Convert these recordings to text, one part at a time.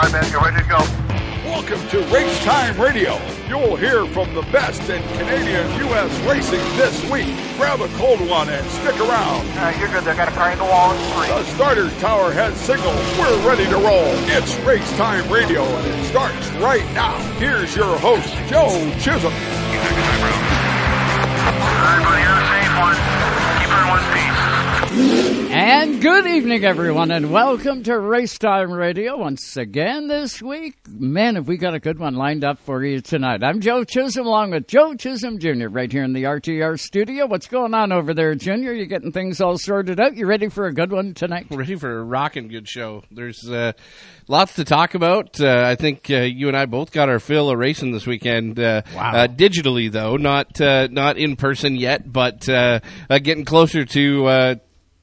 Five minutes, you're ready to go. Welcome to Race Time Radio. You'll hear from the best in Canadian U.S. racing this week. Grab a cold one and stick around. Uh, you're good. They got a car in the wall. The starter tower has signal. We're ready to roll. It's Race Time Radio, and it starts right now. Here's your host, Joe Chisholm. Everybody have a safe one. Keep her in one piece. And good evening, everyone, and welcome to Race Time Radio once again this week. Man, have we got a good one lined up for you tonight. I'm Joe Chisholm along with Joe Chisholm Jr. right here in the RTR studio. What's going on over there, Junior? You getting things all sorted out? You ready for a good one tonight? ready for a rocking good show. There's uh, lots to talk about. Uh, I think uh, you and I both got our fill of racing this weekend. Uh, Wow. uh, digitally though, not uh, not in person yet, but uh, uh, getting closer to.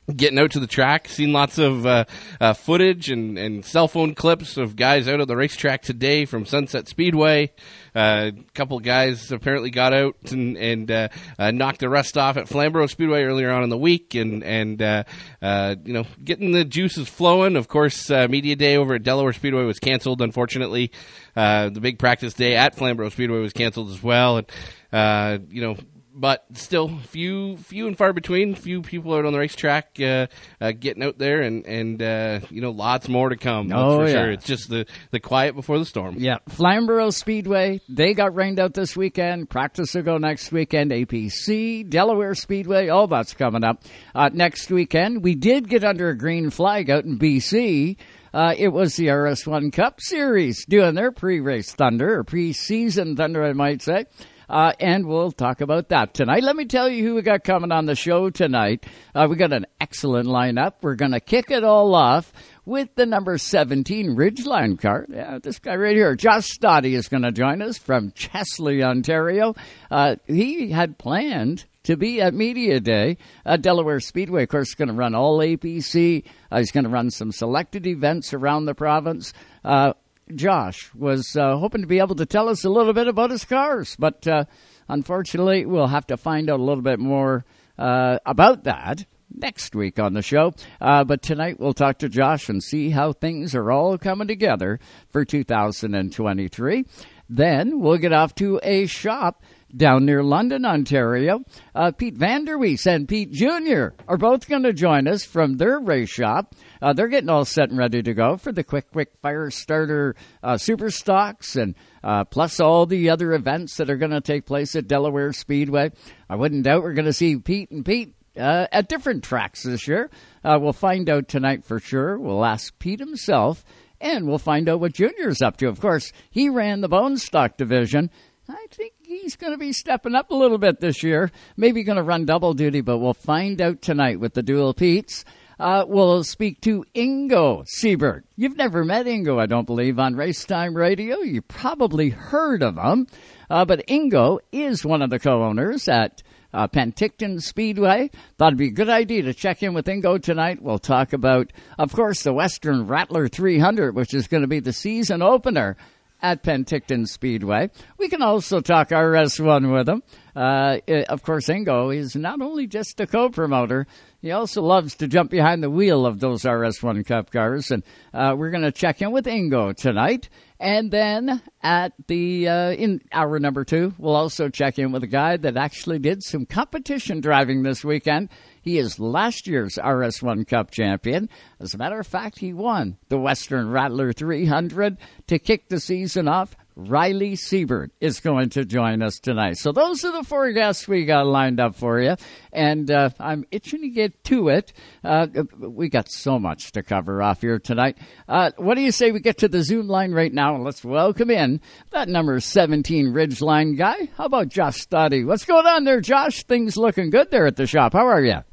Uh, Getting out to the track, seen lots of uh, uh, footage and, and cell phone clips of guys out at the racetrack today from Sunset Speedway. Uh, a couple guys apparently got out and, and uh, uh, knocked the rust off at Flamborough Speedway earlier on in the week, and and uh, uh, you know getting the juices flowing. Of course, uh, media day over at Delaware Speedway was canceled. Unfortunately, uh, the big practice day at Flamborough Speedway was canceled as well, and uh, you know but still few few and far between few people out on the racetrack uh, uh, getting out there and and uh, you know lots more to come Oh, for yeah. sure it's just the the quiet before the storm Yeah, Flamborough Speedway, they got rained out this weekend. Practice will go next weekend. APC, Delaware Speedway, all that's coming up. Uh, next weekend, we did get under a green flag out in BC. Uh, it was the RS1 Cup Series doing their pre-race thunder, or pre-season thunder, I might say. Uh, and we'll talk about that tonight. Let me tell you who we got coming on the show tonight. Uh, we got an excellent lineup. We're going to kick it all off with the number 17 Ridgeline car. Yeah, this guy right here, Josh Stade, is going to join us from Chesley, Ontario. Uh, he had planned to be at Media Day. Uh, Delaware Speedway, of course, going to run all APC. Uh, he's going to run some selected events around the province. Uh, Josh was uh, hoping to be able to tell us a little bit about his cars, but uh, unfortunately, we'll have to find out a little bit more uh, about that next week on the show. Uh, but tonight, we'll talk to Josh and see how things are all coming together for 2023. Then we'll get off to a shop down near London, Ontario. Uh, Pete Vanderwyst and Pete Jr. are both going to join us from their race shop. Uh, they're getting all set and ready to go for the Qwick Wick Fire Starter uh, Super Stocks and uh, plus all the other events that are going to take place at Delaware Speedway. I wouldn't doubt we're going to see Pete and Pete uh, at different tracks this year. Uh, we'll find out tonight for sure. We'll ask Pete himself, and we'll find out what Junior's up to. Of course, he ran the Bone Stock division. I think he's going to be stepping up a little bit this year. Maybe going to run double duty, but we'll find out tonight with the dual Pete's. Uh, we'll speak to Ingo Seibert. You've never met Ingo, I don't believe, on Racetime Radio. You probably heard of him. Uh, but Ingo is one of the co-owners at uh, Penticton Speedway. Thought it'd be a good idea to check in with Ingo tonight. We'll talk about, of course, the Western Rattler 300, which is going to be the season opener at Penticton Speedway. We can also talk RS1 with him. Uh, eh, of course, Ingo is not only just a co-promoter, he also loves to jump behind the wheel of those RS1 Cup cars, and uh, we're going to check in with Ingo tonight. And then at the uh, in hour number two, we'll also check in with a guy that actually did some competition driving this weekend. He is last year's RS1 Cup champion. As a matter of fact, he won the Western Rattler 300 to kick the season off. Ryley Seibert is going to join us tonight. So those are the four guests we got lined up for you, and uh, I'm itching to get to it. Uh, we got so much to cover off here tonight. Uh, what do you say we get to the Zoom line right now and let's welcome in that number 17 Ridgeline guy? How about Josh Stade? What's going on there, Josh? Things looking good there at the shop. How are you?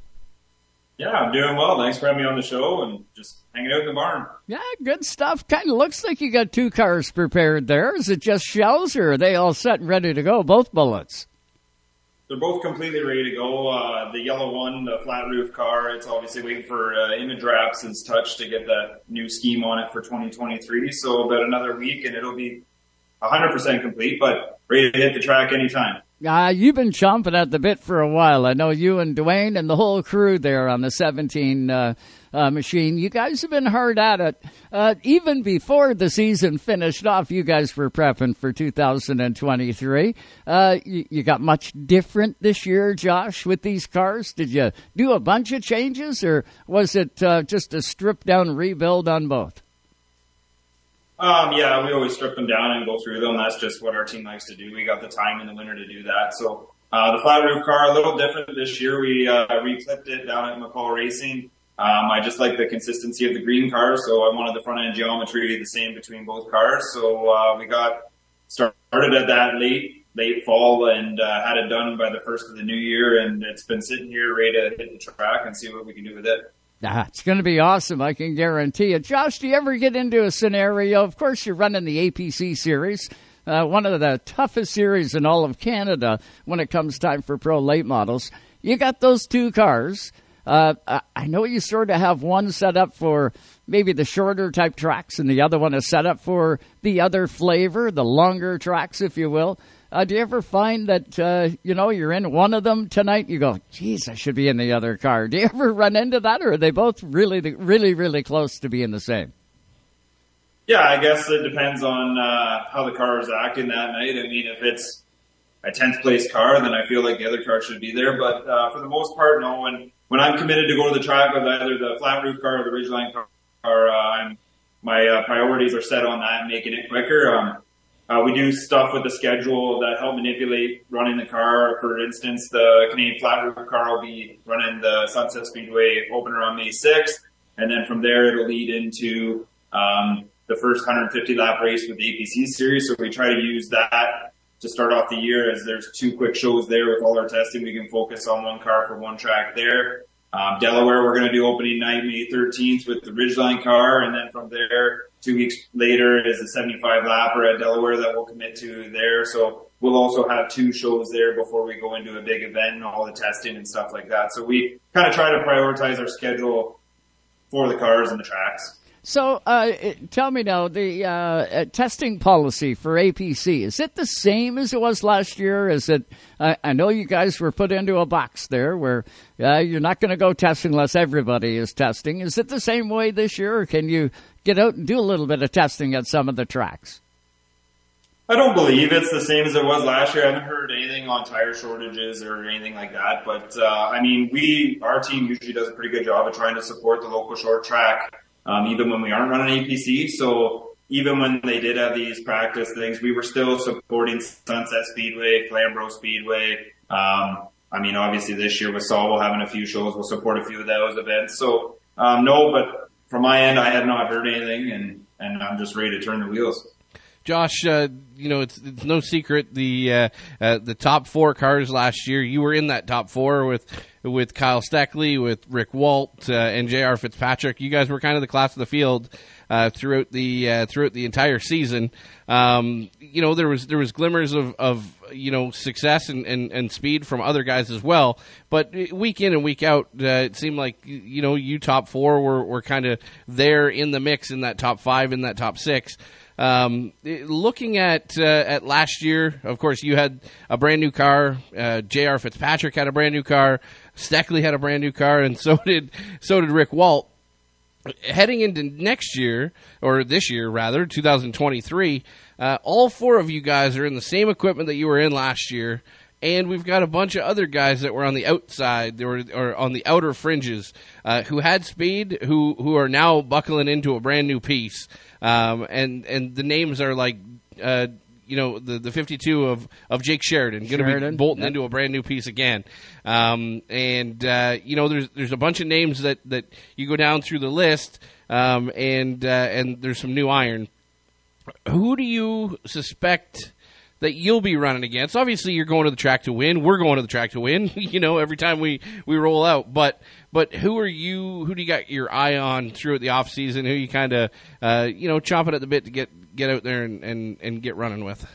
Yeah, I'm doing well. Thanks for having me on the show and just hanging out in the barn. Yeah, good stuff. Kind of looks like you got two cars prepared there. Is it just shells or are they all set and ready to go? Both bullets. They're both completely ready to go. Uh, the yellow one, the flat roof car, it's obviously waiting for uh, image wraps and touch to get that new scheme on it for 2023. So about another week and it'll be 100% complete, but ready to hit the track anytime. Uh, you've been chomping at the bit for a while. I know you and Dwayne and the whole crew there on the 17 uh, uh, machine. You guys have been hard at it. Uh, even before the season finished off, you guys were prepping for 2023. Uh, you, you got much different this year, Josh, with these cars? Did you do a bunch of changes, or was it uh, just a stripped down rebuild on both? Um, yeah, we always strip them down and go through them. That's just what our team likes to do. We got the time in the winter to do that. So uh, the flat roof car a little different this year. We uh, reclipped it down at McCall Racing. Um, I just like the consistency of the green car, so I wanted the front end geometry to be the same between both cars. So uh, we got started at that late late fall and uh, had it done by the first of the new year, and it's been sitting here ready to hit the track and see what we can do with it. Ah, it's going to be awesome. I can guarantee it. Josh, do you ever get into a scenario? Of course, you're running the APC series, uh, one of the toughest series in all of Canada when it comes time for pro late models. You got those two cars. Uh, I know you sort of have one set up for maybe the shorter type tracks, and the other one is set up for the other flavor, the longer tracks, if you will. Uh, do you ever find that uh, you know you're in one of them tonight? You go, "Geez, I should be in the other car." Do you ever run into that, or are they both really, really, really close to being the same? Yeah, I guess it depends on uh, how the car is acting that night. I mean, if it's a tenth place car, then I feel like the other car should be there. But uh, for the most part, no. When when I'm committed to go to the track with either the flat roof car or the Ridgeline car, uh, I'm my uh, priorities are set on that, making it quicker. Um, uh, we do stuff with the schedule that help manipulate running the car. For instance, the Canadian flat roof car will be running the Sunset Speedway opener on May 6th. And then from there, it'll lead into, um, the first 150 lap race with the APC series. So we try to use that to start off the year as there's two quick shows there with all our testing. We can focus on one car for one track there. Um, Delaware, we're going to do opening night May 13th with the Ridgeline car. And then from there, Two weeks later is a 75 lapper at Delaware that we'll commit to there. So we'll also have two shows there before we go into a big event and all the testing and stuff like that. So we kind of try to prioritize our schedule for the cars and the tracks. So, uh, tell me now, the uh, uh testing policy for APC is it the same as it was last year? Is it? I know you guys were put into a box there where uh, you're not going to go testing unless everybody is testing. Is it the same way this year, or can you get out and do a little bit of testing at some of the tracks? I don't believe it's the same as it was last year. I haven't heard anything on tire shortages or anything like that. But uh, I mean, we our team usually does a pretty good job of trying to support the local short track, um, even when we aren't running APC. So even when they did have these practice things, we were still supporting Sunset Speedway, Flamborough Speedway. Um, I mean, obviously this year with Sauble having a few shows, we'll support a few of those events. So um, no, but from my end, I have not heard anything, and and I'm just ready to turn the wheels. Josh, uh, you know it's it's no secret the uh, uh, the top four cars last year. You were in that top four with with Kyle Steckley, with Rick Walt, uh, and J.R. Fitzpatrick. You guys were kind of the class of the field uh, throughout the uh, throughout the entire season. Um, you know there was there was glimmers of, of you know success and, and, and speed from other guys as well. But week in and week out, uh, it seemed like you know you top four were, were kind of there in the mix in that top five in that top six. Um, looking at uh, at last year, of course, you had a brand new car. Uh, J.R. Fitzpatrick had a brand new car. Steckley had a brand new car, and so did so did Rick Walt heading into next year or this year rather 2023 uh, all four of you guys are in the same equipment that you were in last year and we've got a bunch of other guys that were on the outside they were or on the outer fringes uh, who had speed who who are now buckling into a brand new piece um, and and the names are like uh, you know the the 52 of of Jake Sheridan going to be bolting yep. into a brand new piece again. Um, and uh, you know there's there's a bunch of names that that you go down through the list, um, and uh, and there's some new iron. Who do you suspect? That you'll be running against. Obviously, you're going to the track to win. We're going to the track to win. you know, every time we we roll out. But but who are you? Who do you got your eye on throughout the off season? Who you kind of uh, you know chomping at the bit to get get out there and, and, and get running with.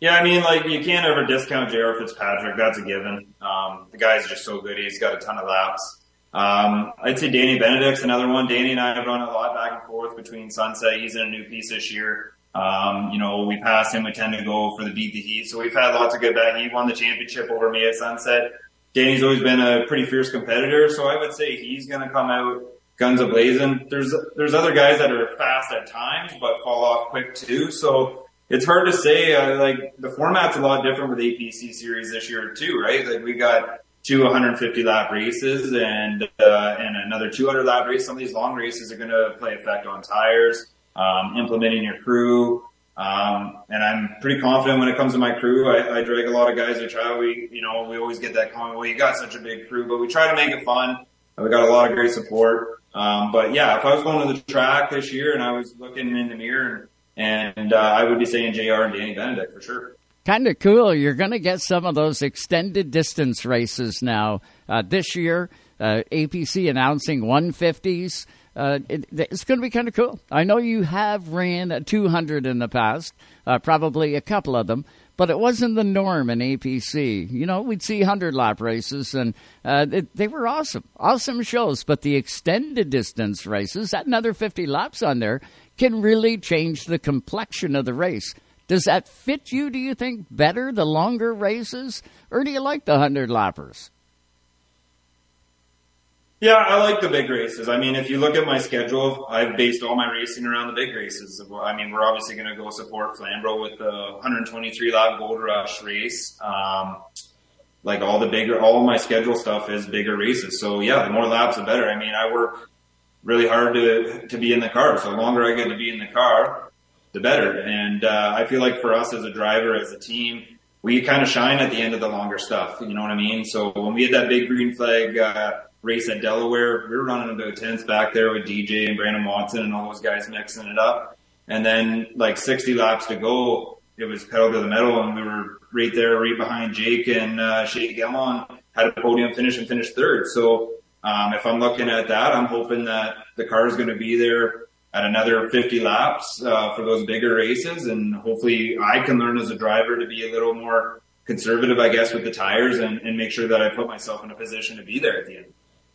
Yeah, I mean, like you can't ever discount J.R. Fitzpatrick. That's a given. Um, the guy's just so good. He's got a ton of laps. Um, I'd say Danny Benedict's another one. Danny and I have run a lot back and forth between Sunset. He's in a new piece this year. Um, you know, we pass him, we tend to go for the beat the heat. So we've had lots of good back. He won the championship over me at Sunset. Danny's always been a pretty fierce competitor, so I would say he's going to come out guns a blazing. There's there's other guys that are fast at times, but fall off quick too. So it's hard to say. Uh, like the format's a lot different with APC series this year too, right? Like we got two 150 lap races and uh, and another 200 lap race. Some of these long races are going to play effect on tires, um, implementing your crew. Um, and I'm pretty confident when it comes to my crew. I, I drag a lot of guys to try. We, you know, we always get that comment. Well, you got such a big crew, but we try to make it fun. We got a lot of great support. Um, but yeah, if I was going to the track this year and I was looking in the mirror and, and uh, I would be saying JR and Danny Benedict for sure. Kind of cool. You're going to get some of those extended distance races now uh, this year. Uh, APC announcing 150s. Uh, it, it's going to be kind of cool. I know you have ran a 200 in the past, uh, probably a couple of them, but it wasn't the norm in APC. You know, we'd see 100 lap races, and uh, it, they were awesome, awesome shows. But the extended distance races, that another 50 laps on there, can really change the complexion of the race. Does that fit you, do you think, better, the longer races, or do you like the 100 lappers? Yeah, I like the big races. I mean, if you look at my schedule, I've based all my racing around the big races. I mean, we're obviously going to go support Flamborough with the 123 lap Gold Rush race. Um, like all the bigger, all my schedule stuff is bigger races. So yeah, the more laps, the better. I mean, I work really hard to to be in the car. So the longer I get to be in the car, the better. And uh, I feel like for us as a driver, as a team, we kind of shine at the end of the longer stuff. You know what I mean? So when we had that big green flag. Uh, race at Delaware. We were running about tenths back there with DJ and Brandon Watson and all those guys mixing it up. And then like 60 laps to go, it was pedal to the metal and we were right there, right behind Jake and, uh, Shea Gelmon had a podium finish and finished third. So, um, if I'm looking at that, I'm hoping that the car is going to be there at another 50 laps, uh, for those bigger races. And hopefully I can learn as a driver to be a little more conservative, I guess, with the tires and, and make sure that I put myself in a position to be there at the end.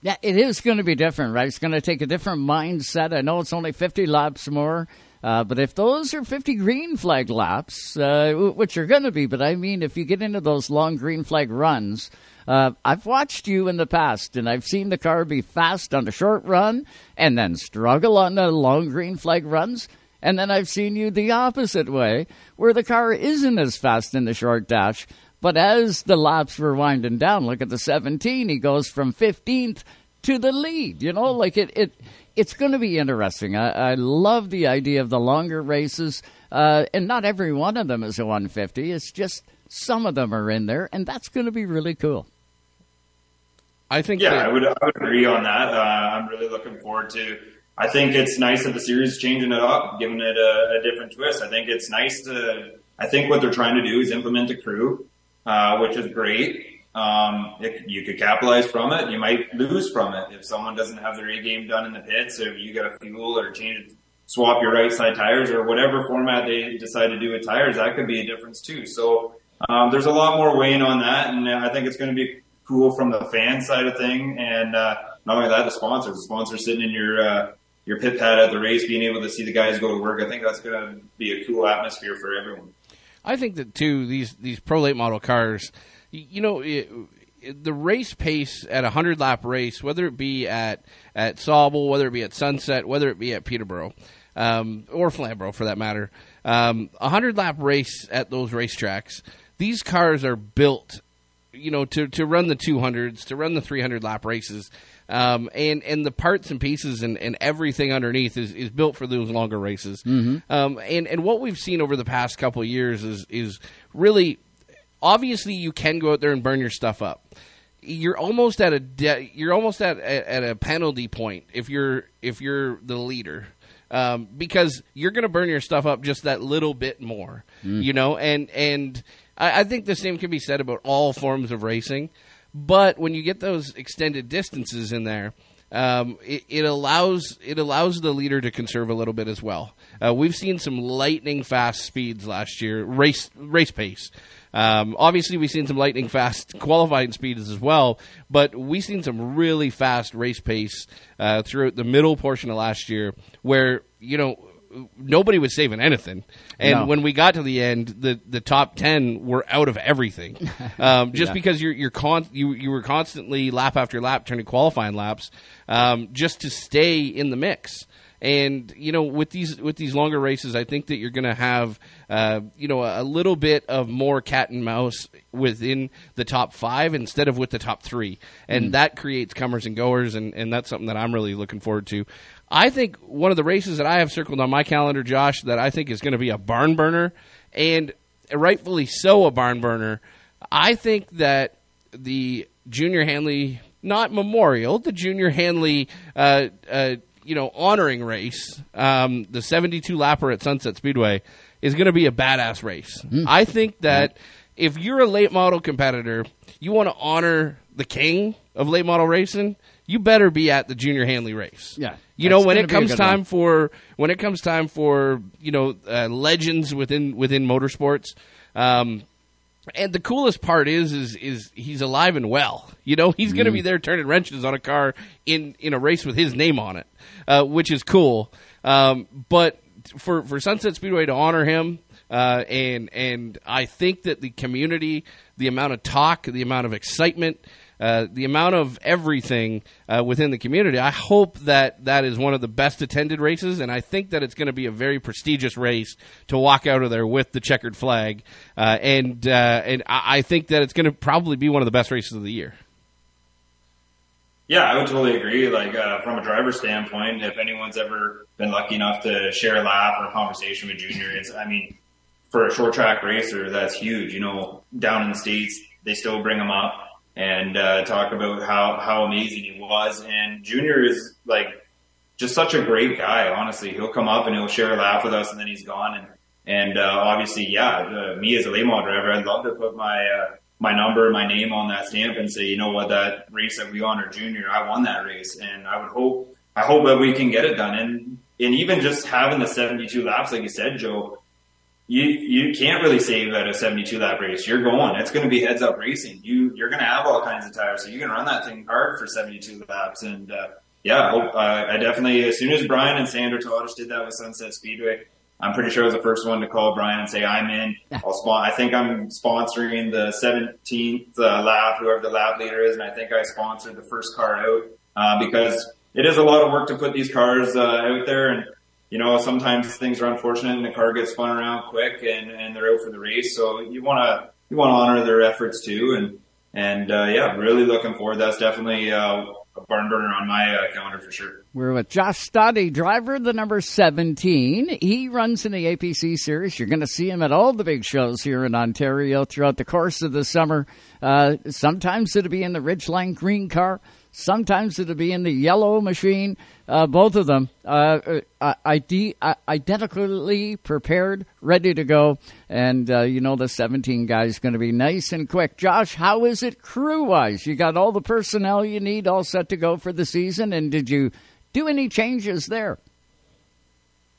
Yeah, it is going to be different, right? It's going to take a different mindset. I know it's only 50 laps more, uh, but if those are 50 green flag laps, uh, which are going to be, but I mean, if you get into those long green flag runs, uh, I've watched you in the past, and I've seen the car be fast on a short run and then struggle on the long green flag runs. And then I've seen you the opposite way, where the car isn't as fast in the short dash, but as the laps were winding down, look at the 17, he goes from 15th to the lead. You know, like it, it it's going to be interesting. I, I love the idea of the longer races, uh, and not every one of them is a 150. It's just some of them are in there, and that's going to be really cool. I think. Yeah, that- I would, I would agree on that. Uh, I'm really looking forward to. I think it's nice that the series is changing it up, giving it a, a different twist. I think it's nice to. I think what they're trying to do is implement a crew, uh, which is great. Um, it, you could capitalize from it. You might lose from it if someone doesn't have their A game done in the pits, or you got to fuel or change, swap your right side tires, or whatever format they decide to do with tires. That could be a difference too. So um, there's a lot more weighing on that, and I think it's going to be cool from the fan side of thing, and uh, not only that, the sponsors, the sponsors sitting in your uh, your pit pad at the race, being able to see the guys go to work. I think that's going to be a cool atmosphere for everyone. I think that too. These these pro late model cars, you know, it, the race pace at a hundred lap race, whether it be at at Sauble, whether it be at Sunset, whether it be at Peterborough, um, or Flamborough for that matter, um, a hundred lap race at those racetracks. These cars are built, you know, to to run the two hundreds, to run the three hundred lap races. Um, and, and the parts and pieces and, and everything underneath is, is built for those longer races. Um, and, and what we've seen over the past couple of years is, is really obviously you can go out there and burn your stuff up. You're almost at a de- you're almost at, at at a penalty point if you're if you're the leader. Um, because you're going to burn your stuff up just that little bit more, you know, and and I, I think the same can be said about all forms of racing. But when you get those extended distances in there, um, it, it allows it allows the leader to conserve a little bit as well. Uh, we've seen some lightning fast speeds last year, race race pace. Um, obviously, we've seen some lightning fast qualifying speeds as well, but we've seen some really fast race pace uh, throughout the middle portion of last year, where you know nobody was saving anything. And No. when we got to the end, the, the top ten were out of everything, um, just Yeah. because you're you're con- you you were constantly lap after lap turning qualifying laps, um, just to stay in the mix. And you know, with these with these longer races, I think that you're going to have uh, you know a, little bit of more cat and mouse within the top five instead of with the top three, and that creates comers and goers, and, and that's something that I'm really looking forward to. I think one of the races that I have circled on my calendar, Josh, that I think is going to be a barn burner, and rightfully so a barn burner. I think that the Junior Hanley, not Memorial, the Junior Hanley, uh, uh, you know, honoring race, um, the 72 lapper at Sunset Speedway, is going to be a badass race. I think that if you're a late model competitor, you want to honor the king of late model racing, you better be at the Junior Hanley race. Yeah. You know, when it comes time one. for when it comes time for you know uh, legends within within motorsports. Um, and the coolest part is, is, is he's alive and well. You know, he's going to be there turning wrenches on a car in, in a race with his name on it, uh, which is cool. Um, but for, for Sunset Speedway to honor him, uh, and, and I think that the community, the amount of talk, the amount of excitement, uh, the amount of everything uh, within the community. I hope that that is one of the best attended races, and I think that it's going to be a very prestigious race to walk out of there with the checkered flag. Uh, and uh, and I, think that it's going to probably be one of the best races of the year. Yeah, I would totally agree. Like uh, from a driver standpoint, if anyone's ever been lucky enough to share a laugh or a conversation with Junior, it's I mean, for a short track racer, that's huge. You know, down in the states, they still bring them up and uh, talk about how how amazing he was. And Junior is like just such a great guy. Honestly, he'll come up and he'll share a laugh with us, and then he's gone. And and uh, obviously, yeah, uh, me as a late driver, I'd love to put my uh, my number, my name on that stamp, and say, you know what, that race that we honored Junior, I won that race, and I would hope I hope that we can get it done. And and even just having the 72 laps, like you said, Joe. You you can't really save at a 72 lap race. You're going. It's going to be heads up racing. You you're going to have all kinds of tires, so you can run that thing hard for 72 laps. And uh, yeah, I, hope, uh, I definitely as soon as Brian and Sandra Todish did that with Sunset Speedway, I'm pretty sure I was the first one to call Brian and say I'm in. I'll spon- I think I'm sponsoring the 17th uh, lap, whoever the lap leader is, and I think I sponsored the first car out uh, because it is a lot of work to put these cars uh, out there and you know, sometimes things are unfortunate and the car gets spun around quick and, and they're out for the race. So you want to, you want to honor their efforts too. And, and, uh, yeah, really looking forward. That's definitely, uh, a barn burner on my uh, calendar for sure. We're with Josh Stade, driver, the number 17. He runs in the APC series. You're going to see him at all the big shows here in Ontario throughout the course of the summer. Uh, sometimes it'll be in the Ridgeline green car. Sometimes it'll be in the yellow machine. Uh, both of them uh, uh, ide- identically prepared, ready to go. And uh, you know the 17 guy is going to be nice and quick. Josh, how is it crew wise? You got all the personnel you need all set to go for the season, and did you do any changes there?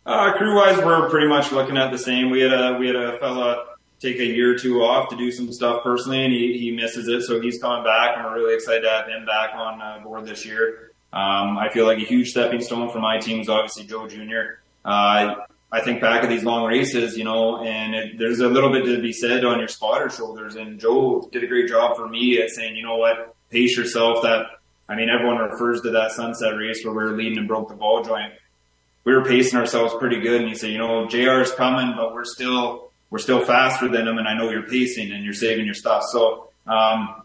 Uh, crew wise, we're pretty much looking at the same. We had a, we had a fella take a year or two off to do some stuff personally and he, he misses it. So he's coming back and we're really excited to have him back on uh, board this year. Um, I feel like a huge stepping stone for my team is obviously Joe Jr. Uh, I think back at these long races, you know, and it, there's a little bit to be said on your spotter shoulders. And Joe did a great job for me at saying, you know what, pace yourself. That I mean, everyone refers to that sunset race where we were leading and broke the ball joint. We were pacing ourselves pretty good, and he said, you know, Jr. is coming, but we're still we're still faster than him, and I know you're pacing and you're saving your stuff. So, um,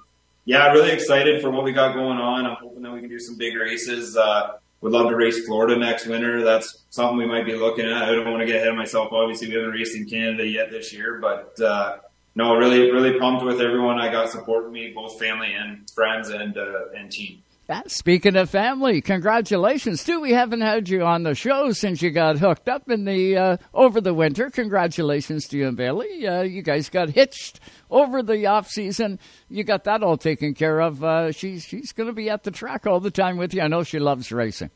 yeah, really excited for what we got going on. I'm hoping that we can do some big races. Uh, would love to race Florida next winter. That's something we might be looking at. I don't want to get ahead of myself. Obviously, we haven't raced in Canada yet this year, but uh, no, really, really pumped with everyone I got supporting me, both family and friends and uh, and team. Speaking of family, congratulations too. We haven't had you on the show since you got hooked up in the uh, over the winter. Congratulations to you and Bailey. Uh, you guys got hitched over the off season. You got that all taken care of. Uh, she's she's going to be at the track all the time with you. I know she loves racing.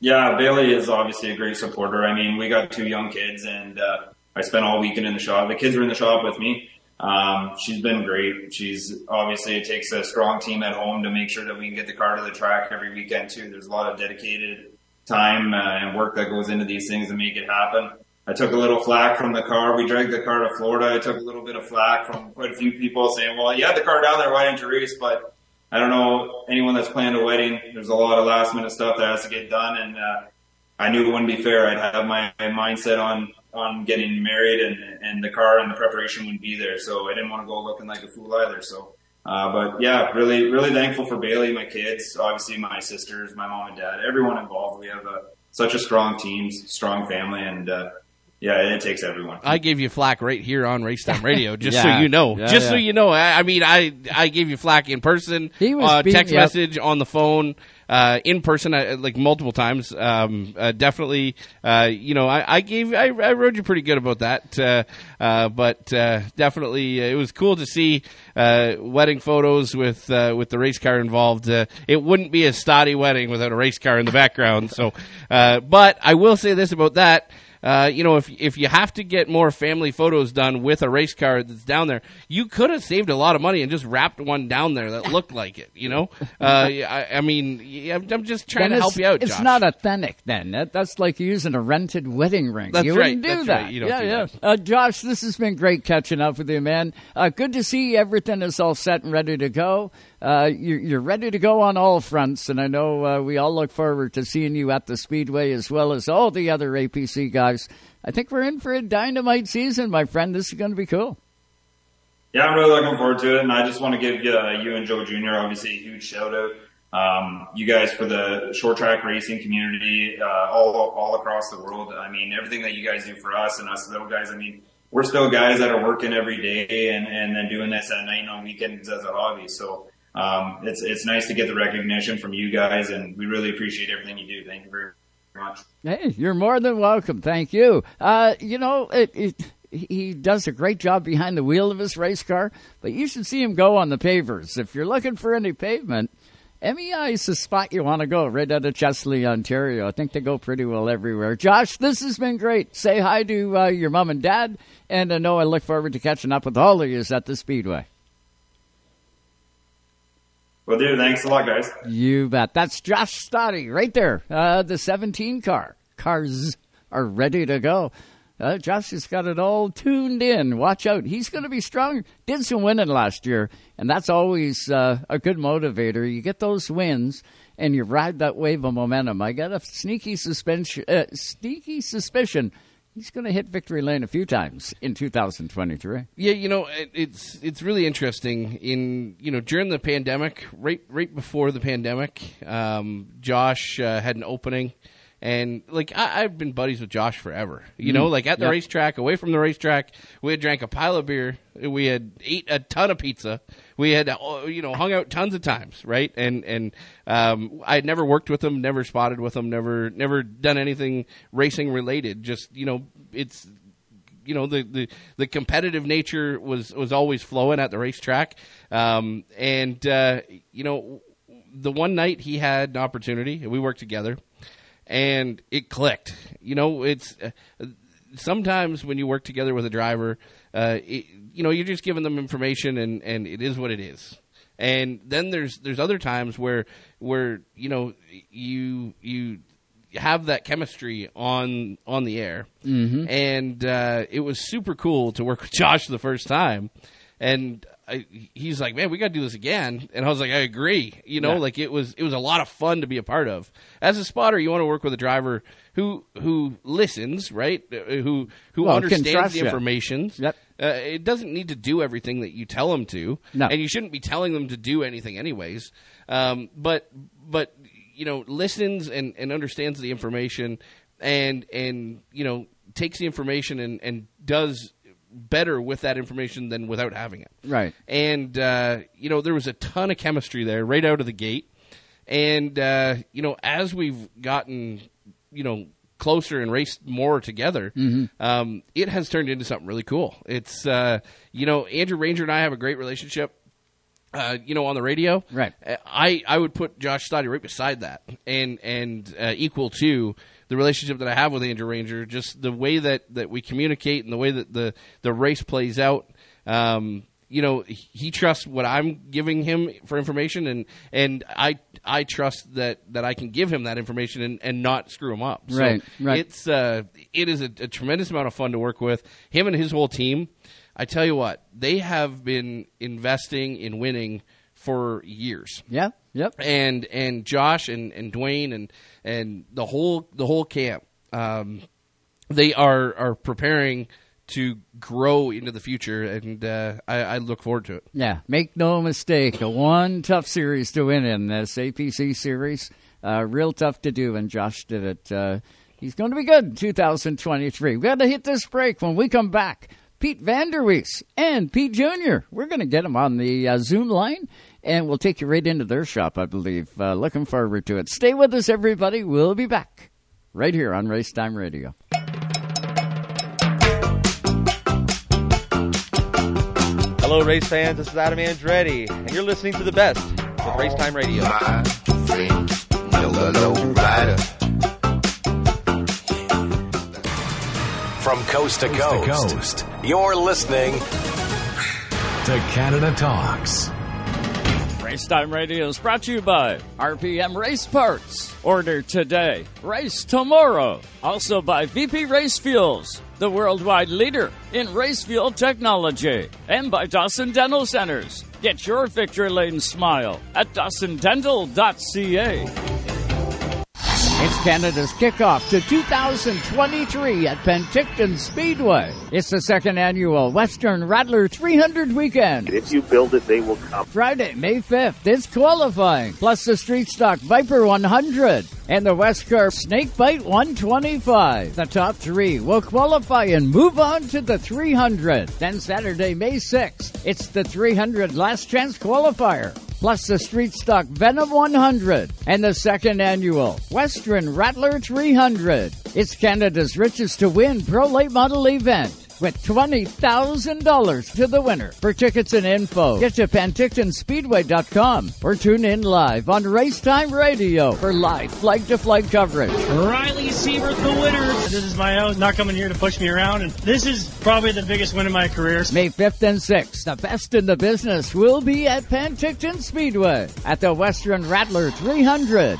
Yeah, Bailey is obviously a great supporter. I mean, we got two young kids, and uh, I spent all weekend in the shop. The kids were in the shop with me. Um, she's been great. She's obviously it takes a strong team at home to make sure that we can get the car to the track every weekend too. There's a lot of dedicated time uh, and work that goes into these things to make it happen. I took a little flack from the car. We dragged the car to Florida. I took a little bit of flack from quite a few people saying, well, you had the car down there. Why didn't you race? But I don't know anyone that's planned a wedding. There's a lot of last minute stuff that has to get done. And, uh, I knew it wouldn't be fair. I'd have my, my mindset on, on getting married and, and the car and the preparation wouldn't be there. So I didn't want to go looking like a fool either. So, uh, but yeah, really, really thankful for Bailey, my kids, obviously my sisters, my mom and dad, everyone involved. We have a, such a strong team, strong family, and, uh, yeah, it takes everyone. I gave you flack right here on Racetime Radio, just Yeah. so you know. Yeah, just so you know. I, I mean, I I gave you flack in person, He was uh, beating text you up. message on the phone, uh, in person, uh, like multiple times. Um, uh, definitely, uh, you know, I, I gave I, I rode you pretty good about that. Uh, but definitely, it was cool to see wedding photos with with the race car involved. It wouldn't be a Stade wedding without a race car in the background. So, but I will say this about that uh, you know, if if you have to get more family photos done with a race car that's down there, you could have saved a lot of money and just wrapped one down there that looked like it. You know, uh, I, I mean, I'm I'm just trying Then to help you out. It's Josh. not authentic. Then that, that's like using a rented wedding ring. That's you right, wouldn't do that's that. right. You don't yeah, do yeah. that. Uh, Josh, this has been great catching up with you, man. Uh, good to see everything is all set and ready to go. Uh, you're, you're ready to go on all fronts, and I know uh, we all look forward to seeing you at the Speedway as well as all the other APC guys. I think we're in for a dynamite season, my friend. This is going to be cool. Yeah, I'm really looking forward to it, and I just want to give you, uh, you and Joe Jr. obviously a huge shout out. Um, you guys for the short track racing community, uh, all all across the world. I mean, everything that you guys do for us and us little guys. I mean, we're still guys that are working every day and and then doing this at night and on weekends as a hobby. So um, it's it's nice to get the recognition from you guys, and we really appreciate everything you do. Thank you very much. Hey, you're more than welcome. Thank you. Uh, you know, it, it, he does a great job behind the wheel of his race car, but you should see him go on the pavers. If you're looking for any pavement, MEI is the spot you want to go, right out of Chesley, Ontario. I think they go pretty well everywhere. Josh, this has been great. Say hi to uh, your mom and dad, and I know I look forward to catching up with all of you at the Speedway. Well, dude, thanks a lot, guys. You bet. That's Josh Stade right there. Uh, the 17 car. Cars are ready to go. Uh, Josh has got it all tuned in. Watch out. He's going to be strong. Did some winning last year, and that's always uh, a good motivator. You get those wins, and you ride that wave of momentum. I got a sneaky suspension, uh, sneaky suspicion he's going to hit victory lane a few times in 2023. Yeah, you know, it, it's it's really interesting. In you know, during the pandemic, right right before the pandemic, um, Josh uh, had an opening, and like I, I've been buddies with Josh forever. You know, like at the Yep. racetrack, away from the racetrack, we had drank a pile of beer, we had ate a ton of pizza, we had uh, you know hung out tons of times, right? And and um, I had never worked with him, never spotted with him, never never done anything racing related. Just you know, it's you know the, the, the competitive nature was was always flowing at the racetrack, um, and uh, you know the one night he had an opportunity, and we worked together, and it clicked. You know, it's uh, sometimes when you work together with a driver, uh, it, you know you're just giving them information, and, and it is what it is. And then there's there's other times where where you know you you have that chemistry on on the air, mm-hmm. and uh, it was super cool to work with Josh the first time, and I, he's like, "Man, we got to do this again," and I was like, "I agree." You know, Yeah. like it was it was a lot of fun to be a part of. As a spotter, you want to work with a driver who who listens, right? Uh, Who who Well, understands the information. Yep. Uh, it doesn't need to do everything that you tell them to, No. and you shouldn't be telling them to do anything anyways. Um, but but you know listens and, and understands the information, and and you know takes the information and, and does better with that information than without having it. Right. And uh, you know there was a ton of chemistry there right out of the gate, and uh, you know as we've gotten you know closer and raced more together, um, it has turned into something really cool. It's uh, you know Andrew Ranger and I have a great relationship. Uh, you know, on the radio, Right. I, I would put Josh Stade right beside that, and and uh, equal to the relationship that I have with Andrew Ranger. Just the way that, that we communicate and the way that the the race plays out. Um, you know he trusts what I'm giving him for information, and and I I trust that that I can give him that information and, and not screw him up. So Right, right. It's uh, it is a, a tremendous amount of fun to work with him and his whole team. I tell you what, they have been investing in winning for years Yeah. Yep. and and Josh and, and Dwayne and and the whole the whole camp um, they are are preparing to grow into the future and uh, I, I look forward to it. Yeah, make no mistake, a one tough series to win in this APC series. Uh, real tough to do, and Josh did it. Uh, he's going to be good in 2023. We got to hit this break when we come back. Pete Vanderwyst and Pete Jr. We're going to get them on the uh, Zoom line, and we'll take you right into their shop, I believe. Uh, looking forward to it. Stay with us, everybody. We'll be back right here on Race Time Radio. Hello, race fans. This is Adam Andretti, and you're listening to the best with Race Time Radio. From coast to coast, coast. you're listening to Canada Talks. Racetime Radio is brought to you by RPM Race Parts. Order today, race tomorrow. Also by VP Race Fuels, the worldwide leader in race fuel technology. And by Dawson Dental Centers. Get your victory lane smile at dawsondental.ca. It's Canada's kickoff to 2023 at Penticton Speedway. It's the second annual Western Rattler 300 weekend. If you build it, they will come. Friday, May 5th, it's qualifying, plus the Street Stock Viper 100 and the West Curve Snake Bite 125. The top three will qualify and move on to the 300. Then Saturday, May 6th, it's the 300 last chance qualifier. Plus the Street Stock Venom 100 and the second annual Western Rattler 300. It's Canada's richest to win pro late model event with $20,000 to the winner. For tickets and info, get to PentictonSpeedway.com or tune in live on Racetime Radio for live flag to flag coverage. Ryley Seibert, the winner. This is my own, not coming here to push me around, and this is probably the biggest win of my career. May 5th and 6th, the best in the business will be at Penticton Speedway at the Western Rattler 300.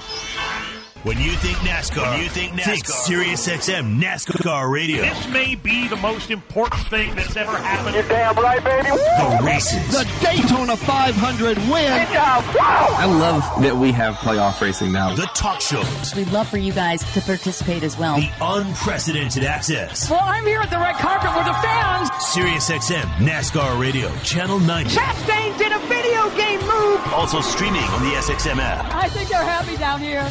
When you think NASCAR, when you think NASCAR, think Sirius XM NASCAR Radio. This may be the most important thing that's ever happened. You're damn right, baby. The races, The Daytona 500 win. I love that we have playoff racing now. the talk shows, We'd love for you guys to participate as well. the unprecedented access. Well, I'm here at the red carpet with the fans. Sirius XM NASCAR Radio, Channel 90. Chastain did a video game move. Also streaming on the SXM app. I think they're happy down here.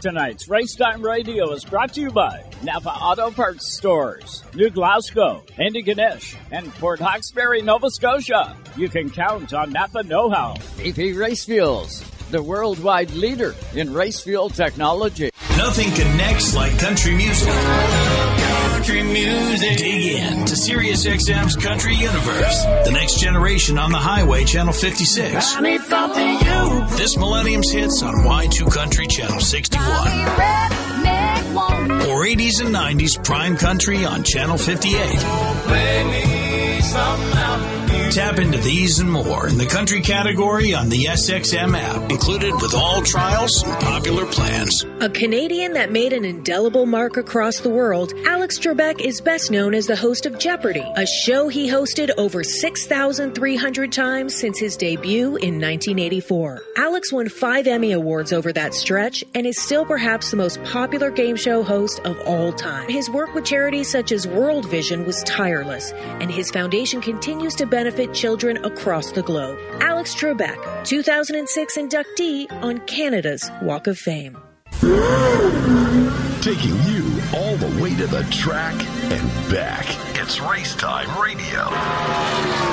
Tonight's Racetime Radio is brought to you by Napa Auto Parts Stores, New Glasgow, Antigonish, and Port Hawkesbury, Nova Scotia. You can count on Napa Know How. VP Race Fuels, the worldwide leader in race fuel technology. Nothing connects like country music. Country music. Dig in to Sirius XM's Country Universe. The next generation on the highway, Channel 56. I need something you. This Millennium's hits on Y2 Country, Channel 61. Or 80s and 90s Prime Country on Channel 58. Tap into these and more in the country category on the SXM app, included with all trials and popular plans. A Canadian that made an indelible mark across the world, Alex Trebek is best known as the host of Jeopardy, a show he hosted over 6,300 times since his debut in 1984. Alex won five Emmy Awards over that stretch and is still perhaps the most popular game show host of all time. His work with charities such as World Vision was tireless, and his foundation continues to benefit children across the globe. Alex Trebek, 2006 inductee on Canada's Walk of Fame. Taking you all the way to the track and back. It's Racetime Radio.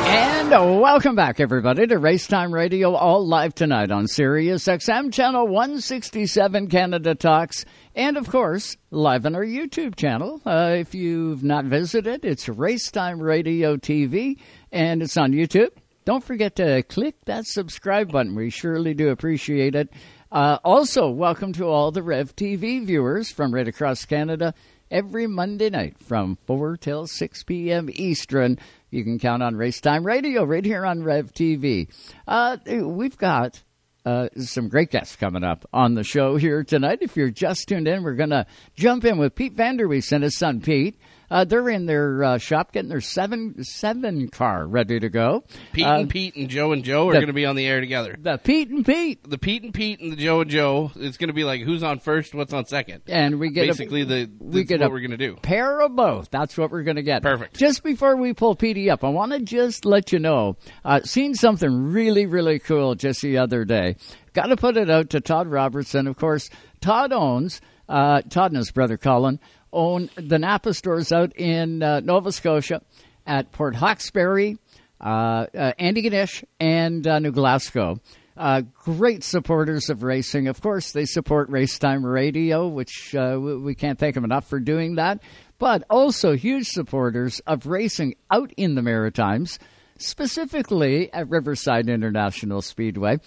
And welcome back, everybody, to Racetime Radio, all live tonight on Sirius XM Channel 167 Canada Talks, and of course, live on our YouTube channel. Uh, if you've not visited, it's Racetime Radio TV, and it's on YouTube. Don't forget to click that subscribe button. We surely do appreciate it. Uh, also, welcome to all the Rev TV viewers from right across Canada every Monday night from 4 till 6 p.m. Eastern. You can count on Racetime Radio right here on Rev TV. Uh, we've got uh, some great guests coming up on the show here tonight. If you're just tuned in, we're going to jump in with Pete Vanderwyst and his son Pete. Uh, they're in their uh, shop getting their seven seven car ready to go. Pete Uh, and Pete and Joe and Joe are going to be on the air together. The Pete and Pete. The Pete and Pete and the Joe and Joe. It's going to be like who's on first, what's on second. and we get basically a, the we get what we're going to do. pair of both. That's what we're going to get. Perfect. Just before we pull Petey up, I want to just let you know, uh, seen something really, really cool just the other day. Got to put it out to Todd Robertson. Of course, Todd owns, uh, Todd and his brother Colin own the Napa stores out in uh, Nova Scotia at Port Hawkesbury, uh, uh, Antigonish, and uh, New Glasgow. Uh, great supporters of racing. Of course, they support Racetime Radio, which uh, we can't thank them enough for doing that. But also huge supporters of racing out in the Maritimes, specifically at Riverside International Speedway.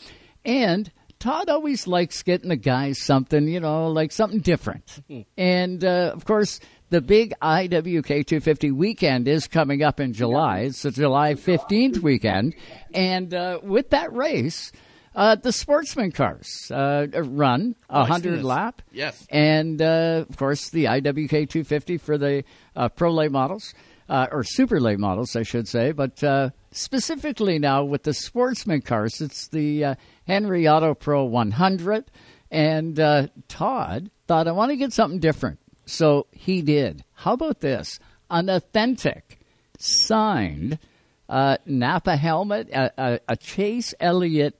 And Todd always likes getting the guys something, you know, like something different. and uh, of course, the big IWK 250 weekend is coming up in July. It's the July 15th weekend. And uh, with that race, uh, the sportsman cars uh, run a Oh, 100 this. lap. Yes. And uh, of course, the IWK 250 for the uh, pro late models, uh, or super late models, I should say. But uh, specifically now with the sportsman cars, it's the uh, Henry Auto Pro 100. And uh, Todd thought, I want to get something different. So he did. How about this? An authentic, signed uh, Napa helmet, a, a, a Chase Elliott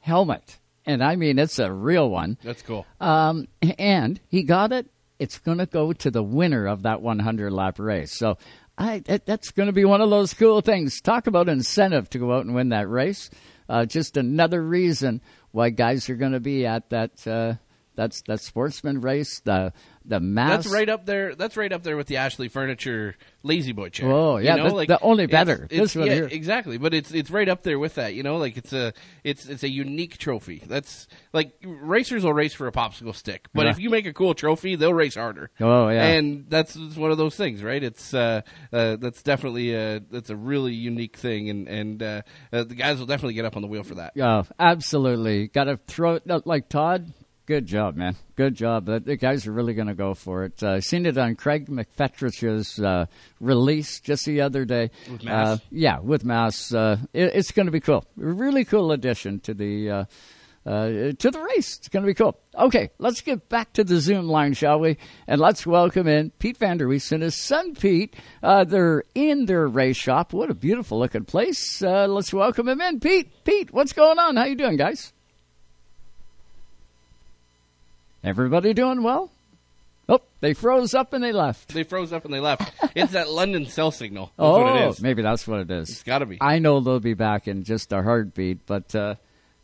helmet. And I mean, it's a real one. That's cool. Um, and he got it. It's going to go to the winner of that 100 lap race. So I, that, that's going to be one of those cool things. Talk about incentive to go out and win that race. Uh, just another reason why guys are going to be at that uh, that's that sportsman race. The the mass. That's right up there. That's right up there with the Ashley Furniture La-Z-Boy chair. Oh, yeah, you know? the- like the only better. It's, This one yeah, here. exactly. But it's it's right up there with that. You know, like it's a it's it's a unique trophy. That's like racers will race for a popsicle stick, but Yeah. if you make a cool trophy, they'll race harder. Oh, yeah. and that's it's one of those things, right? It's uh, uh, that's definitely a that's a really unique thing, and and uh, uh, the guys will definitely get up on the wheel for that. Oh, absolutely. Got to throw it like Todd. Good job, man. Good job. The, guys are really going to go for it. I uh, seen it on Craig McFetrich's uh, release just the other day. With Mass? Uh, yeah, with Mass. Uh, it, it's going to be cool. Really cool addition to the. Uh, uh, to the race. It's going to be cool. Okay, let's get back to the Zoom line, shall we? And let's welcome in Pete Vanderwyst and his son Pete. Uh, they're in their race shop. What a beautiful looking place. Uh, let's welcome him in. Pete, Pete, what's going on? How you doing, guys? Everybody doing well? Oh, they froze up and they left. They froze up and they left. It's that London cell signal. That's oh, what it is. maybe that's what it is. It's got to be. I know they'll be back in just a heartbeat, but uh,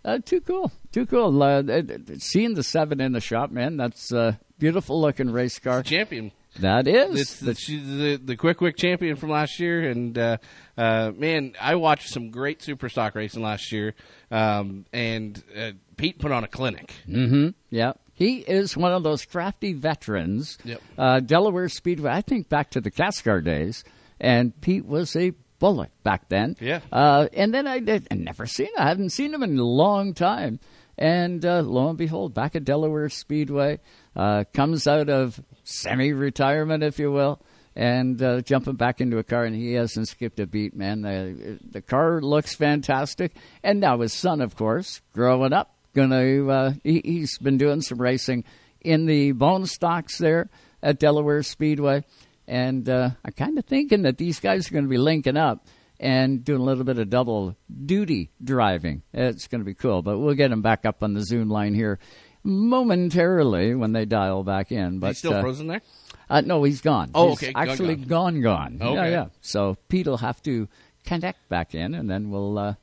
uh, too cool, too cool. Uh, uh, seeing the seven in the shop, man, that's a beautiful looking race car. champion. That is. It's the, the the Qwick Wick champion from last year, and uh, uh, man, I watched some great super stock racing last year, um, and uh, Pete put on a clinic. Mm-hmm. Yeah. He is one of those crafty veterans. Yep. Uh, Delaware Speedway, I think back to the Cascar days, and Pete was a bullet back then. Yeah. Uh, and then I did, I never seen I haven't seen him in a long time. And uh, lo and behold, back at Delaware Speedway, uh, comes out of semi-retirement, if you will, and uh, jumping back into a car, and he hasn't skipped a beat, man. The, the car looks fantastic, and now his son, of course, growing up, gonna uh, he, he's been doing some racing in the bone stocks there at Delaware Speedway, and uh, I'm kind of thinking that these guys are going to be linking up and doing a little bit of double duty driving. It's going to be cool, but we'll get them back up on the Zoom line here momentarily when they dial back in. But He's still uh, frozen there. Uh, no, he's gone. Oh, He's okay, Actually, gone. gone, gone. Yeah, Okay. yeah. So Pete will have to connect back in, and then we'll uh,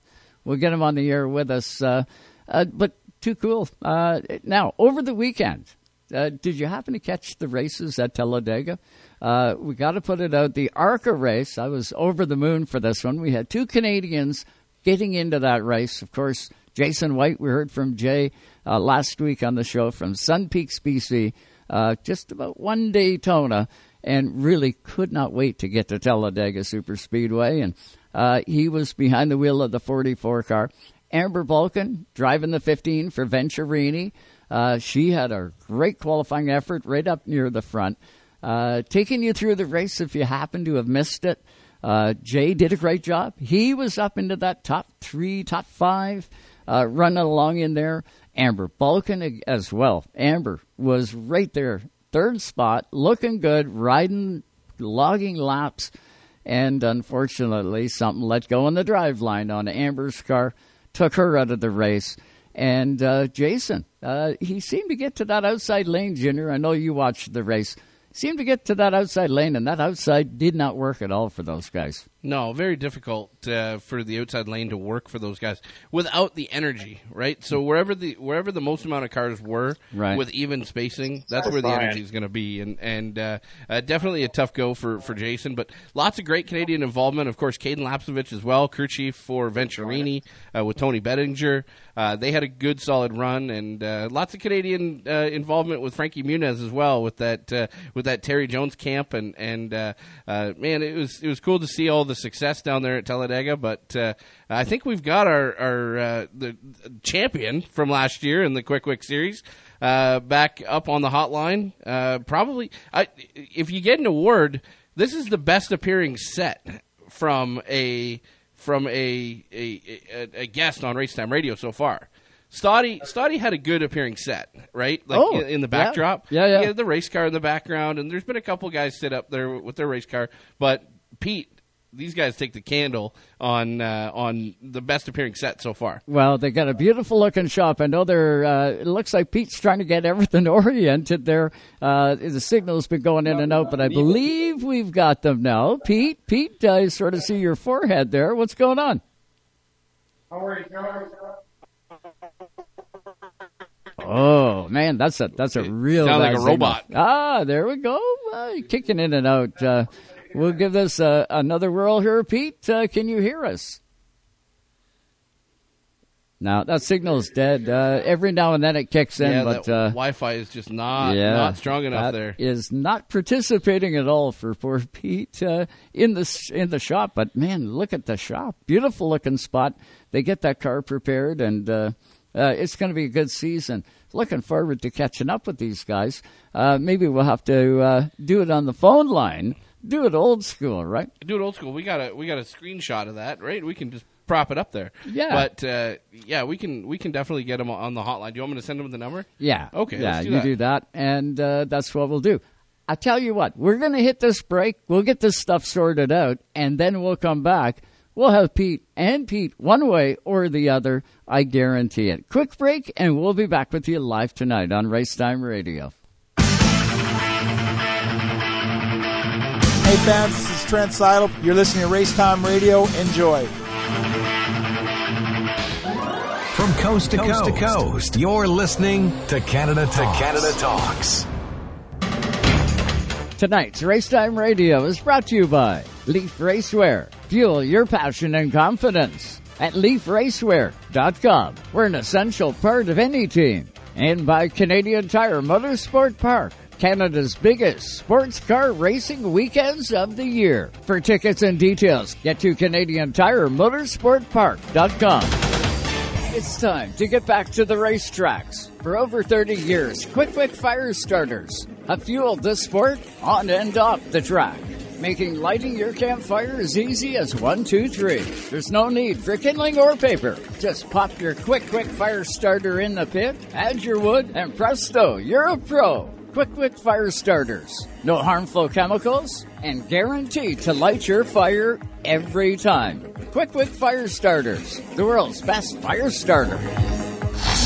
we'll get him on the air with us. Uh, uh, but too cool. Uh, now, over the weekend, uh, did you happen to catch the races at Talladega? Uh, we got to put it out. The ARCA race, I was over the moon for this one. We had two Canadians getting into that race. Of course, Jason White, we heard from Jay uh, last week on the show from Sun Peaks, BC, uh, just about won Daytona, and really could not wait to get to Talladega Super Speedway. And uh, he was behind the wheel of the 44 car. Amber Balcaen driving the 15 for Venturini. Uh, she had a great qualifying effort right up near the front. Uh, taking you through the race if you happen to have missed it. Uh, Jay did a great job. He was up into that top three, top five, uh, running along in there. Amber Balcaen as well. Amber was right there, third spot, looking good, riding, logging laps, and unfortunately, something let go on the drive line on Amber's car, took her out of the race. And uh, Jason, uh, he seemed to get to that outside lane, Junior. I know you watched the race. Seemed to get to that outside lane, and that outside did not work at all for those guys. No, very difficult uh, for the outside lane to work for those guys without the energy, right? So wherever the wherever the most amount of cars were, Right. with even spacing, that's where the energy is going to be, and and uh, uh, definitely a tough go for for Jason. But lots of great Canadian involvement, of course, Caden Lapcevich as well, crew chief for Venturini uh, with Toni Breidinger. Uh, they had a good solid run, and uh, lots of Canadian uh, involvement with Frankie Muniz as well with that uh, with that Rette Jones camp, and and uh, man, it was it was cool to see all the success down there at Talladega. But I think we've got our our the champion from last year in the Qwick Wick Series back up on the hotline. Probably, I, if you get an award, this is the best appearing set from a from a a, a, a guest on Racetime Radio so far. Stoddy, Stoddy had a good appearing set, right? Like Oh, in, in the yeah. backdrop. Yeah, yeah. He had the race car in the background, and there's been a couple guys sit up there with their race car. But Pete, these guys take the candle on uh, on the best appearing set so far. Well, they got a beautiful looking shop. I know they're. Uh, it looks like Pete's trying to get everything oriented there. Uh, the signal's been going in and out, but I believe we've got them now. Pete, Pete, I sort of see your forehead there. What's going on? How are you? Oh man, that's a that's a real sound like bad a signal. robot. Ah, there we go. Uh, kicking in and out. Uh, we'll give this uh, another whirl here, Pete. Uh, can you hear us? No, that signal's dead. Uh, every now and then it kicks in, yeah, but uh, Wi-Fi is just not yeah, not strong enough there. Is not participating at all for poor Pete uh, in the in the shop. But man, look at the shop, beautiful looking spot. They get that car prepared, and uh, uh, it's going to be a good season. Looking forward to catching up with these guys. Uh, maybe we'll have to uh, do it on the phone line. Do it old school, right? Do it old school. We got a we got a screenshot of that, right? We can just prop it up there. Yeah. But uh, yeah, we can we can definitely get them on the hotline. Do you want me to send them the number? Yeah. Okay. Yeah, do you do that, and uh, that's what we'll do. I tell you what, we're going to hit this break. We'll get this stuff sorted out, and then we'll come back. We'll have Pete and Pete one way or the other. I guarantee it. Quick break, and we'll be back with you live tonight on Racetime Radio. Hey fans, this is Trent Seidel. You're listening to Racetime Radio. Enjoy. From coast to coast, to coast, you're listening to Canada Talks. To Canada Talks. Tonight's Racetime Radio is brought to you by Leaf Racewear. Fuel your passion and confidence at leafracewear.com. We're an essential part of any team. And by Canadian Tire Motorsport Park, Canada's biggest sports car racing weekends of the year. For tickets and details, get to Canadian Tire Motorsportpark.com. It's time to get back to the racetracks. For over 30 years, Qwick Wick Fire Starters have fueled the sport on and off the track, making lighting your campfire as easy as one, two, three. There's no need for kindling or paper. Just pop your Qwick Wick Fire Starter in the pit, add your wood, and presto, you're a pro. Qwick Wick Fire Starters. No harmful chemicals and guaranteed to light your fire every time. Qwick Wick Fire Starters, the world's best fire starter.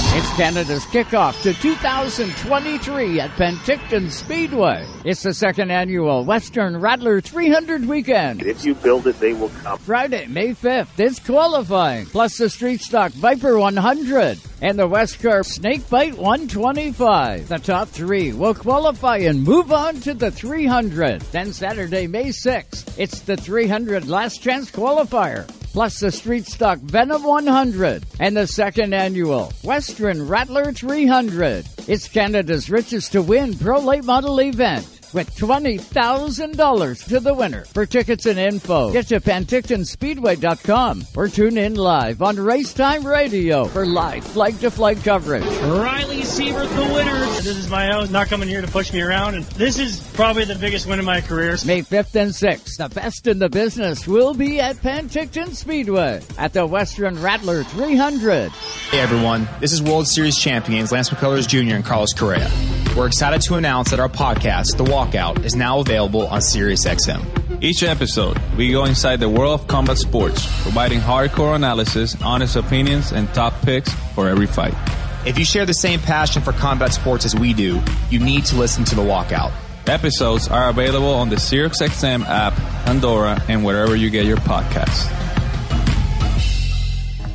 It's Canada's kickoff to 2023 at Penticton Speedway. It's the second annual Western Rattler 300 weekend. If you build it, they will come. Friday, May 5th, it's qualifying, plus the Street Stock Viper 100 and the Westcar Snakebite 125. The top three will qualify and move on to the 300. Then Saturday, May 6th, it's the 300 last chance qualifier plus the Street Stock Venom 100 and the second annual Western Rattler 300. It's Canada's richest to win pro late model event with $20,000 to the winner. For tickets and info, get to PentictonSpeedway.com or tune in live on Racetime Radio for live flag to flag coverage. Ryley Seibert, the winner. This is my house, not coming here to push me around, and this is probably the biggest win of my career. May 5th and 6th, the best in the business will be at Penticton Speedway at the Western Rattler 300. Hey everyone, this is World Series champions Lance McCullers Jr. and Carlos Correa. We're excited to announce that our podcast, The Walkout, is now available on SiriusXM. Each episode, we go inside the world of combat sports, providing hardcore analysis, honest opinions, and top picks for every fight. If you share the same passion for combat sports as we do, you need to listen to The Walkout. Episodes are available on the SiriusXM app, Pandora, and wherever you get your podcasts.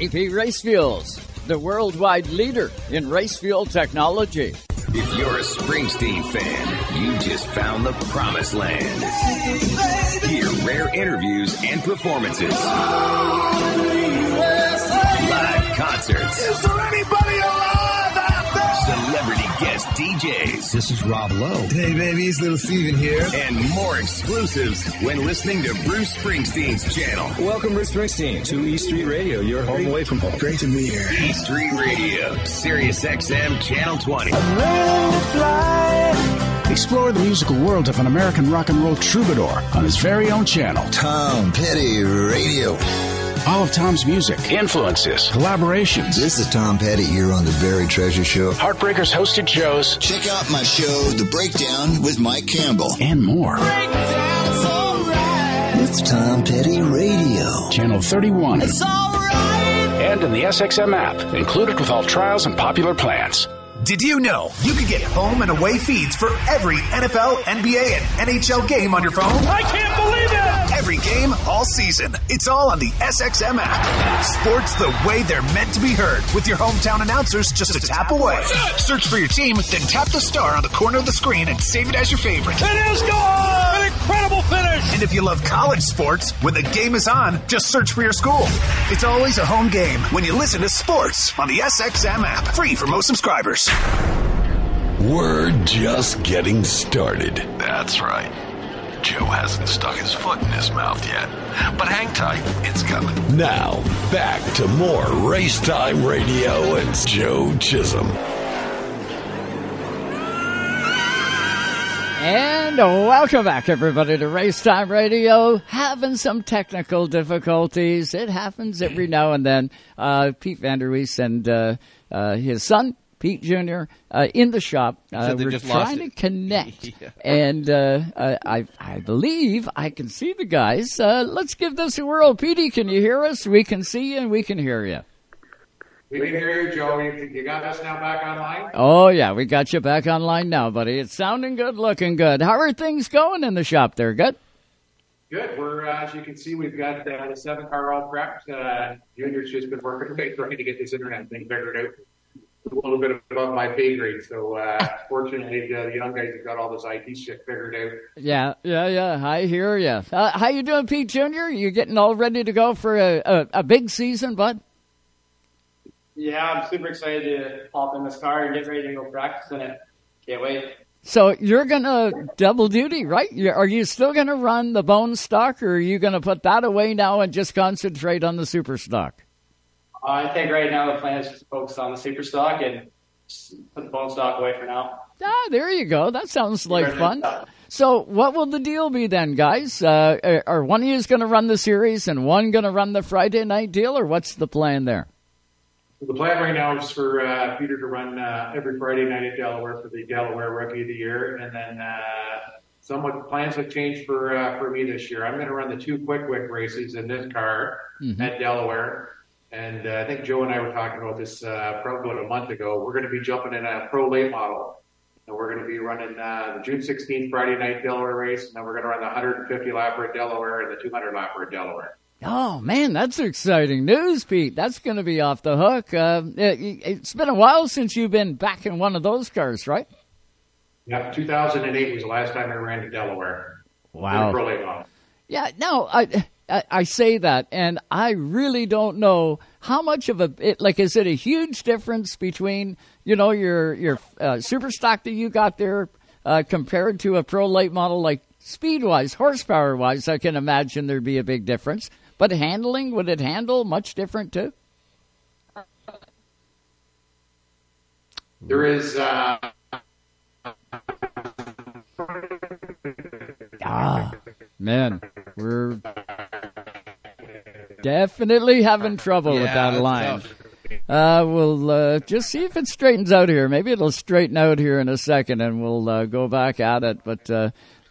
AP Race Fuels, the worldwide leader in race fuel technology. If you're a Springsteen fan, you just found the promised land. Hear rare interviews and performances. Live concerts. Is there anybody DJs. This is Rob Lowe. Hey, baby, it's Little Steven here. And more exclusives when listening to Bruce Springsteen's channel. Welcome, Bruce Springsteen, to E Street Radio, your home away from home. Great to be here. E Street Radio, Sirius XM, Channel 20. I'm learning to fly. Explore the musical world of an American rock and roll troubadour on his very own channel. Tom Petty Radio. All of Tom's music, influences, collaborations. This is Tom Petty here on the Buried Treasure Show. Heartbreakers hosted shows. Check out my show, The Breakdown with Mike Campbell. And more. It's Tom Petty Radio. Channel 31. It's alright. And in the SXM app, included with all trials and popular plans. Did you know you can get home and away feeds for every NFL, NBA, and NHL game on your phone? I can't believe it! Every game, all season. It's all on the SXM app. Sports the way they're meant to be heard with your hometown announcers just a tap away. Search for your team, then tap the star on the corner of the screen and save it as your favorite. It is gone! An incredible finish! And if you love college sports, when the game is on, just search for your school. It's always a home game when you listen to sports on the SXM app. Free for most subscribers. We're just getting started. That's right. Joe hasn't stuck his foot in his mouth yet. But hang tight, it's coming. Now, back to more Race Time Radio and Joe Chisholm. And welcome back, everybody, to Race Time Radio. Having some technical difficulties. It happens every now and then. Uh, Pete Vanderwyst and uh, uh, his son, Pete Jr., uh, in the shop. Uh, we're just trying to connect. Yeah. And uh, uh, I, I believe I can see the guys. Uh, let's give this a whirl. Petey, can you hear us? We can see you and we can hear you. We can hear you, Joe. You, got us now back online? Oh, yeah, we got you back online now, buddy. It's sounding good, looking good. How are things going in the shop there? Good? Good. We're, uh, as you can see, we've got uh, the seven car all prepped. Uh, Junior's just been working away trying to get this internet thing figured out. A little bit above my pay grade. So, uh, fortunately, uh, the young guys have got all this IT shit figured out. Yeah, yeah, yeah. I hear you. Uh, how you doing, Pete Jr.? You getting all ready to go for a, a, a big season, bud? Yeah, I'm super excited to hop in this car and get ready to go practice in it. Can't wait. So you're gonna double duty, right? Are you still gonna run the bone stock, or are you gonna put that away now and just concentrate on the super stock? I think right now the plan is just to focus on the super stock and put the bone stock away for now. Ah, there you go. That sounds like fun. So, what will the deal be then, guys? Uh, are one of you going to run the series and one going to run the Friday night deal, or what's the plan there? The plan right now is for uh, Peter to run uh, every Friday night at Delaware for the Delaware Rookie of the Year, and then uh, somewhat plans have changed for uh, for me this year. I'm going to run the two Qwick Wick races in this car Mm-hmm. at Delaware, and uh, I think Joe and I were talking about this uh, probably about a month ago. We're going to be jumping in a pro late model, and we're going to be running uh, the June 16th Friday night Delaware race, and then we're going to run the 150 lapper at Delaware and the 200 lapper at Delaware. Oh man, that's exciting news, Pete. That's going to be off the hook. Uh, it, it's been a while since you've been back in one of those cars, right? Yeah, 2008 was the last time I ran to Delaware. Wow. In a pro late model. Yeah, no, I, I I say that, and I really don't know how much of a it, like is it a huge difference between you know your your uh, super stock that you got there uh, compared to a pro late model like speed wise, horsepower wise. I can imagine there'd be a big difference, but handling would it handle much different too? There is. Uh, Ah, man, we're definitely having trouble with that line. tough. Uh, we'll uh, just see if it straightens out here. Maybe it'll straighten out here in a second, and we'll uh, go back at it. But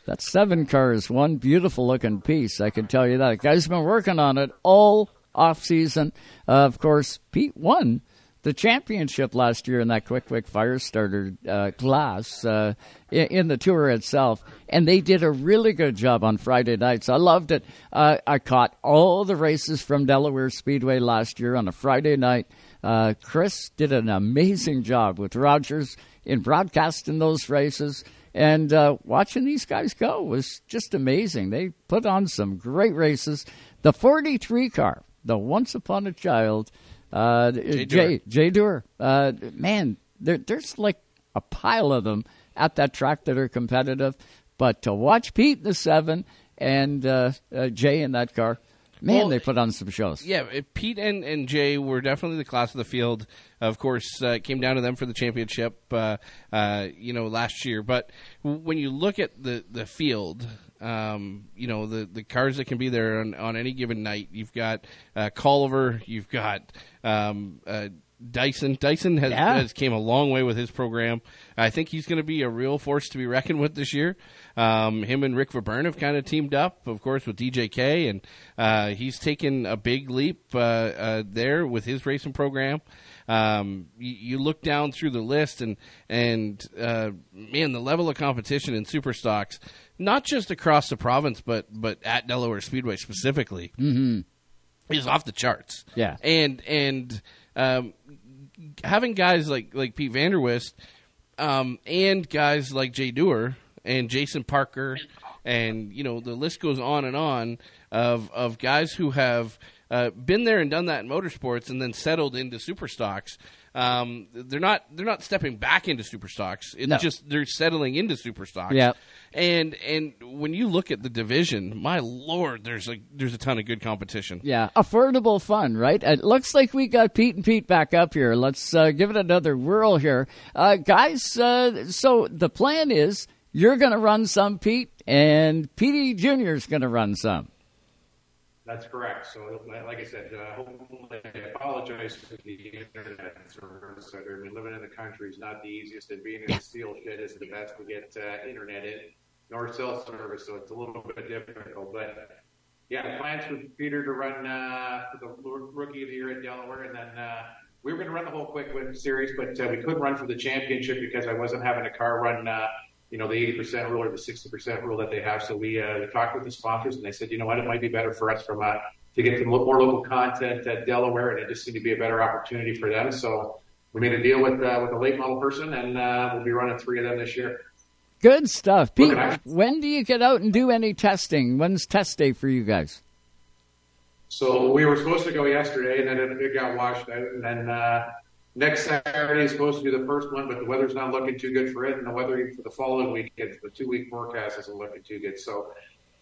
that seven car is one beautiful looking piece. I can tell you that. Guys have been working on it all off season. Uh, of course, Pete won the championship last year in that Qwick Wick fire starter uh, class uh, in, in the tour itself and they did a really good job on friday nights i loved it uh, i caught all the races from delaware speedway last year on a friday night uh, chris did an amazing job with rogers in broadcasting those races and uh, watching these guys go was just amazing they put on some great races the 43 car the once upon a child uh, Jay Dewar. Uh, man, there, there's like a pile of them at that track that are competitive. But to watch Pete in the seven and uh, uh, Jay in that car, man, Well, they put on some shows. Yeah, Pete and, and Jay were definitely the class of the field. Of course, uh, it came down to them for the championship, uh, uh, you know, last year. But when you look at the the field, um, you know, the the cars that can be there on, on any given night, you've got uh, Culliver, you've got um, uh, Dyson. Dyson has, Yeah. has came a long way with his program. I think he's going to be a real force to be reckoned with this year. Um, him and Rick Verburn have kind of teamed up, of course, with DJK, and uh, he's taken a big leap uh, uh, there with his racing program. Um, you, you look down through the list, and and uh, man, the level of competition in super stocks, not just across the province, but but at Delaware Speedway specifically, Mm-hmm. is off the charts. Yeah. and and um, having guys like like Pete Vanderwyst, um, and guys like Jay Dewar and Jason Parker, and you know the list goes on and on of of guys who have uh, been there and done that in motorsports and then settled into super stocks. Um, they're not they're not stepping back into super stocks. It's No. just they're settling into super stocks. Yeah. And and when you look at the division, my lord, there's a there's a ton of good competition. Yeah, affordable fun, right? It looks like we got Pete and Pete back up here. Let's uh, give it another whirl here, uh, guys. Uh, so the plan is you're going to run some, Pete, and Petey Junior is going to run some. That's correct. So, like I said, uh, I apologize for the internet service. I mean, living in the country is not the easiest, and being in the steel shed isn't the best to get uh, internet in, nor cell service, so it's a little bit difficult. But yeah, plans for Peter to run uh, for the rookie of the year at Delaware, and then uh, we were going to run the whole Qwick Wick series, but uh, we couldn't run for the championship because I wasn't having a car run. Uh, you know, the 80% rule or the 60% rule that they have. So we, uh, we talked with the sponsors and they said, you know what, it might be better for us from, uh, to get some more local content at Delaware and it just seemed to be a better opportunity for them. So we made a deal with, uh, with a late model person and, uh, we'll be running three of them this year. Good stuff, Pete. Look at that. When do you get out and do any testing? When's test day for you guys? So we were supposed to go yesterday and then it, it got washed out and then, uh, next Saturday is supposed to be the first one, but the weather's not looking too good for it. And the weather for the following weekend, the two week forecast isn't looking too good. So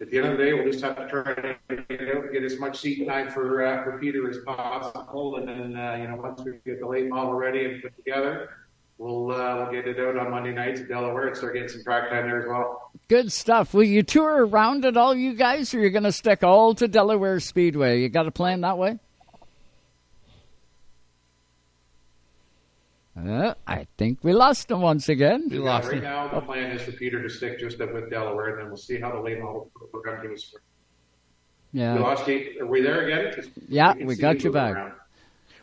at the end of the day, we'll just have to try to get, as much seat time for, uh, for Peter as possible. And then, uh, you know, once we get the late model ready and put together, we'll uh, we'll get it out on Monday nights in Delaware and start getting some track time there as well. Good stuff. Will you tour around at all, you guys, or are you going to stick all to Delaware Speedway? You got a plan that way? Uh, I think we lost him once again. We lost right him. now, the plan is for Peter to stick just up with Delaware, and then we'll see how the late model program goes. Yeah. We lost Kate. Are we there again? Yeah, we, we got you back. Around.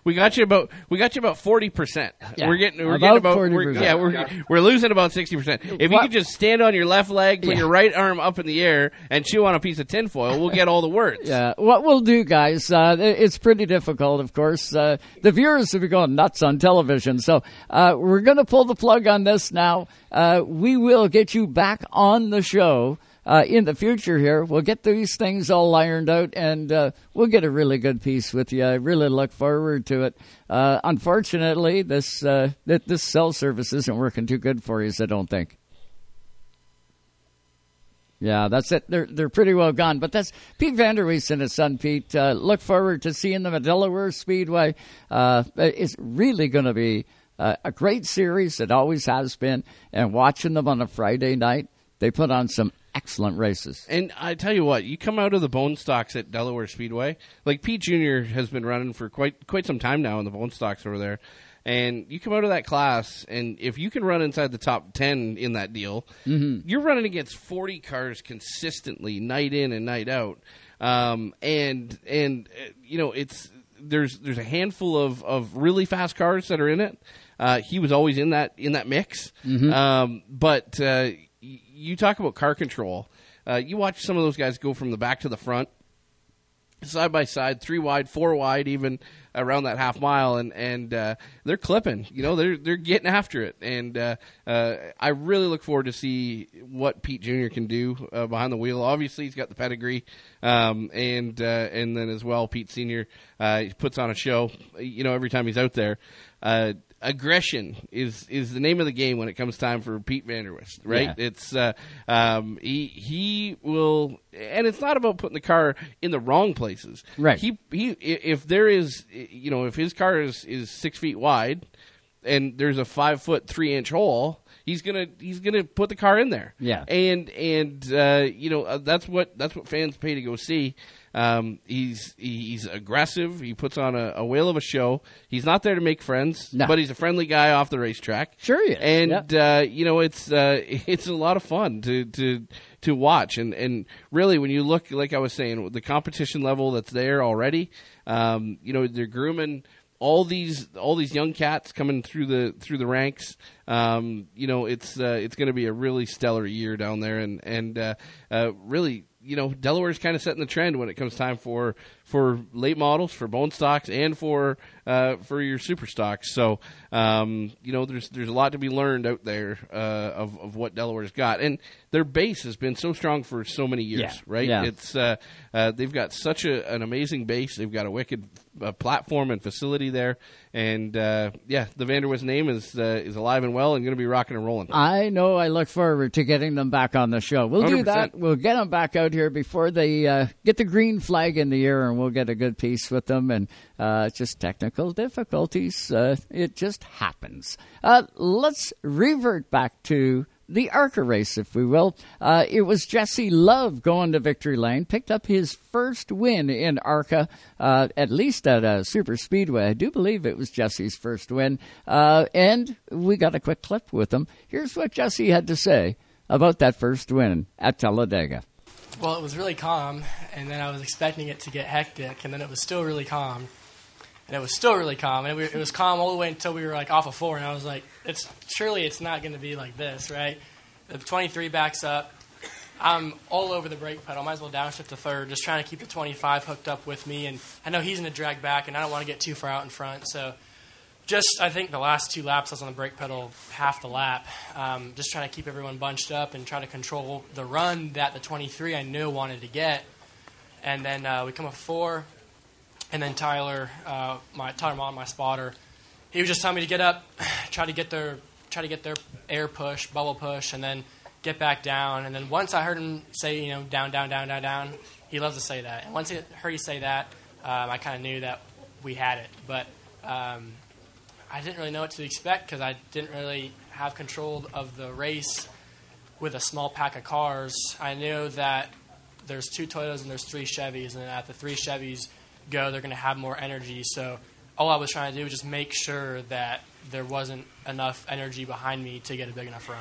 We got you about we got you about forty percent. Yeah, we're getting we're about getting about 40%. we're, yeah we're Yeah. we're losing about sixty percent. If you could just stand on your left leg, put Yeah. your right arm up in the air, and chew on a piece of tinfoil, we'll get all the words. Yeah, what we'll do, guys, uh, it's pretty difficult, of course. Uh, the viewers will be going nuts on television, so uh, we're going to pull the plug on this now. Uh, we will get you back on the show. Uh, in the future here, we'll get these things all ironed out and uh, we'll get a really good piece with you. I really look forward to it. Uh, unfortunately, this uh, th- this cell service isn't working too good for you, so I don't think. Yeah, that's it. They're they're pretty well gone. But that's Pete Vanderwyst and his son Pete. Uh, look forward to seeing them at Delaware Speedway. Uh, it's really going to be uh, a great series. It always has been. And watching them on a Friday night, they put on some excellent races. And I tell you what, you come out of the bone stocks at Delaware Speedway. Like Pete Jr. has been running for quite quite some time now in the bone stocks over there. And you come out of that class, and if you can run inside the top ten in that deal, Mhm. you're running against forty cars consistently, night in and night out. Um, and and uh, you know it's there's there's a handful of, of really fast cars that are in it. Uh, he was always in that in that mix. Mhm. Um, but uh, you talk about car control. Uh, you watch some of those guys go from the back to the front, side by side, three wide, four wide, even around that half mile, and and uh, they're clipping. You know, they're they're getting after it, and uh, uh, I really look forward to see what Pete Jr. can do uh, behind the wheel. Obviously, he's got the pedigree, um, and uh, and then as well, Pete Senior uh, puts on a show. You know, every time he's out there. Aggression is is the name of the game when it comes time for Pete Vanderwyst, right? Yeah. It's uh, um, he he will, and it's not about putting the car in the wrong places. Right. He he if there is you know if his car is is six feet wide, and there's a five foot three inch hole. He's gonna he's gonna put the car in there. Yeah. and and uh, you know uh, that's what that's what fans pay to go see. Um, he's he's aggressive. He puts on a, a whale of a show. He's not there to make friends, No. but he's a friendly guy off the racetrack. Sure he is. And uh, you know it's uh, it's a lot of fun to to to watch. And and really when you look, like I was saying, the competition level that's there already. Um, you know they're grooming all these all these young cats coming through the through the ranks. Um, you know, it's uh, it's going to be a really stellar year down there, and and uh, uh, really. You know, Delaware's kind of setting the trend when it comes time for for late models, for bone stocks, and for uh, for your super stocks. So, um, you know, there's there's a lot to be learned out there uh, of of what Delaware's got, and their base has been so strong for so many years, Yeah, right? yeah. It's uh, uh, they've got such a, an amazing base. They've got a wicked uh, platform and facility there, and uh, yeah, the Vanderwyst name is uh, is alive and well and going to be rocking and rolling. I know. I look forward to getting them back on the show. We'll do 100%. that. We'll get them back out here before they uh, get the green flag in the air, and we'll get a good piece with them. And uh, just technical difficulties. Uh, it just happens. Uh, let's revert back to the ARCA race, if we will. Uh, it was Jesse Love going to victory lane, picked up his first win in ARCA, uh, at least at a super speedway. I do believe it was Jesse's first win. Uh, and we got a quick clip with him. Here's what Jesse had to say about that first win at Talladega. Well, it was really calm, and then I was expecting it to get hectic, and then it was still really calm, and it was still really calm, and it, was calm all the way until we were like off of four, and I was like, "It's surely it's not going to be like this, right?" The 23 backs up. I'm all over the brake pedal. Might as well downshift to third, just trying to keep the 25 hooked up with me, and I know he's going to drag back, and I don't want to get too far out in front, so just I think the last two laps I was on the brake pedal half the lap, um, just trying to keep everyone bunched up and try to control the run that the 23 I knew wanted to get. And then uh, we come up four, and then Tyler, uh, my Tyler Mott, my spotter, he was just telling me to get up, try to get their try to get their air push, bubble push, and then get back down. And then once I heard him say, you know, down, down, down, down, down, he loves to say that. And once he heard he say that, um, I kind of knew that we had it. But um, I didn't really know what to expect because I didn't really have control of the race with a small pack of cars. I knew that there's two Toyotas and there's three Chevys, and at the three Chevys go, they're going to have more energy. So all I was trying to do was just make sure that there wasn't enough energy behind me to get a big enough run.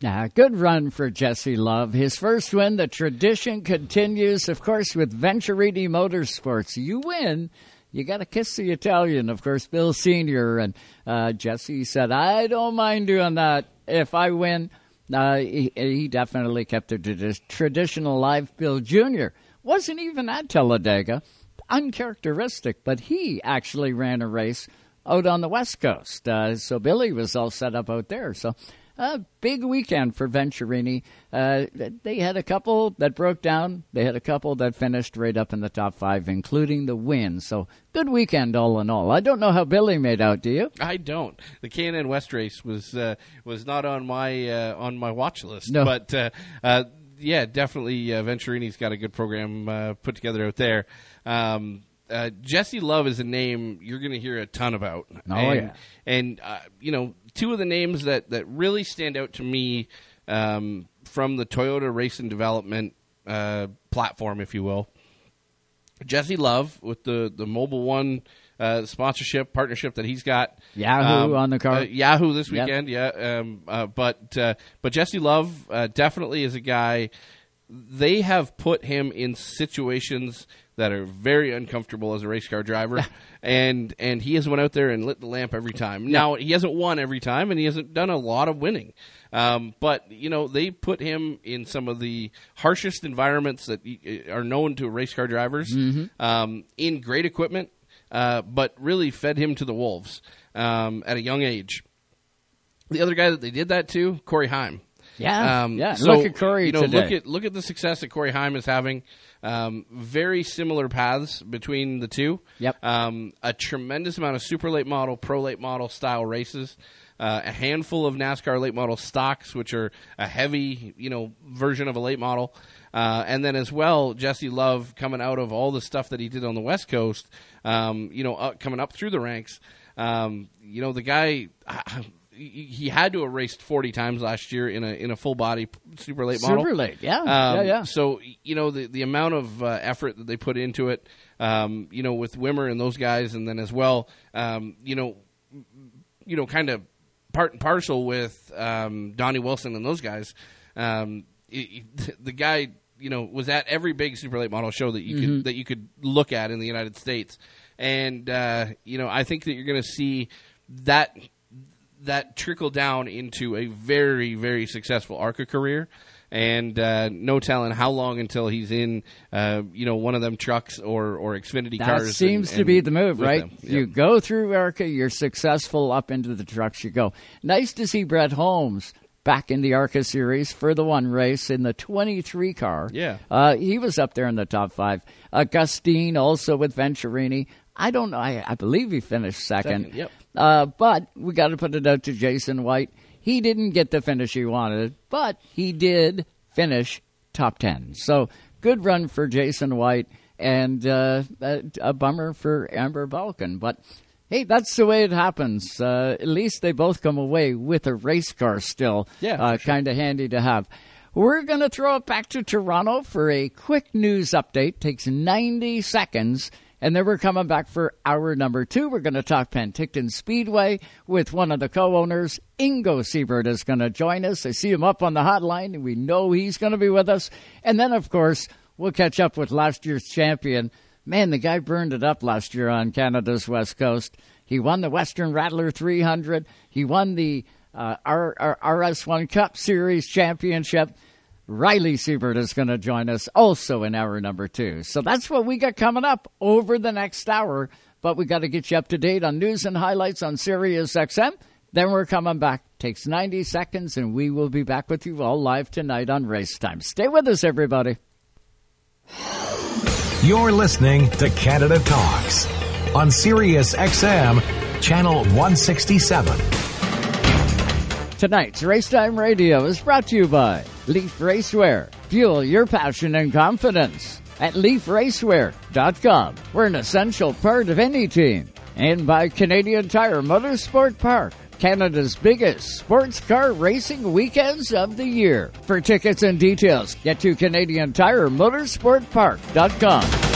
Yeah, good run for Jesse Love. His first win. The tradition continues, of course, with Venturini Motorsports. You win. You got to kiss the Italian, of course, Bill Senior and uh, Jesse said, "I don't mind doing that if I win." Uh, he, he, definitely kept the traditional life. Bill Jr. wasn't even at Talladega, uncharacteristic, but he actually ran a race out on the West Coast. Uh, so Billy was all set up out there. So a big weekend for Venturini. Uh, they had a couple that broke down. They had a couple that finished right up in the top five, including the win. So good weekend all in all. I don't know how Billy made out. Do you? I don't. The K&N West race was uh, was not on my uh, on my watch list. No. but. Uh, uh, yeah, definitely. Uh, Venturini's got a good program put together out there. Um, uh, Jesse Love is a name you're going to hear a ton about. Oh and, yeah, and uh, you know two of the names that that really stand out to me um, from the Toyota Racing Development uh, platform, if you will. Jesse Love with the the Mobil One uh, sponsorship partnership that he's got. Yahoo um, on the car. Uh, Yahoo this weekend, yep. yeah. Um, uh, but uh, but Jesse Love uh, definitely is a guy. They have put him in situations that are very uncomfortable as a race car driver, and and he has went out there and lit the lamp every time. Now he hasn't won every time, and he hasn't done a lot of winning. Um, but you know they put him in some of the harshest environments that are known to race car drivers, mm-hmm. um, in great equipment, uh, but really fed him to the wolves um, at a young age. The other guy that they did that to, Corey Heim. Yeah, um, yeah. So, look at Corey you know, today. Look at look at the success that Corey Heim is having. Um, very similar paths between the two. Yep. Um, a tremendous amount of super late model, pro late model style races. Uh, a handful of NASCAR late model stocks, which are a heavy, you know, version of a late model. Uh, and then as well, Jesse Love coming out of all the stuff that he did on the West Coast, um, you know, uh, coming up through the ranks. Um, you know, the guy, he had to have raced 40 times last year in a in a full body super late model. Super late, yeah, um, yeah, yeah. So you know the the amount of uh, effort that they put into it, um, you know, with Wimmer and those guys, and then as well, um, you know, you know, kind of part and parcel with um, Donnie Wilson and those guys. Um, it, the guy, you know, was at every big super late model show that you Mm-hmm. could that you could look at in the United States, and uh, you know, I think that you're going to see that that trickle down into a very very successful ARCA career. And uh, no telling how long until he's in, uh, you know, one of them trucks or or Xfinity That cars. That seems and- to and be the move, right? them. You go through ARCA, you're successful up into the trucks you go. Nice to see Bret Holmes back in the ARCA series for the one race in the 23 car. Yeah. Uh, he was up there in the top five. Augustine also with Venturini. I don't know. I, I believe he finished second. Second, yep. Uh, but we got to put it out to Jason White. He didn't get the finish he wanted, but he did finish top 10. So good run for Jason White and uh, a, a bummer for Amber Balcaen. But hey, that's the way it happens. Uh, at least they both come away with a race car still. Yeah, Uh, kind of handy to have. We're going to throw it back to Toronto for a quick news update. Takes 90 seconds. And then we're coming back for hour number two. We're going to talk Penticton Speedway with one of the co-owners. Ingo Seibert is going to join us. I see him up on the hotline, and we know he's going to be with us. And then, of course, we'll catch up with last year's champion. Man, the guy burned it up last year on Canada's West Coast. He won the Western Rattler 300. He won the uh, R- R- RS1 Cup Series Championship. Ryley Seibert is going to join us also in hour number two. So that's what we got coming up over the next hour. But we got to get you up to date on news and highlights on Sirius XM. Then we're coming back. Takes 90 seconds, and we will be back with you all live tonight on Race Time. Stay with us, everybody. You're listening to Canada Talks on Sirius XM, channel 167. Tonight's Racetime Radio is brought to you by Leaf Racewear. Fuel your passion and confidence at leafracewear.com. We're an essential part of any team. and by Canadian Tire Motorsport Park. Canada's biggest sports car racing weekends of the year. For tickets and details, get to Canadian Tire Motorsportpark.com.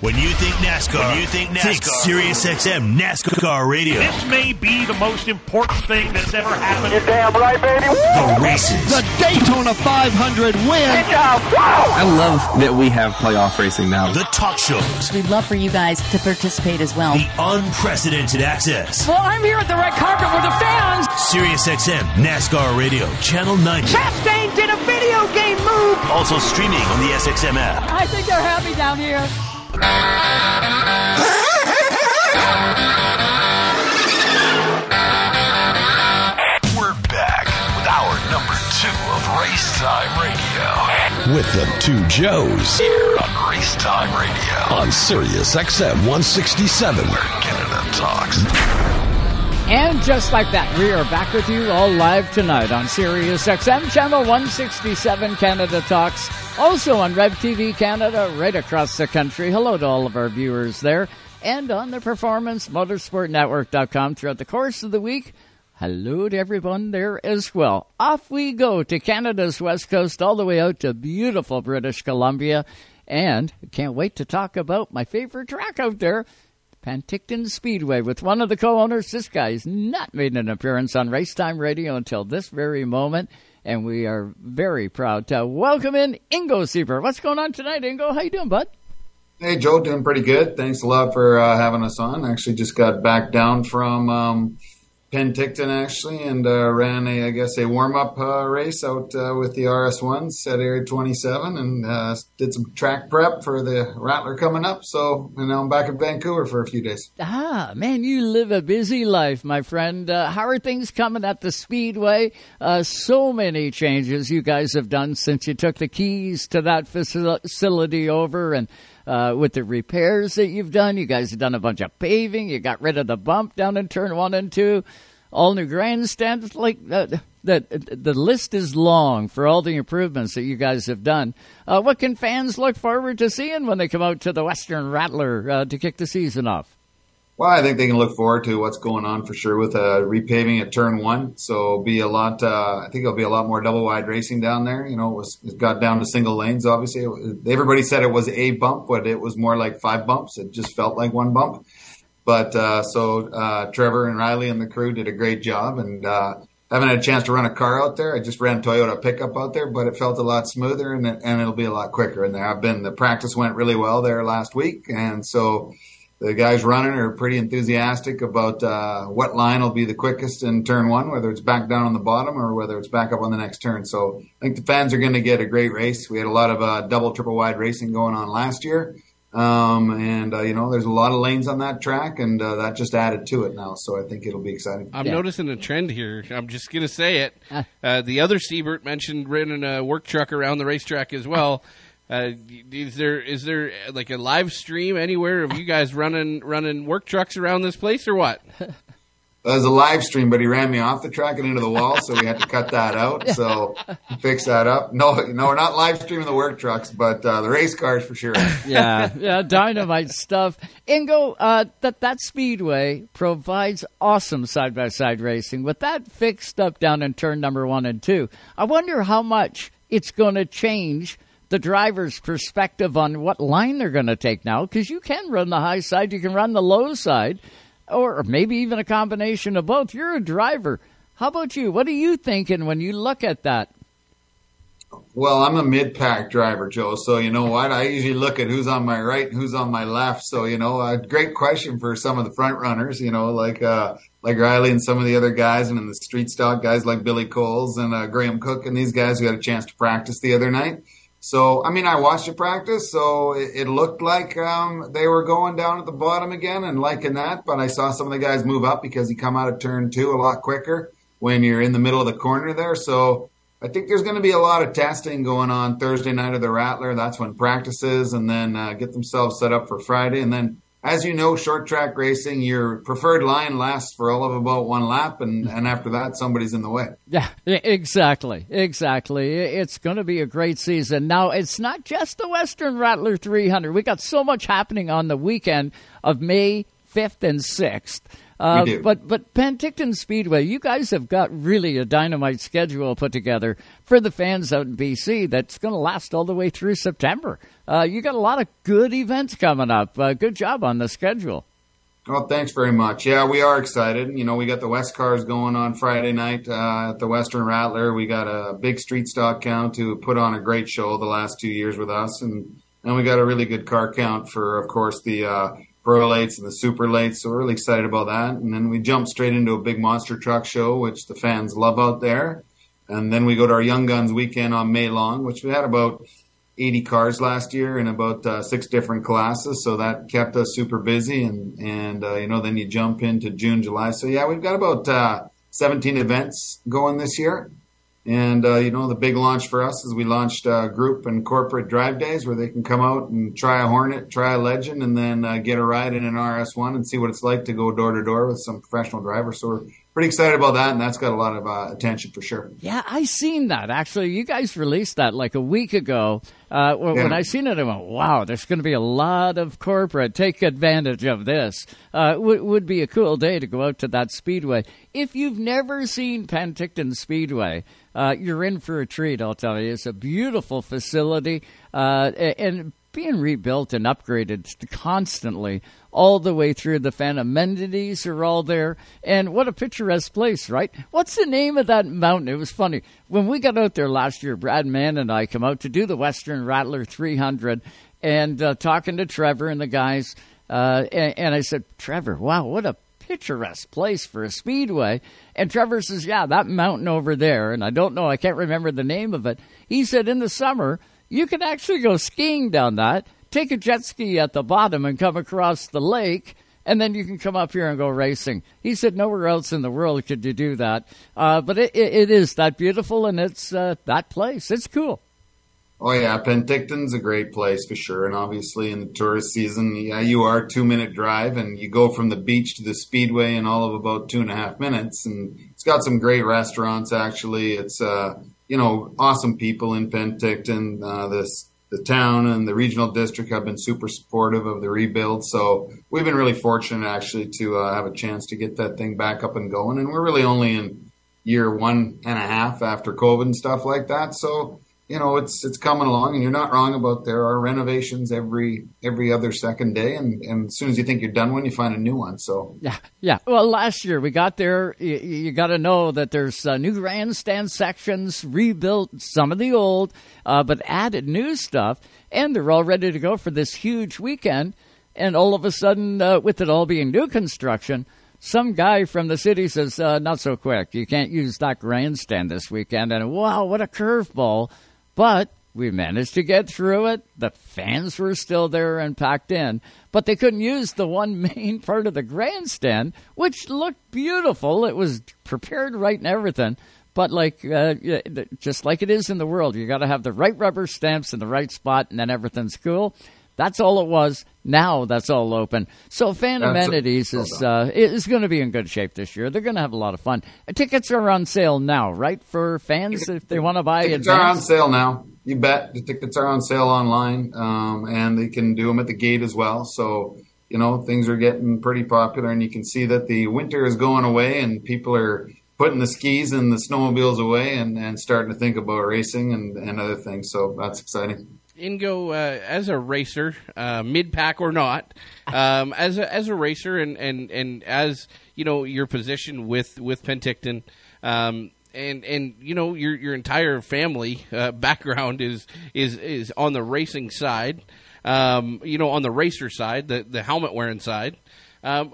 When you think NASCAR, when you think NASCAR, think Sirius XM NASCAR Radio. This may be the most important thing that's ever happened. You're damn right, baby. The races. The Daytona 500 win. I love that we have playoff racing now. The talk shows. We'd love for you guys to participate as well. The unprecedented access. Well, I'm here at the red carpet with the fans. Sirius XM NASCAR Radio, Channel 90. Chastain did a video game move. Also streaming on the SXM app. I think they're happy down here. We're back with our number two of Race Time Radio. With the two Joes here on Race Time Radio on Sirius XM 167, where Canada talks. And just like that, we are back with you all live tonight on Sirius XM Channel 167 Canada Talks. Also on RevTV Canada, right across the country. Hello to all of our viewers there. And on the Performance Motorsport Network.com throughout the course of the week. Hello to everyone there as well. Off we go to Canada's West Coast, all the way out to beautiful British Columbia. And can't wait to talk about my favorite track out there, Penticton Speedway, with one of the co owners. This guy has not made an appearance on Racetime Radio until this very moment. And we are very proud to welcome in Ingo Seibert. What's going on tonight, Ingo? How you doing, bud? Hey, Joe, doing pretty good. Thanks a lot for uh, having us on. Actually, just got back down from um, Penticton actually, and uh, ran a, I guess, a warm up uh, race out uh, with the RS ones at Area 27, and uh, did some track prep for the Rattler coming up. So, and now I'm back in Vancouver for a few days. Ah, man, you live a busy life, my friend. Uh, how are things coming at the Speedway? Uh, so many changes you guys have done since you took the keys to that facility over, and uh, with the repairs that you've done. You guys have done a bunch of paving. You got rid of the bump down in turn one and two. All new grandstands. Like uh, the the list is long for all the improvements that you guys have done. Uh, what can fans look forward to seeing when they come out to the Western Rattler uh, to kick the season off? Well, I think they can look forward to what's going on for sure with uh, repaving at turn one. So be a lot. Uh, I think it'll be a lot more double wide racing down there. You know, it, was, it got down to single lanes. Obviously, everybody said it was a bump, but it was more like five bumps. It just felt like one bump. But uh, so uh, Trevor and Ryley and the crew did a great job, and uh, haven't had a chance to run a car out there. I just ran Toyota pickup out there, but it felt a lot smoother and and it'll be a lot quicker in there. I've been the practice went really well there last week, and so the guys running are pretty enthusiastic about uh, what line will be the quickest in turn one, whether it's back down on the bottom or whether it's back up on the next turn. So I think the fans are going to get a great race. We had a lot of uh, double, triple wide racing going on last year. Um, and, uh, you know, there's a lot of lanes on that track, and uh, that just added to it now. So I think it'll be exciting. I'm yeah. noticing a trend here. I'm just going to say it. Uh, the other Seibert mentioned running a work truck around the racetrack as well. Uh, is there is there like a live stream anywhere of you guys running running work trucks around this place or what? There's a live stream, but he ran me off the track and into the wall, so we had to cut that out. So fix that up. No, no, we're not live streaming the work trucks, but uh, the race cars for sure. yeah, yeah, dynamite stuff. Ingo, uh, that that speedway provides awesome side by side racing. With that fixed up down in turn number one and two, I wonder how much it's going to change the driver's perspective on what line they're going to take now because you can run the high side, you can run the low side, or maybe even a combination of both. You're a driver. How about you? What are you thinking when you look at that? Well, I'm a mid pack driver, Joe. So, you know what? I usually look at who's on my right and who's on my left. So, you know, a great question for some of the front runners, you know, like, uh, like Ryley and some of the other guys and in the street stock guys like Billy Coles and uh, Graham Cook and these guys who had a chance to practice the other night. So, I mean, I watched the practice, so it, it looked like um, they were going down at the bottom again and liking that. But I saw some of the guys move up because you come out of turn two a lot quicker when you're in the middle of the corner there. So I think there's going to be a lot of testing going on Thursday night of the Rattler. That's when practices and then uh, get themselves set up for Friday. And then as you know, short track racing, your preferred line lasts for all of about one lap, and, and after that, somebody's in the way. Yeah, exactly. Exactly. It's going to be a great season. Now, it's not just the Western Rattler 300. We got so much happening on the weekend of May fifth and sixth. Uh. But but Penticton Speedway, you guys have got really a dynamite schedule put together for the fans out in BC that's going to last all the way through September. Uh, you got a lot of good events coming up. Uh, good job on the schedule. Well, thanks very much. Yeah, we are excited. You know, we got the West Cars going on Friday night uh, at the Western Rattler. We got a big street stock count who put on a great show the last two years with us, and and we got a really good car count for, of course, the uh, Pro Lates and the Super Lates. So we're really excited about that. And then we jump straight into a big monster truck show, which the fans love out there. And then we go to our Young Guns weekend on May long, which we had about 80 cars last year in about uh, six different classes. So that kept us super busy. And, and uh, you know, then you jump into June, July. So yeah, we've got about uh, 17 events going this year. And, uh, you know, the big launch for us is we launched uh, group and corporate drive days where they can come out and try a Hornet, try a Legend, and then uh, get a ride in an RS1 and see what it's like to go door to door with some professional drivers. So we're pretty excited about that. And that's got a lot of uh, attention for sure. Yeah, I seen that actually. You guys released that like a week ago. Uh, when Yeah. when I seen it, I went, "Wow, there's going to be a lot of corporate take advantage of this." Uh, would would be a cool day to go out to that speedway. If you've never seen Penticton Speedway, uh, you're in for a treat. I'll tell you, it's a beautiful facility, uh, and being rebuilt and upgraded constantly all the way through. The fan amenities are all there, and what a picturesque place, right? What's the name of that mountain? It was funny when we got out there last year. Brad Mann and I come out to do the Western Rattler 300, and uh, talking to Trevor and the guys, uh, and, and I said, Trevor, wow, what a picturesque place for a speedway. And Trevor says, Yeah, that mountain over there, and I don't know, I can't remember the name of it. He said, In the summer, you can actually go skiing down that, take a jet ski at the bottom and come across the lake. And then you can come up here and go racing. He said, nowhere else in the world could you do that. Uh, but it, it, is that beautiful, and it's uh, that place. It's cool. Oh yeah, Penticton's a great place for sure, and obviously in the tourist season, yeah, you are two minute drive, and you go from the beach to the speedway in all of about two and a half minutes, and it's got some great restaurants. Actually, it's uh, you know awesome people in Penticton. Uh, this the town and the regional district have been super supportive of the rebuild, so we've been really fortunate actually to uh, have a chance to get that thing back up and going, and we're really only in year one and a half after COVID and stuff like that, so you know it's it's coming along and you're not wrong about there are renovations every every other second day and, and as soon as you think you're done one you find a new one so Yeah, yeah. Well, last year we got there. You, you got to know that there's uh, new grandstand sections, rebuilt some of the old, uh, but added new stuff, and they're all ready to go for this huge weekend. And all of a sudden, uh, with it all being new construction, some guy from the city says, uh, "Not so quick. You can't use that grandstand this weekend." And wow, what a curveball! But we managed to get through it. The fans were still there and packed in, but they couldn't use the one main part of the grandstand, which looked beautiful. It was prepared right and everything. But like, uh, just like it is in the world, you got to have the right rubber stamps in the right spot, and then everything's cool. That's all it was. Now that's all open. So fan That's amenities well is uh, is going to be in good shape this year. They're going to have a lot of fun. Tickets are on sale now, right? For fans if they want to buy tickets are on sale now you bet the tickets are on sale online um, and they can do them at the gate as well so you know things are getting pretty popular and you can see that the winter is going away and people are putting the skis and the snowmobiles away and, and starting to think about racing and, and other things so that's exciting Ingo, uh, as a racer, uh, mid pack or not, um, as a as a racer, and, and, and as you know your position with with Penticton, um, and and you know your your entire family uh, background is is is on the racing side, um, you know on the racer side, the the helmet wearing side. Um,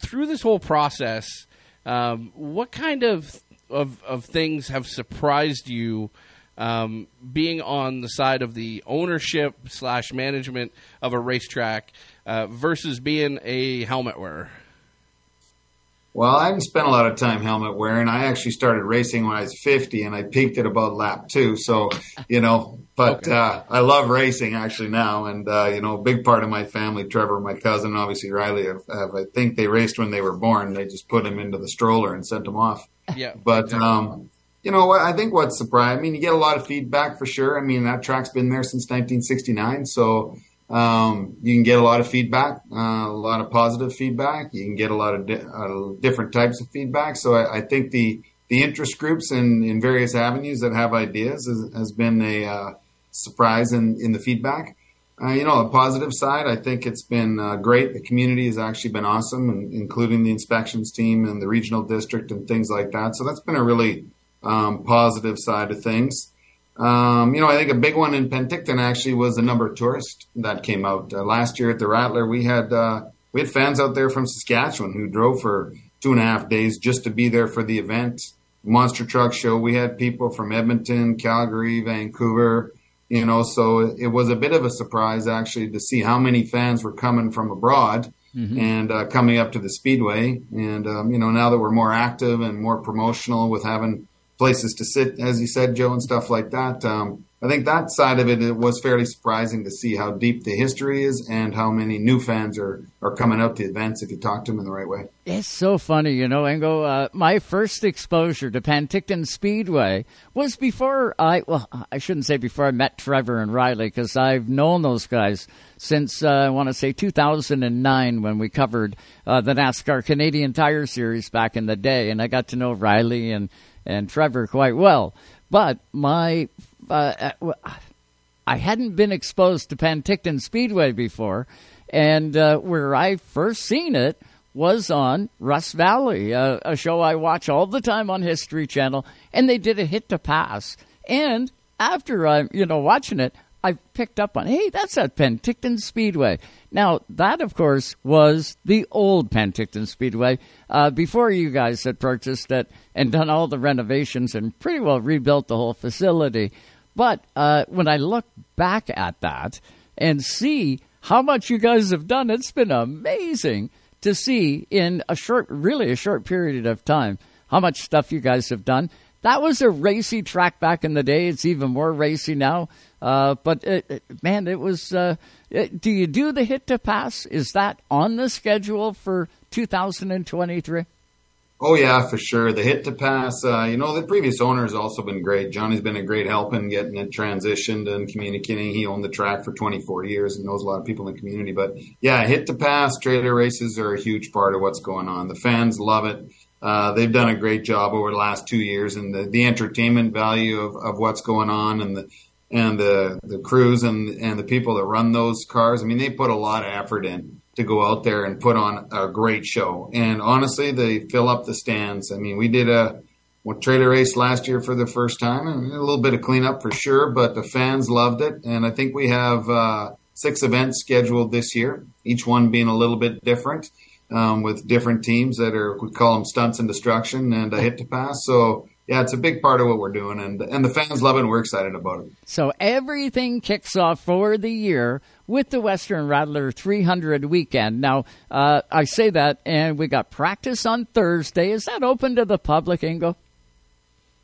through this whole process, um, what kind of, of of things have surprised you? Um, being on the side of the ownership slash management of a racetrack uh, versus being a helmet wearer? Well, I haven't spent a lot of time helmet wearing. I actually started racing when I was 50 and I peaked at about lap two. So, you know, but, uh, I love racing actually now. And, uh, you know, a big part of my family, Trevor, my cousin, obviously Ryley, have, have, I think they raced when they were born. They just put him into the stroller and sent him off. Yeah. But, um, you know what? I think what's surprised, I mean, you get a lot of feedback for sure. I mean, that track's been there since 1969. So, Um, you can get a lot of feedback, uh, a lot of positive feedback. You can get a lot of di- uh, different types of feedback. So I, I, think the the interest groups in, in various avenues that have ideas has, has been a uh, surprise in, in the feedback. Uh, you know, the positive side, I think it's been uh, great. The community has actually been awesome, and, including the inspections team and the regional district and things like that. So that's been a really um, positive side of things. Um, you know, I think a big one in Penticton actually was the number of tourists that came out uh, last year at the Rattler. We had uh, we had fans out there from Saskatchewan who drove for two and a half days just to be there for the event. Monster Truck Show. We had people from Edmonton, Calgary, Vancouver. You know, so it was a bit of a surprise actually to see how many fans were coming from abroad. Mm-hmm. and uh, coming up to the speedway. And um, you know, now that we're more active and more promotional with having places to sit, as you said, Joe, and stuff like that. Um, I think that side of it, it was fairly surprising to see how deep the history is and how many new fans are, are coming out to events if you talk to them in the right way. It's so funny, you know, Ingo. Uh, my first exposure to Penticton Speedway was before I, well, I shouldn't say before I met Trevor and Ryley because I've known those guys since uh, I want to say 2009 when we covered uh, the NASCAR Canadian Tire Series back in the day, and I got to know Ryley and and Trevor quite well. But my, uh, uh I hadn't been exposed to Penticton Speedway before, and uh, where I first seen it was on Rust Valley, uh, a show I watch all the time on History Channel, and they did a hit to pass. And after I'm, you know, watching it, I picked up on, hey, that's at Penticton Speedway. Now, that, of course, was the old Penticton Speedway uh, before you guys had purchased it and done all the renovations and pretty well rebuilt the whole facility. But uh, when I look back at that and see how much you guys have done, it's been amazing to see in a short, really a short period of time, how much stuff you guys have done. That was a racy track back in the day. It's even more racy now. Uh, but it, it, man, it was. Uh, it, do you do the hit to pass? Is that on the schedule for 2023? Oh yeah, for sure. The hit to pass. Uh, you know, the previous owner has also been great. Johnny's been a great help in getting it transitioned and communicating. He owned the track for 24 years and knows a lot of people in the community. But yeah, hit to pass trailer races are a huge part of what's going on. The fans love it. Uh, they've done a great job over the last two years, and the, the entertainment value of, of what's going on, and the and the the crews and and the people that run those cars. I mean, they put a lot of effort in to go out there and put on a great show. And honestly, they fill up the stands. I mean, we did a trailer race last year for the first time, and a little bit of cleanup for sure, but the fans loved it. And I think we have uh, six events scheduled this year, each one being a little bit different. Um, with different teams that are, we call them stunts and destruction and a hit to pass. So yeah, it's a big part of what we're doing, and and the fans love it, and we're excited about it. So everything kicks off for the year with the Western Rattler 300 weekend. Now, uh, I say that, and we got practice on Thursday. Is that open to the public, Ingo?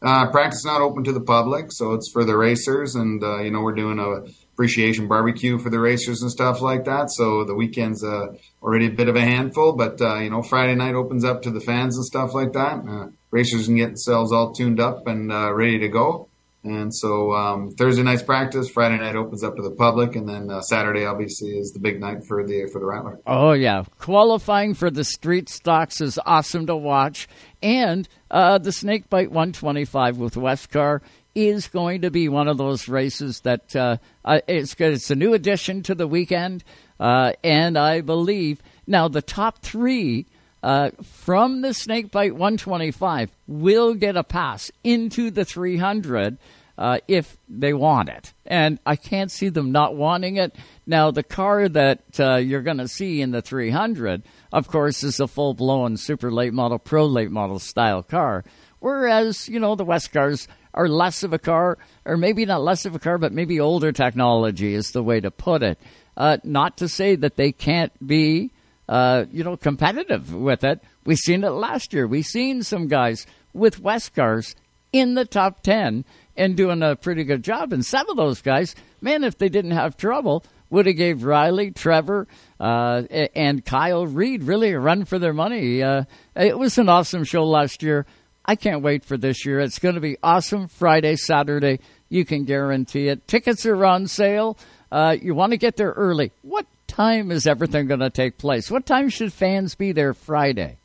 Uh, practice not open to the public, so it's for the racers, and uh, you know we're doing a appreciation barbecue for the racers and stuff like that. So the weekend's uh, already a bit of a handful, but uh, you know Friday night opens up to the fans and stuff like that. Uh, racers can get themselves all tuned up and uh, ready to go. And so um, Thursday night's practice, Friday night opens up to the public, and then uh, Saturday obviously is the big night for the for the Rattler. Oh yeah, qualifying for the street stocks is awesome to watch, and uh, the Snakebite 125 with Westcar is going to be one of those races that uh, uh it's. It's a new addition to the weekend, uh, and I believe now the top three uh, from the Snakebite 125 will get a pass into the 300 uh, if they want it. And I can't see them not wanting it. Now, the car that uh, you're going to see in the 300, of course, is a full blown super late model, pro late model style car. Whereas, you know, the West cars are less of a car, or maybe not less of a car, but maybe older technology is the way to put it. Uh, not to say that they can't be uh, you know, competitive with it. We seen it last year. We seen some guys with West cars in the top ten and doing a pretty good job. And some of those guys, man, if they didn't have trouble, would have gave Ryley, Trevor, uh, and Kyle Reed really a run for their money. Uh, it was an awesome show last year. I can't wait for this year. It's going to be awesome Friday, Saturday. You can guarantee it. Tickets are on sale. Uh, you want to get there early. What time is everything going to take place? What time should fans be there Friday?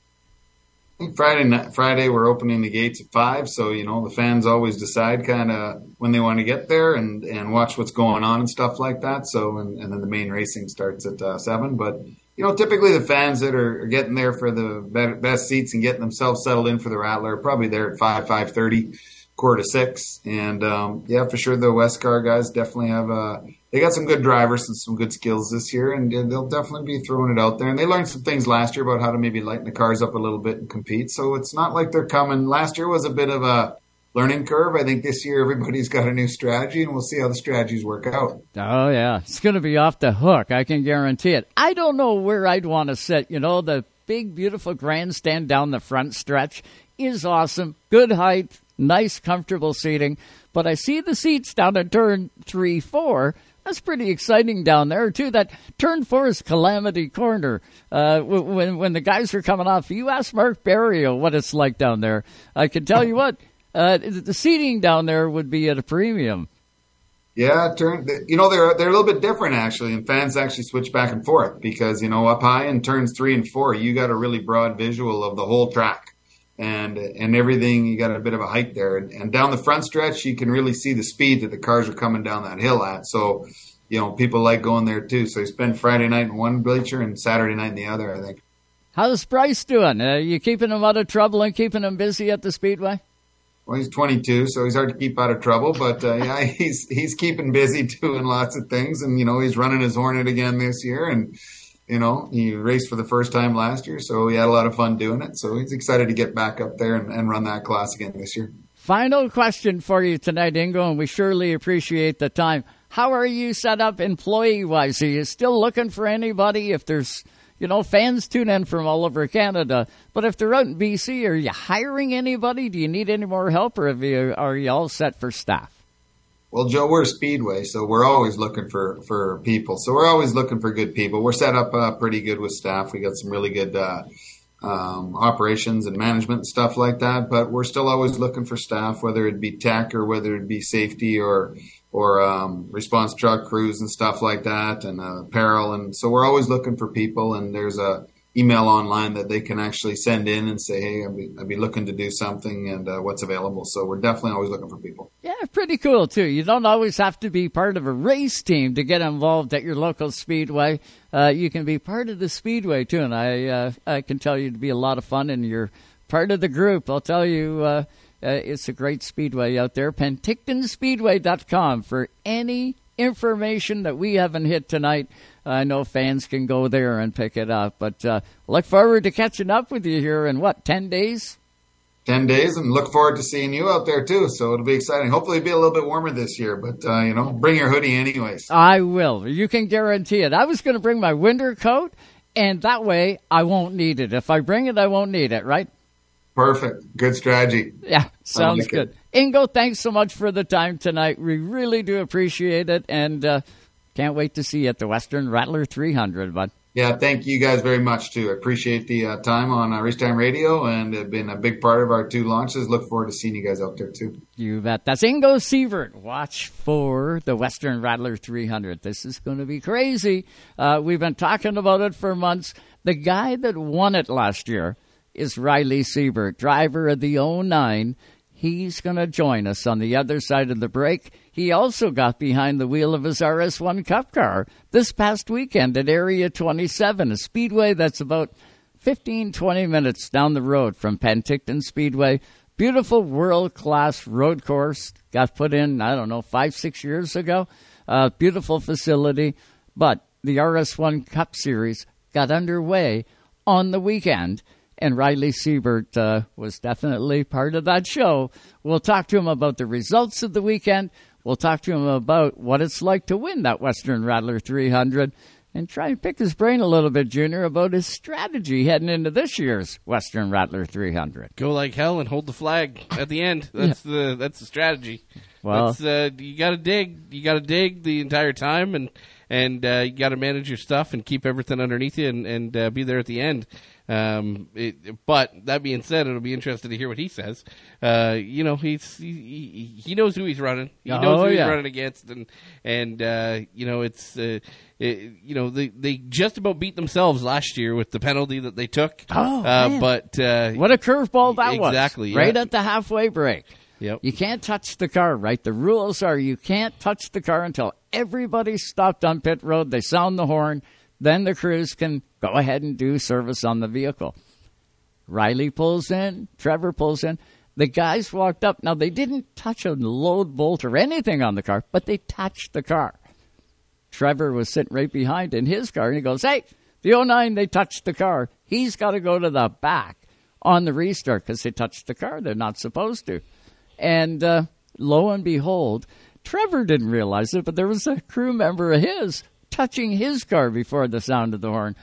Friday night, Friday we're opening the gates at five, so you know the fans always decide kind of when they want to get there and and watch what's going on and stuff like that. So and, and then the main racing starts at uh, seven. But you know typically the fans that are, getting there for the best seats and getting themselves settled in for the Rattler probably there at five five thirty, quarter to six. And um, yeah, for sure the Westcar guys definitely have a they got some good drivers and some good skills this year, and they'll definitely be throwing it out there. And they learned some things last year about how to maybe lighten the cars up a little bit and compete. So it's not like they're coming. Last year was a bit of a learning curve. I think this year everybody's got a new strategy, and we'll see how the strategies work out. Oh yeah, it's going to be off the hook. I can guarantee it. I don't know where I'd want to sit. You know, the big, beautiful grandstand down the front stretch is awesome. Good height, nice, comfortable seating. But I see the seats down at turn three, four that's pretty exciting down there too. That turn four is Calamity Corner. Uh, when when the guys are coming off, you ask Mark Barrio what it's like down there. I can tell you what, uh, the seating down there would be at a premium. Yeah, turn. You know they're they're a little bit different actually, and fans actually switch back and forth because you know up high in turns three and four, you got a really broad visual of the whole track and and everything. You got a bit of a hike there, and, and, down the front stretch, you can really see the speed that the cars are coming down that hill at. So, you know, people like going there too. So you spend Friday night in one bleacher and Saturday night in the other. I think. How's Bryce doing? Are you keeping him out of trouble and keeping him busy at the speedway? Well, he's 22, so he's hard to keep out of trouble. But uh, yeah, he's he's keeping busy doing lots of things, and you know, he's running his Hornet again this year, and you know, he raced for the first time last year, so he had a lot of fun doing it. So he's excited to get back up there and, and run that class again this year. Final question for you tonight, Ingo, and we surely appreciate the time. How are you set up employee wise? Are you still looking for anybody? If there's, you know, fans tune in from all over Canada, but if they're out in BC, are you hiring anybody? Do you need any more help, or you, are you all set for staff? Well, Joe, we're a speedway, so we're always looking for for people. So we're always looking for good people. We're set up uh, pretty good with staff. We got some really good uh, um, operations and management and stuff like that. But we're still always looking for staff, whether it be tech or whether it be safety or or um, response truck crews and stuff like that, and uh, apparel. And so we're always looking for people. And there's a email online that they can actually send in and say, "Hey, I'd be, I'd be looking to do something, and uh, what's available." So we're definitely always looking for people. Yeah, pretty cool too. You don't always have to be part of a race team to get involved at your local speedway. Uh, you can be part of the speedway too, and I uh, I can tell you to be a lot of fun, and you're part of the group. I'll tell you. Uh, uh, it's a great speedway out there. PentictonSpeedway.com for any information that we haven't hit tonight. I know fans can go there and pick it up. But uh, look forward to catching up with you here in what, 10 days? 10 days and look forward to seeing you out there too. So it'll be exciting. Hopefully it'll be a little bit warmer this year, but uh, you know, bring your hoodie anyways. I will. You can guarantee it. I was going to bring my winter coat and that way I won't need it. If I bring it, I won't need it, right? Perfect. Good strategy. Yeah, sounds like good. It. Ingo, thanks so much for the time tonight. We really do appreciate it. And, uh, can't wait to see you at the Western Rattler 300, bud. Yeah, thank you guys very much too. I appreciate the uh, time on uh, Race Time Radio and have been a big part of our two launches. Look forward to seeing you guys out there too. You bet. That's Ingo Seibert. Watch for the Western Rattler 300. This is going to be crazy. Uh, we've been talking about it for months. The guy that won it last year is Ryley Seibert, driver of the 09. He's going to join us on the other side of the break. He also got behind the wheel of his RS1 Cup car this past weekend at Area 27, a speedway that's about 15, 20 minutes down the road from Penticton Speedway. Beautiful world class road course. Got put in, I don't know, five, six years ago. Uh, beautiful facility. But the RS1 Cup Series got underway on the weekend and Ryley Seibert uh, was definitely part of that show. We'll talk to him about the results of the weekend. We'll talk to him about what it's like to win that Western Rattler 300 and try and pick his brain a little bit, Junior, about his strategy heading into this year's Western Rattler 300. Go like hell and hold the flag at the end. That's yeah. the that's the strategy. Well, uh, you got to dig. You got to dig the entire time and and uh, you got to manage your stuff and keep everything underneath you and, and uh, be there at the end. Um, it, but that being said, it'll be interesting to hear what he says. Uh, you know, he's he, he, knows who he's running. He knows Oh, who he's running against, and and uh, you know it's uh, it, you know they they just about beat themselves last year with the penalty that they took. Oh, uh, man. but uh, What a curveball that was. exactly Right yeah. at the halfway break. Yep. You can't touch the car, right? The rules are you can't touch the car until everybody's stopped on pit road. They sound the horn. Then the crews can go ahead and do service on the vehicle. Ryley pulls in. Trevor pulls in. The guys walked up. Now, they didn't touch a load bolt or anything on the car, but they touched the car. Trevor was sitting right behind in his car, and he goes, Hey, the 09, they touched the car. He's got to go to the back on the restart because they touched the car. They're not supposed to. And uh, lo and behold, Trevor didn't realize it, but there was a crew member of his touching his car before the sound of the horn.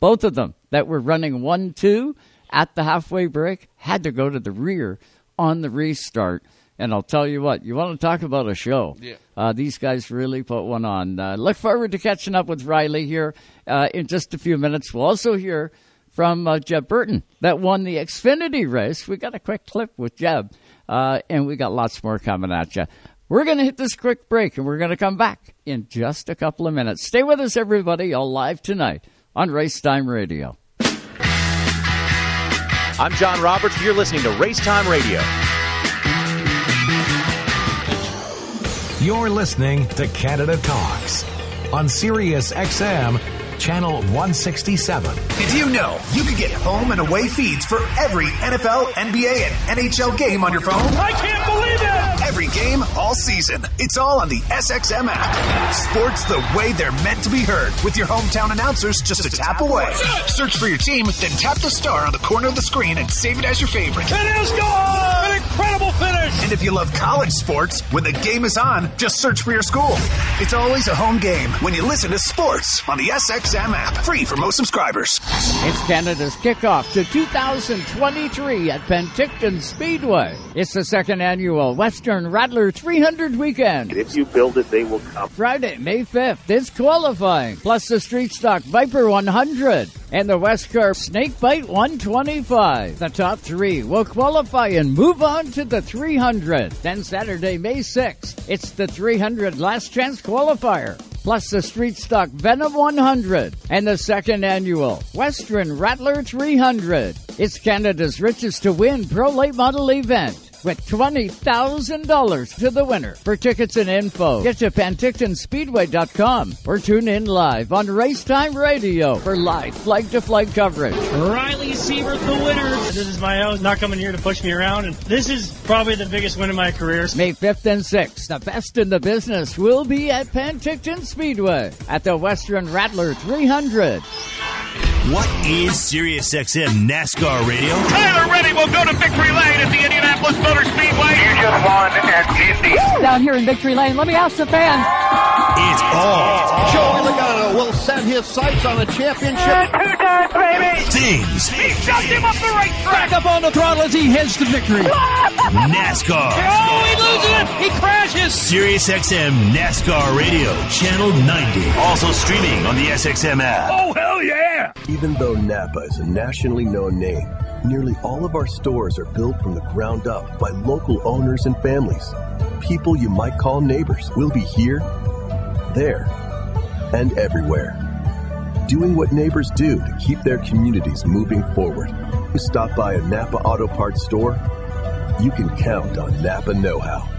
Both of them that were running 1 2 at the halfway break had to go to the rear on the restart. And I'll tell you what, you want to talk about a show. Yeah. Uh, these guys really put one on. Uh, look forward to catching up with Ryley here uh, in just a few minutes. We'll also hear from uh, Jeb Burton that won the Xfinity race. We got a quick clip with Jeb, uh, and we got lots more coming at you. We're going to hit this quick break, and we're going to come back in just a couple of minutes. Stay with us, everybody, all live tonight on Race Time Radio. I'm John Roberts. You're listening to Racetime Radio. You're listening to Canada Talks on Sirius XM, channel 167. Did you know you can get home and away feeds for every NFL, NBA, and NHL game on your phone? I can't believe it! Every game, all season. It's all on the SXM app. Sports the way they're meant to be heard with your hometown announcers just a tap away. Search for your team, then tap the star on the corner of the screen and save it as your favorite. It is gone! An incredible finish! And if you love college sports, when the game is on, just search for your school. It's always a home game when you listen to sports on the SXM app. Free for most subscribers. It's Canada's kickoff to 2023 at Penticton Speedway. It's the second annual Western Rattler 300 weekend. If you build it, they will come. Friday, May 5th, it's qualifying, plus the Street Stock Viper 100 and the West Westcar Snake Bite 125. The top three will qualify and move on to the 300. Then Saturday, May 6th, it's the 300 last chance qualifier. Plus the Street Stock Venom 100 and the second annual Western Rattler 300. It's Canada's richest to win pro late model event with $20,000 to the winner. For tickets and info, get to PentictonSpeedway.com or tune in live on Racetime Radio for live flag to flag coverage. Ryley Seibert, the winner. This is my own, not coming here to push me around, and this is probably the biggest win of my career. May 5th and 6th, the best in the business will be at Penticton Speedway at the Western Rattler 300. What is SiriusXM NASCAR Radio? Tyler Reddick will go to victory lane at the Indianapolis Motor Speedway. You just won at Indy. Down here in Victory Lane, let me ask the fans. It's all Joey Logano will set his sights on a championship. Two times, baby. things. He shoved him up the racetrack. Back up on the throttle as he heads to victory. NASCAR. Oh, he loses it. He crashes. SiriusXM NASCAR Radio, Channel 90. Also streaming on the SXM app. Oh, hell yeah. Even though Napa is a nationally known name, nearly all of our stores are built from the ground up by local owners and families. People you might call neighbors will be here, there, and everywhere. Doing what neighbors do to keep their communities moving forward. You stop by a Napa Auto Parts store, you can count on Napa Know How.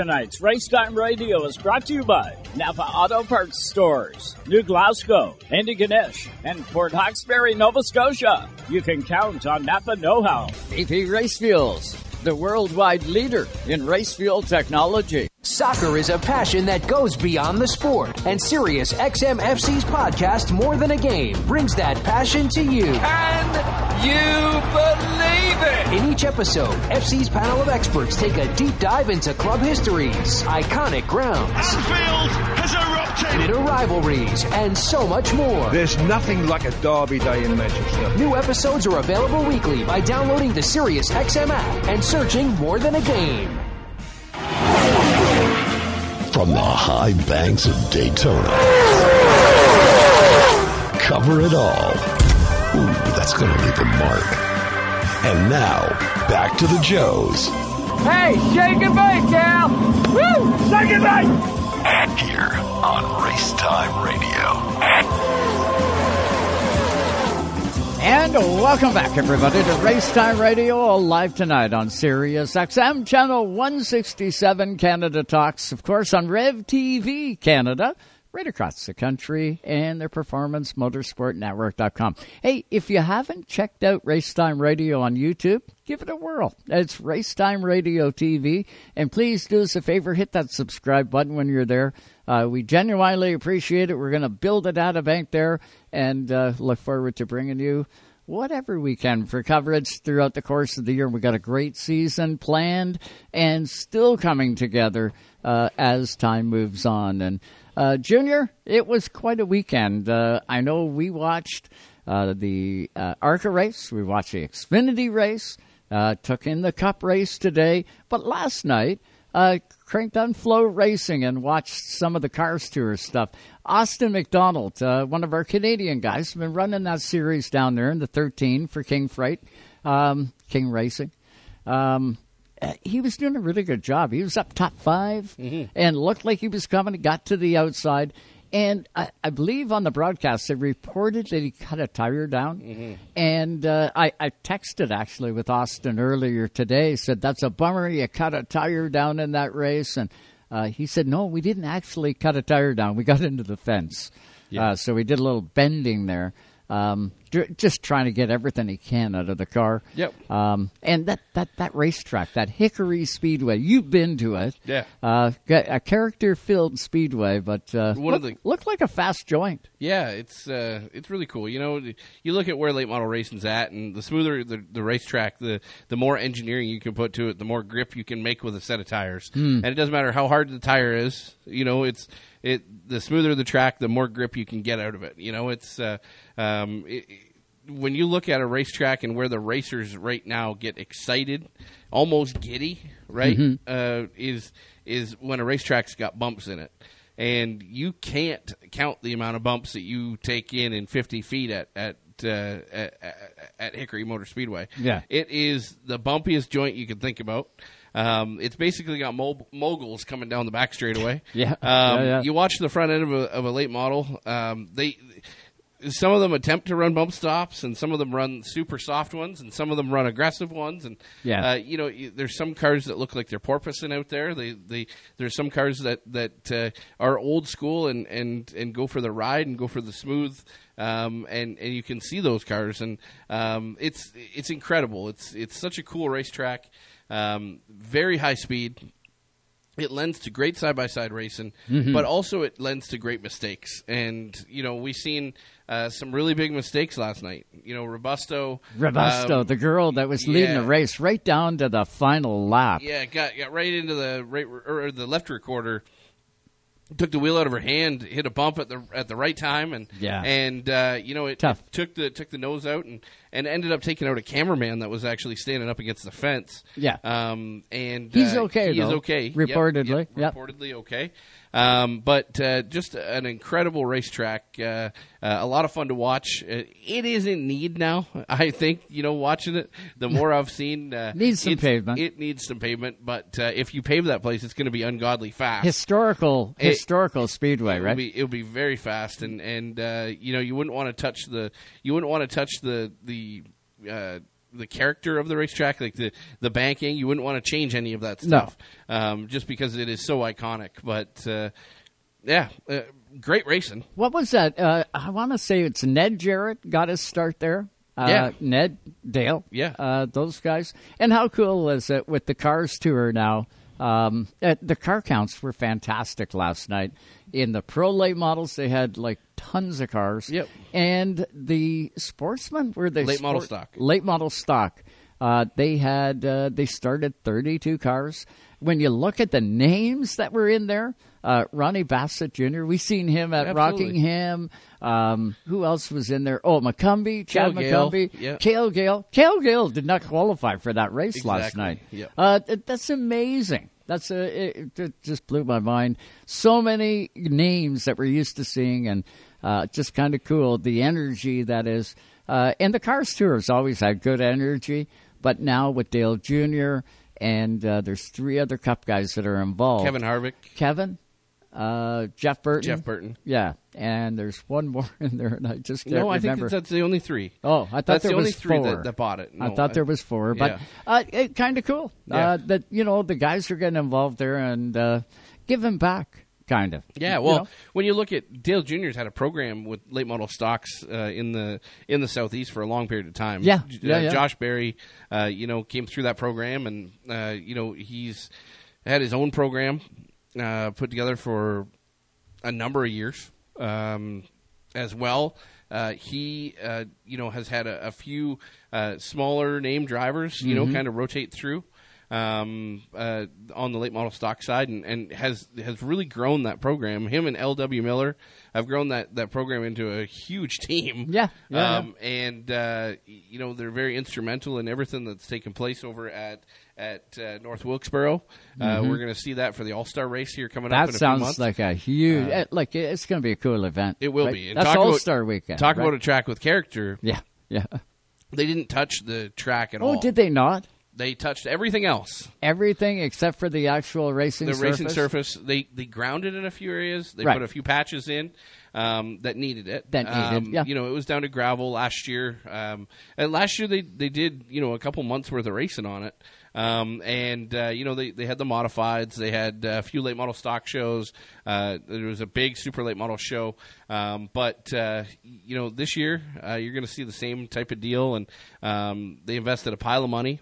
Tonight's Race Racetime Radio is brought to you by Napa Auto Parts Stores, New Glasgow, Antigonish, and Port Hawkesbury, Nova Scotia. You can count on Napa Know How. BP Race Fuels, the worldwide leader in race fuel technology. Soccer is a passion that goes beyond the sport, and Sirius XM FC's podcast, More Than a Game, brings that passion to you. Can you believe it? In each episode, FC's panel of experts take a deep dive into club histories, iconic grounds, Anfield has erupted. bitter rivalries, and so much more. There's nothing like a derby day in Manchester. New episodes are available weekly by downloading the Sirius XM app and searching More Than a Game. From the high banks of Daytona. Cover it all. Ooh, that's going to leave a mark. And now, back to the Joes. Hey, shake and bake, Cal! Woo! Shake and bake! Here on Race Time Radio. And welcome back, everybody, to Racetime Radio, live tonight on Sirius XM, channel 167, Canada Talks, of course, on Rev TV Canada, right across the country, and their Performance Motorsport Network.com. Hey, if you haven't checked out Racetime Radio on YouTube, give it a whirl. It's Racetime Radio TV, and please do us a favor, hit that subscribe button when you're there. Uh, we genuinely appreciate it. We're going to build a data bank there and uh, look forward to bringing you whatever we can for coverage throughout the course of the year. We've got a great season planned and still coming together uh, as time moves on. And uh, Junior, it was quite a weekend. Uh, I know we watched uh, the uh, ARCA race, we watched the Xfinity race, uh, took in the Cup race today, but last night, cranked on FloRacing and watched some of the Cars Tour stuff. Austin McDonald, uh, one of our Canadian guys, has been running that series down there in the 13 for King Freight, um, King Racing. Um, he was doing a really good job. He was up top 5 and looked like he was coming. He got to the outside. And I, I believe on the broadcast they reported that he cut a tire down. And uh, I, I texted actually with Austin earlier today. Said that's a bummer. You cut a tire down in that race, and uh, he said no, we didn't actually cut a tire down. We got into the fence. Uh, so we did a little bending there. Um, just trying to get everything he can out of the car. Yep. Um, and that, that, that racetrack, that Hickory Speedway, you've been to it. Yeah. Uh, got a character filled speedway, but uh, One of look- the- looked like a fast joint. Yeah, it's uh, it's really cool. You know, you look at where late model racing's at, and the smoother the, the racetrack, the the more engineering you can put to it, the more grip you can make with a set of tires. Hmm. And it doesn't matter how hard the tire is. You know, it's it the smoother the track, the more grip you can get out of it. You know, it's uh, um, it, when you look at a racetrack and where the racers right now get excited, almost giddy, right? Mhm. Uh, is is when a racetrack's got bumps in it and you can't count the amount of bumps that you take in in 50 feet at at uh, at, at- at Hickory Motor Speedway. Yeah. it is the bumpiest joint you can think about. Um, it's basically got mo- moguls coming down the back straightaway. Yeah. Um, Yeah, yeah. You watch the front end of a, of a late model. Um, they some of them attempt to run bump stops, and some of them run super soft ones, and some of them run aggressive ones. And Yeah. uh, you know, you, there's some cars that look like they're porpoising out there. They, they, there's some cars that that uh, are old school and, and, and go for the ride and go for the smooth. Um, and, and you can see those cars, and um, it's it's incredible. It's it's such a cool racetrack, um, very high speed. It lends to great side by side racing, Mhm. but also it lends to great mistakes. And you know, we've seen uh, some really big mistakes last night. You know, Robusto, Robusto, um, the girl that was leading yeah. the race right down to the final lap. yeah, got got right into the right or the left recorder. Took the wheel out of her hand, hit a bump at the at the right time, and Yeah. and uh, you know it, Tough. it took the took the nose out and, and ended up taking out a cameraman that was actually standing up against the fence. Yeah. um, and He's uh, okay, He is though. okay, Reportedly. yep, Yep. reportedly okay. Um, but uh, just an incredible racetrack. Uh, uh, a lot of fun to watch. Uh, it is in need now. I think you know watching it. The more I've seen, uh, Needs some pavement. It needs some pavement, but uh, if you pave that place, it's going to be ungodly fast. Historical, It- historical speedway, It'll right? be it'll be very fast, and and uh, you know you wouldn't want to touch the you wouldn't want to touch the the. Uh, the character of the racetrack, like the the banking, you wouldn't want to change any of that No. stuff, um, just because it is so iconic. But uh, yeah, uh, great racing. What was that? Uh, I want to say it's Ned Jarrett got his start there. Uh, Yeah. Ned Dale. Yeah. Uh, those guys. And how cool is it with the Cars Tour now? Um, uh, the car counts were fantastic last night. In the pro late models, they had like tons of cars. Yep. And the sportsmen were they Late model stock. Late model stock. Uh, they had uh, they started 32 cars. When you look at the names that were in there, uh, Ronnie Bassett Jr. We seen him at Absolutely. Rockingham. Um, who else was in there? Oh, McCumbee, Chad Cale Gale, McCumbee, yeah. Cale Gale. Cale Gale did not qualify for that race last night. yep. Uh, th- that's amazing. that's a, it, it just blew my mind. So many names that we're used to seeing, and uh, just kind of cool. The energy that is, uh, and the Cars Tour has always had good energy, but now with Dale Jr. and uh, there's three other Cup guys that are involved. Kevin Harvick, Kevin, uh, Jeff Burton, Jeff Burton. yeah, and there's one more in there, and I just can't No, I remember. think that's the only three. Oh, I thought That's there the was only three four. that, that bought it. I No, thought there was four, but yeah. uh, it kind of cool Yeah. uh, that you know the guys are getting involved there and uh, giving back, kind of. Yeah, You well, know? when you look at Dale Jr.'s had a program with late model stocks uh, in the in the southeast for a long period of time. Yeah, yeah, uh, yeah. Josh Berry, uh, you know, came through that program, and uh, you know he's had his own program uh, put together for a number of years um, as well. Uh, he, uh, you know, has had a, a few uh, smaller name drivers, you Mhm. know, kind of rotate through um, uh, on the late model stock side, and, and has has really grown that program. Him and L.W. Miller have grown that, that program into a huge team. Yeah, yeah, um, and uh, you know they're very instrumental in everything that's taken place over at at uh, North Wilkesboro. Uh, Mhm. we're going to see that for the All Star race here coming up. that in few sounds like a huge, Uh, eh, like it's going to be a cool event. It will right? be. And That's All Star Weekend. Talk right? about a track with character. Yeah, yeah. They didn't touch the track at all. Oh, did they not? They touched everything else. Everything except for the actual racing. the surface? racing surface. They they grounded in a few areas. They Right. put a few patches in um, that needed it. That needed, Um, yeah. You know, it was down to gravel last year. Um, and last year they they did you know a couple months worth of racing on it. Um, and uh, you know they, they had the modifieds. They had a few late model stock shows. Uh, there was a big super late model show. Um, but uh, you know this year uh, you're going to see the same type of deal. And um, they invested a pile of money.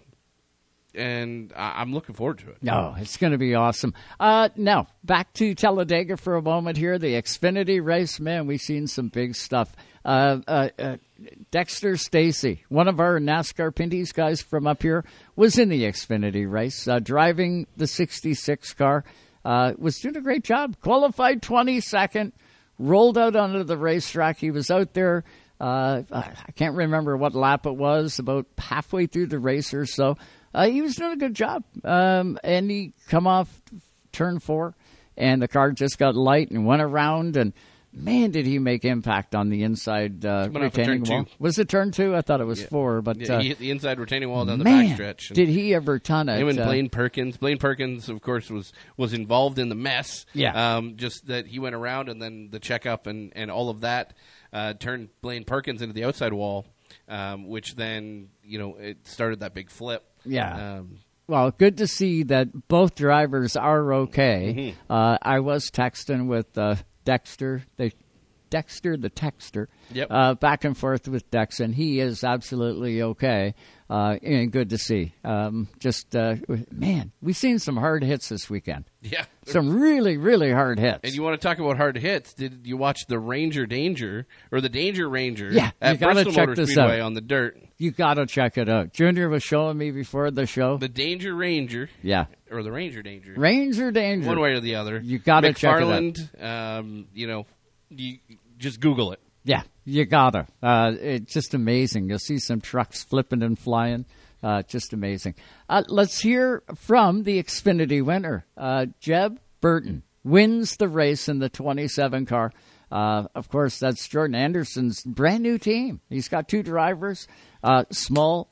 And I'm looking forward to it. No, it's going to be awesome. Uh, now, back to Talladega for a moment here. The Xfinity race, man, we've seen some big stuff. Dexter Stacey, one of our NASCAR Pinty's guys from up here, was in the Xfinity race, uh, driving the 66 car. Uh, was doing a great job. Qualified 22nd, rolled out onto the racetrack. He was out there. Uh, I can't remember what lap it was, about halfway through the race or so. Uh, he was doing a good job. Um, and he come off turn four, and the car just got light and went around. And man, did he make impact on the inside uh, Coming off of retaining wall? two. Was it turn two? I thought it was Yeah. four, but Yeah, uh, he hit the inside retaining wall down the man, backstretch. did he ever ton it? Him and uh, Blaine Perkins. Blaine Perkins, of course, was was involved in the mess. Yeah. Um, just that he went around and then the checkup and and all of that uh, turned Blaine Perkins into the outside wall, um, which then you know it started that big flip. Yeah. Um, Well, good to see that both drivers are okay. Mm-hmm. Uh, I was texting with uh, Dexter, the Dexter the Texter, Yep. uh, back and forth with Dex, and he is absolutely okay. Uh, and good to see. Um, just uh, man, we've seen some hard hits this weekend. Yeah. Some really, really hard hits. And you want to talk about hard hits? Did you watch the Ranger Danger or the Danger Ranger? Yeah, you at gotta Bristol check Motor this Speedway out. on the dirt. You got to check it out. Junior was showing me before the show. The Danger Ranger. Yeah. Or the Ranger Danger. Ranger Danger. One way or the other. You gotta check it out. McFarland, Um, you know, you just Google it. Yeah, you gotta. Uh, it's just amazing. You'll see some trucks flipping and flying. Uh, just amazing. Uh, let's hear from the Xfinity winner. Uh, Jeb Burton wins the race in the 27 car. Uh, of course, that's Jordan Anderson's brand new team. He's got two drivers, uh, small,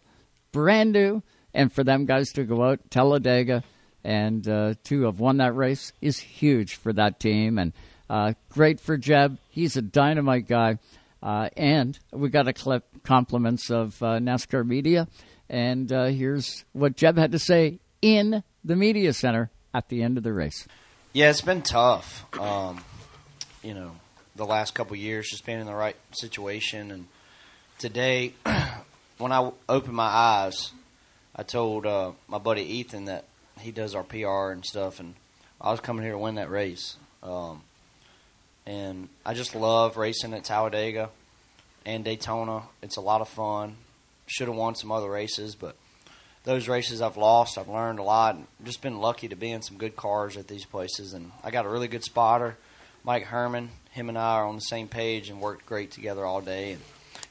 brand new, and for them guys to go out, Talladega, and uh, to have won that race is huge for that team. And uh, great for Jeb. He's a dynamite guy. Uh, and we got a clip compliments of uh, NASCAR media. And uh, here's what Jeb had to say in the media center at the end of the race. Yeah, it's been tough. Um, you know, the last couple years, just being in the right situation. And today, when I opened my eyes, I told uh, my buddy Ethan that he does our PR and stuff, and I was coming here to win that race. Um, and I just love racing at Talladega and Daytona. It's a lot of fun. Should have won some other races, but those races I've lost, I've learned a lot. And just been lucky to be in some good cars at these places, and I got a really good spotter, Mike Herman. Him and I are on the same page and worked great together all day. And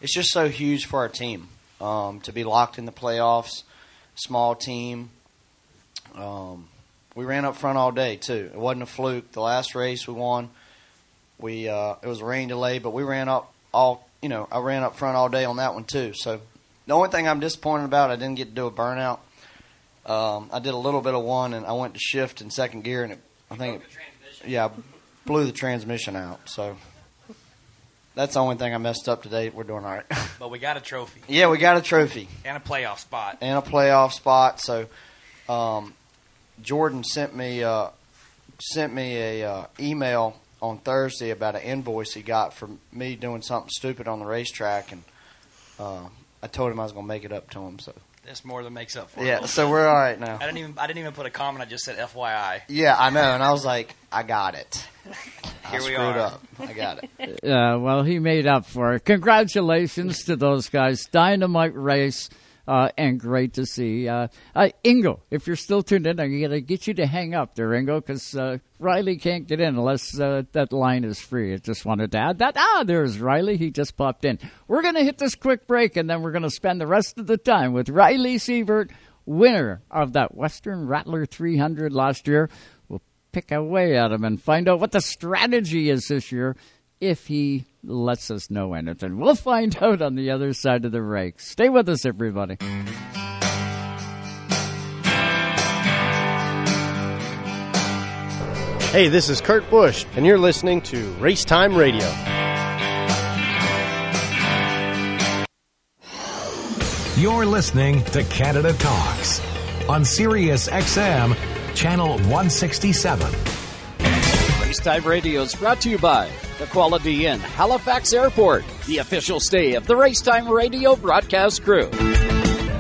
it's just so huge for our team um, to be locked in the playoffs. Small team, um, we ran up front all day too. It wasn't a fluke. The last race we won, we uh, it was a rain delay, but we ran up all. You know, I ran up front all day on that one too. So the only thing I'm disappointed about, I didn't get to do a burnout. Um, I did a little bit of one, and I went to shift in second gear, and it, I think, it, yeah, blew the transmission out. So that's the only thing I messed up today. We're doing all right. But we got a trophy yeah, we got a trophy and a playoff spot. and a playoff spot. So um, Jordan sent me uh, sent me a uh, email on Thursday about an invoice he got for me doing something stupid on the racetrack, and uh, I told him I was going to make it up to him. So This more than makes up for it. yeah, so we're all right now. I didn't even I didn't even put a comment. I just said FYI. Yeah, I know, and I was like, I got it. I Here we screwed are. up. I got it. Uh, well, he made up for it. Congratulations to those guys. Dynamite race. Uh, and great to see. Uh, uh, Ingo, if you're still tuned in, I'm going to get you to hang up there, Ingo, because uh, Ryley can't get in unless uh, that line is free. I just wanted to add that. Ah, there's Ryley. He just popped in. We're going to hit this quick break, and then we're going to spend the rest of the time with Ryley Seibert, winner of that Western Rattler 300 last year. We'll pick away at him and find out what the strategy is this year if he lets us know anything. We'll find out on the other side of the break. Stay with us, everybody. Hey, this is Kurt Busch, and you're listening to Racetime Radio. You're listening to Canada Talks on Sirius XM, Channel 167. Racetime Radio is brought to you by the Quality Inn, Halifax Airport, the official stay of the Racetime Radio broadcast crew.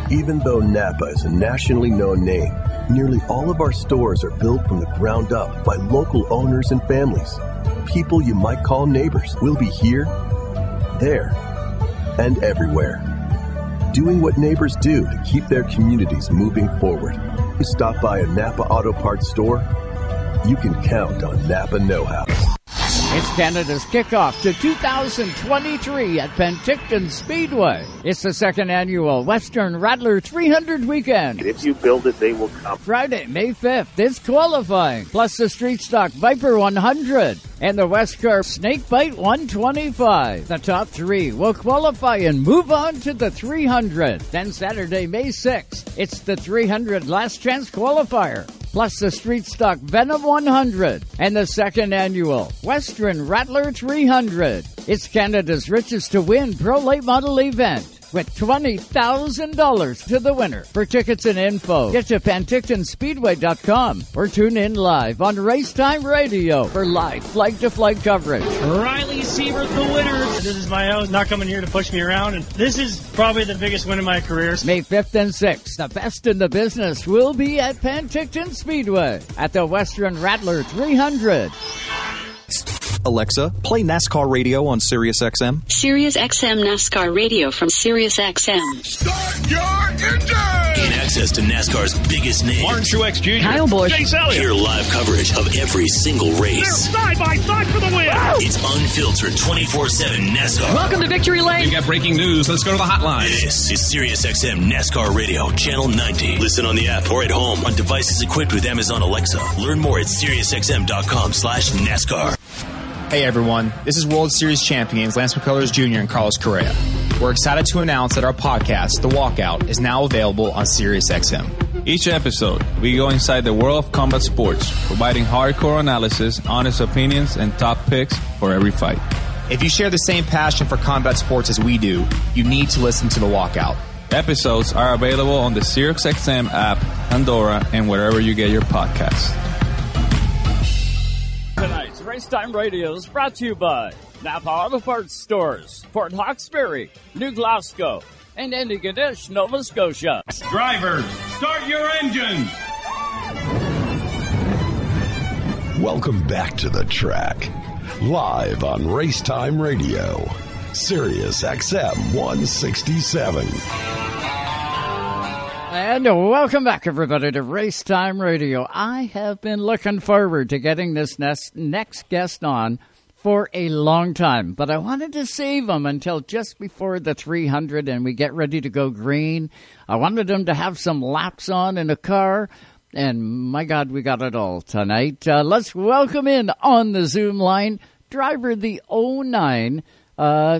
Even though Napa is a nationally known name, nearly all of our stores are built from the ground up by local owners and families. People you might call neighbors will be here, there, and everywhere. Doing what neighbors do to keep their communities moving forward. You stop by a Napa Auto Parts store, you can count on Napa Know How. It's Canada's kickoff to 2023 at Penticton Speedway. It's the second annual Western Rattler 300 weekend. If you build it, they will come. Friday, May 5th, is qualifying, plus the Street Stock Viper 100 and the Westcar Snakebite 125. The top three will qualify and move on to the 300. Then Saturday, May 6th, it's the 300 last chance qualifier. Plus the Street Stock Venom 100 and the second annual Western Rattler 300. It's Canada's richest to win pro late model event with $20,000 to the winner. For tickets and info, get to PentictonSpeedway.com or tune in live on Racetime Radio for live flag to flag coverage. Ryley Seibert, the winner. This is my own, not coming here to push me around. And this is probably the biggest win of my career. May 5th and 6th, the best in the business will be at Penticton Speedway at the Western Rattler 300. Alexa, play NASCAR radio on Sirius XM. Sirius XM NASCAR radio from Sirius XM. Start your engine! Gain access to NASCAR's biggest name. Martin Truex Jr. Kyle Busch. Chase Elliott. Hear live coverage of every single They're side by side for the win. It's unfiltered 24-7 NASCAR. Welcome to Victory Lane. We've got breaking news. Let's go to the hotline. This is SiriusXM NASCAR Radio, Channel 90. Listen on the app or at home on devices equipped with Amazon Alexa. Learn more at SiriusXM.com slash NASCAR. Hey everyone, this is World Series champions Lance McCullers Jr. and Carlos Correa. We're excited to announce that our podcast, The Walkout, is now available on SiriusXM. Each episode, we go inside the world of combat sports, providing hardcore analysis, honest opinions, and top picks for every fight. If you share the same passion for combat sports as we do, you need to listen to The Walkout. Episodes are available on the SiriusXM app, Pandora, and wherever you get your podcasts. Tonight's Racetime Radio is brought to you by Napa Auto Parts Stores, Port Hawkesbury, New Glasgow, and Antigonish, Nova Scotia. Drivers, start your engines. Welcome back to the track. Live on Racetime Radio. Sirius XM 167. And welcome back, everybody, to Race Time Radio. I have been looking forward to getting this next, next guest on for a long time, but I wanted to save him until just before the 300 and we get ready to go green. I wanted him to have some laps on in a car. and my God, we got it all tonight. Uh, let's welcome in on the Zoom line driver the 09 uh,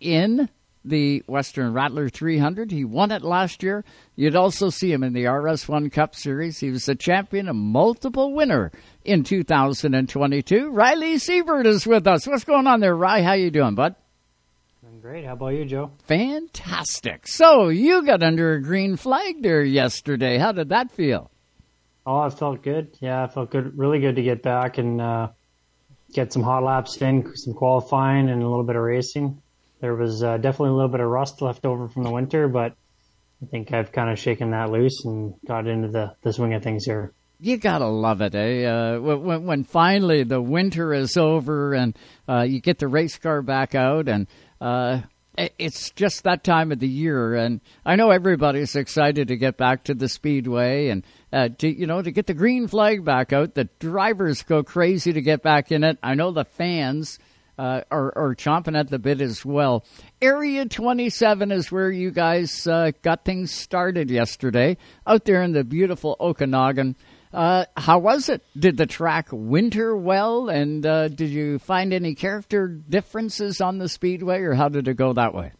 in the Western Rattler 300. He won it last year. You'd also see him in the RS1 Cup Series. He was a champion, a multiple winner in 2022. Ryley Seibert is with us. What's going on there, Ry? How you doing, bud? Doing great. How about you, Joe? Fantastic. So you got under a green flag there yesterday. How did that feel? Oh, it felt good. Yeah, it felt good. Really good to get back and uh, get some hot laps in, some qualifying, and a little bit of racing. There was uh, definitely a little bit of rust left over from the winter, but I think I've kind of shaken that loose and got into the, the swing of things here. You gotta love it, eh? Uh, when, when finally the winter is over and uh, you get the race car back out, and uh, it's just that time of the year. And I know everybody's excited to get back to the speedway and uh, to you know to get the green flag back out. The drivers go crazy to get back in it. I know the fans uh, are, are chomping at the bit as well. Area 27 is where you guys uh, got things started yesterday, out there in the beautiful Okanagan. Uh, how was it? Did the track winter well, and uh, did you find any character differences on the speedway, or how did it go that way?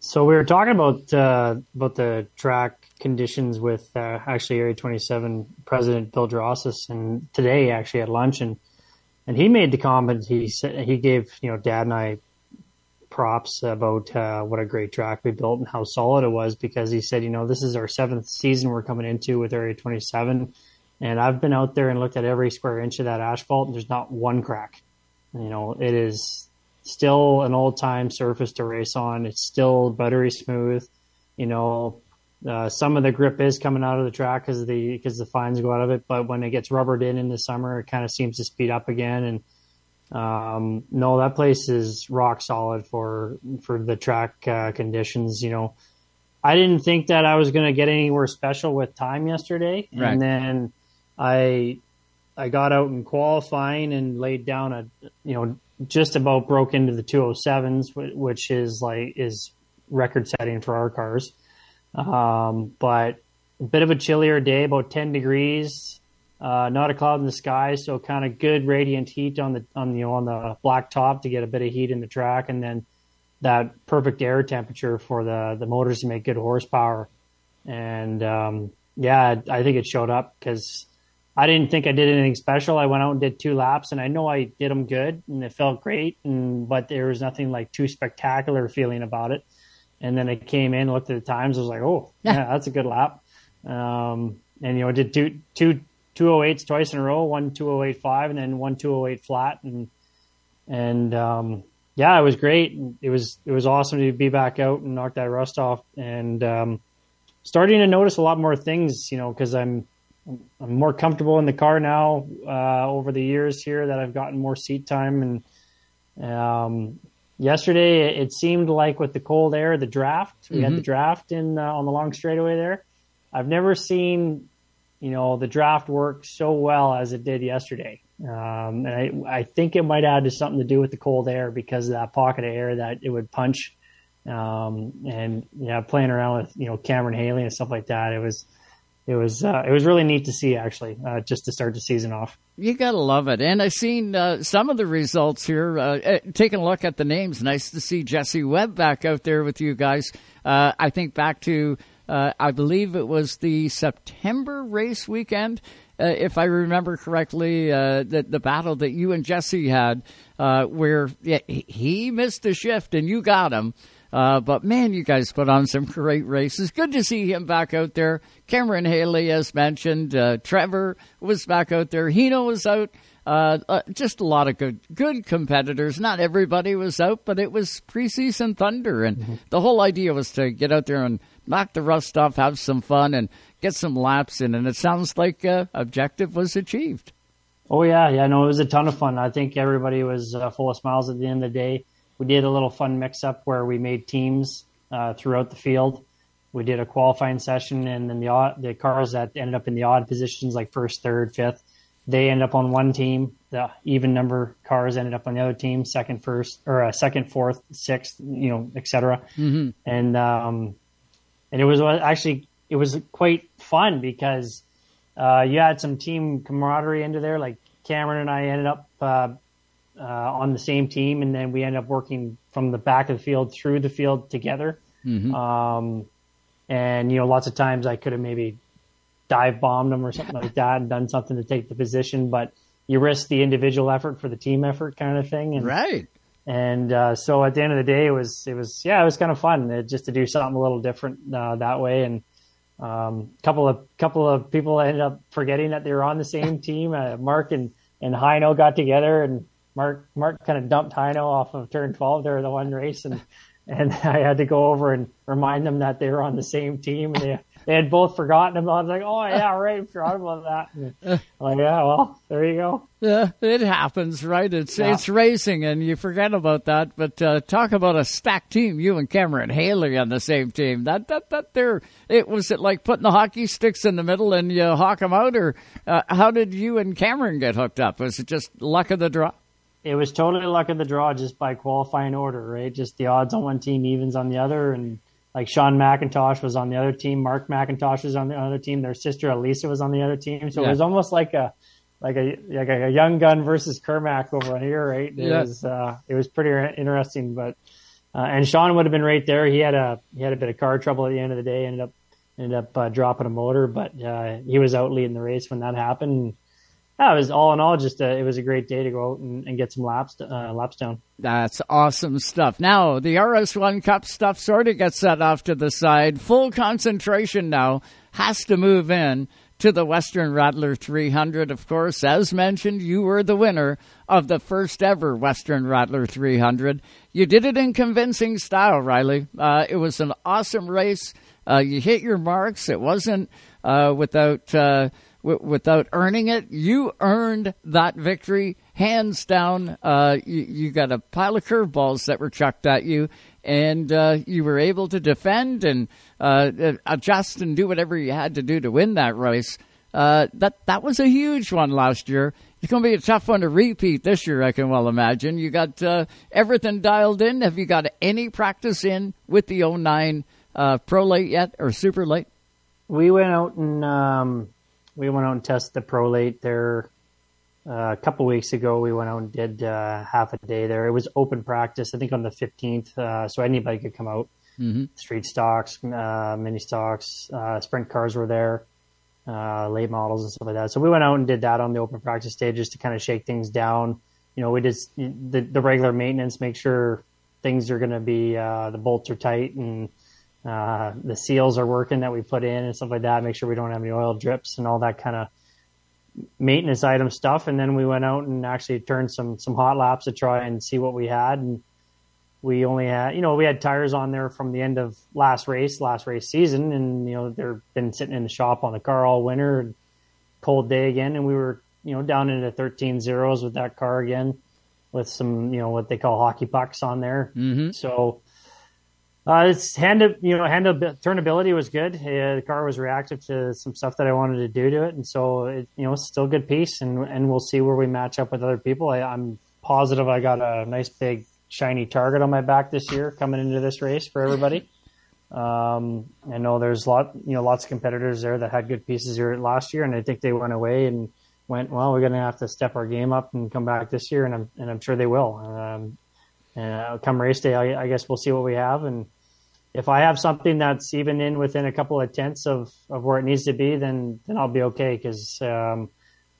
So we were talking about uh, about the track conditions with uh, actually Area 27 President Bill Drossis, and today actually at lunch, and and he made the comment. He said he gave you know Dad and I props about uh, what a great track we built and how solid it was because he said, you know, this is our seventh season we're coming into with Area 27, and I've been out there and looked at every square inch of that asphalt, and there's not one crack. You know, it is still an old time surface to race on. It's still buttery smooth. You know, uh, some of the grip is coming out of the track because the because the fines go out of it, but when it gets rubbered in in the summer, it kind of seems to speed up again. And um, no, that place is rock solid for for the track uh, conditions. You know, I didn't think that I was going to get anywhere special with time yesterday, Right. and then I I got out in qualifying and laid down a you know just about broke into the 207s, which is like is record setting for our cars. Um, but a bit of a chillier day, about 10 degrees, uh, not a cloud in the sky, so kind of good radiant heat on the on the on the black top to get a bit of heat in the track, and then that perfect air temperature for the the motors to make good horsepower. And um, yeah, I think it showed up because I didn't think I did anything special. I went out and did two laps, and I know I did them good, and it felt great. And but there was nothing like too spectacular feeling about it. And then I came in, looked at the times, I was like, oh, yeah, that's a good lap. Um, and you know, did two two two oh eights twice in a row, one two oh eight five, and then one two oh eight flat, and and um, yeah, it was great. It was it was awesome to be back out and knock that rust off, and um, starting to notice a lot more things, you know, because I'm I'm more comfortable in the car now uh, over the years here that I've gotten more seat time and um, yesterday it seemed like with the cold air, the draft we had Mhm. the draft in uh, on the long straightaway there. I've never seen you know the draft work so well as it did yesterday, um, and I I think it might add to something to do with the cold air because of that pocket of air that it would punch. Um, and yeah, playing around with you know Cameron Hayley and stuff like that, it was it was uh, it was really neat to see actually uh, just to start the season off. You gotta love it, and I've seen uh, some of the results here. Uh, uh, taking a look at the names, nice to see Jesse Webb back out there with you guys. Uh, I think back to, uh, I believe it was the September race weekend, if I remember correctly, the the battle that you and Jesse had, where yeah, he- he missed a shift and you got him. Uh, but man, you guys put on some great races. Good to see him back out there. Cameron Hayley, as mentioned, uh, Trevor was back out there. Hino was out. Uh, uh, just a lot of good, good competitors. Not everybody was out, but it was preseason thunder, and the whole idea was to get out there and knock the rust off, have some fun, and get some laps in. And it sounds like uh, objective was achieved. Oh yeah, yeah, no, it was a ton of fun. I think everybody was uh, full of smiles at the end of the day. We did a little fun mix up where we made teams uh, throughout the field. We did a qualifying session, and then the odd, the cars that ended up in the odd positions, like first, third, fifth, they ended up on one team. The even number cars ended up on the other team, second, first, or uh, second, fourth, sixth, you know, etc. Mm-hmm. And um, and it was actually it was quite fun because uh, you had some team camaraderie into there. Like Cameron and I ended up uh, on the same team, and then we ended up working from the back of the field through the field together. Mhm. Um, and you know, lots of times I could have maybe dive bombed them or something like that and done something to take the position, but you risk the individual effort for the team effort kind of thing. And, Right. And uh, so at the end of the day, it was it was yeah, it was kind of fun uh, just to do something a little different uh, that way. And um, couple of couple of people ended up forgetting that they were on the same team. Uh, Mark and and Heino got together, and Mark Mark kind of dumped Heino off of turn twelve there the one race, and and I had to go over and remind them that they were on the same team, and they they had both forgotten about. it. I was like, oh yeah, right, forgot about that. And I'm like yeah, well, there you go. Yeah, it happens, right? It's Yeah. it's racing, and you forget about that. But uh, talk about a stacked team. You and Cameron Hayley on the same team. That that that there. It was it like putting the hockey sticks in the middle and you hawk them out, or uh, how did you and Cameron get hooked up? Was it just luck of the draw? It was totally luck of the draw just by qualifying order, right? Just the odds on one team, evens on the other, and like Sean McIntosh was on the other team, Mark McIntosh was on the other team, their sister Elisa was on the other team, so Yeah. it was almost like a like a like a young gun versus Kermack over here, right? It Yeah. was uh, it was pretty interesting, but uh, and Sean would have been right there. He had a he had a bit of car trouble at the end of the day, ended up ended up uh, dropping a motor, but uh, he was out leading the race when that happened. It was all in all just a, it was a great day to go out and, and get some laps uh, laps down. That's awesome stuff. Now, the RS1 Cup stuff sort of gets set off to the side. Full concentration now has to move in to the Western Rattler 300. Of course, as mentioned, you were the winner of the first ever Western Rattler 300. You did it in convincing style, Ryley. Uh, it was an awesome race. Uh, you hit your marks. It wasn't uh, without. W- without earning it. You earned that victory hands down. Uh, you, you got a pile of curveballs that were chucked at you, and uh, you were able to defend and uh, adjust and do whatever you had to do to win that race. Uh, that that was a huge one last year. It's going to be a tough one to repeat this year. I can well imagine. You got uh, everything dialed in. Have you got any practice in with the 09 uh, Pro Late yet or Super Late? We went out and um, we went out and tested the prolate there uh, a couple weeks ago. We went out and did uh, half a day there. It was open practice, I think on the fifteenth, uh, so anybody could come out. Mhm. Street stocks, uh, mini stocks, uh, sprint cars were there, uh, late models and stuff like that. So we went out and did that on the open practice stage just to kind of shake things down. You know, we did s- the, the regular maintenance, make sure things are going to be uh, the bolts are tight and uh, the seals are working that we put in and stuff like that. Make sure we don't have any oil drips and all that kind of maintenance item stuff. And then we went out and actually turned some some hot laps to try and see what we had. And we only had, you know, we had tires on there from the end of last race, last race season, and you know they've been sitting in the shop on the car all winter. And cold day again, and we were, you know, down into 13 zeros with that car again, with some, you know, what they call hockey pucks on there. Mm-hmm. So. Uh, it's hand, you know, hand turnability was good. Uh, the car was reactive to some stuff that I wanted to do to it, and so it, you know, it's still a good piece, and and we'll see where we match up with other people. I, I'm positive I got a nice big shiny target on my back this year coming into this race for everybody. Um, I know there's lot, you know, lots of competitors there that had good pieces here last year, and I think they went away and went, well, we're going to have to step our game up and come back this year, and I'm and I'm sure they will. Um, uh, come race day, I, I guess we'll see what we have, and if I have something that's even in within a couple of tenths of, of where it needs to be, then then I'll be okay. Because um,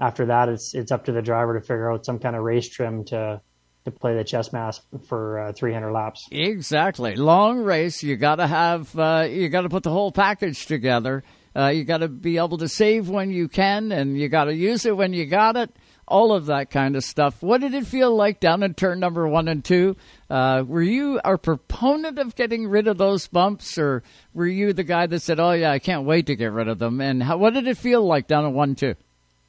after that, it's it's up to the driver to figure out some kind of race trim to to play the chest mask for uh, 300 laps. Exactly. Long race. You got to have. Uh, you got to put the whole package together. Uh, you got to be able to save when you can, and you got to use it when you got it. All of that kind of stuff. What did it feel like down in turn number one and two? Uh, were you a proponent of getting rid of those bumps, or were you the guy that said, "Oh yeah, I can't wait to get rid of them"? And how, what did it feel like down in one two?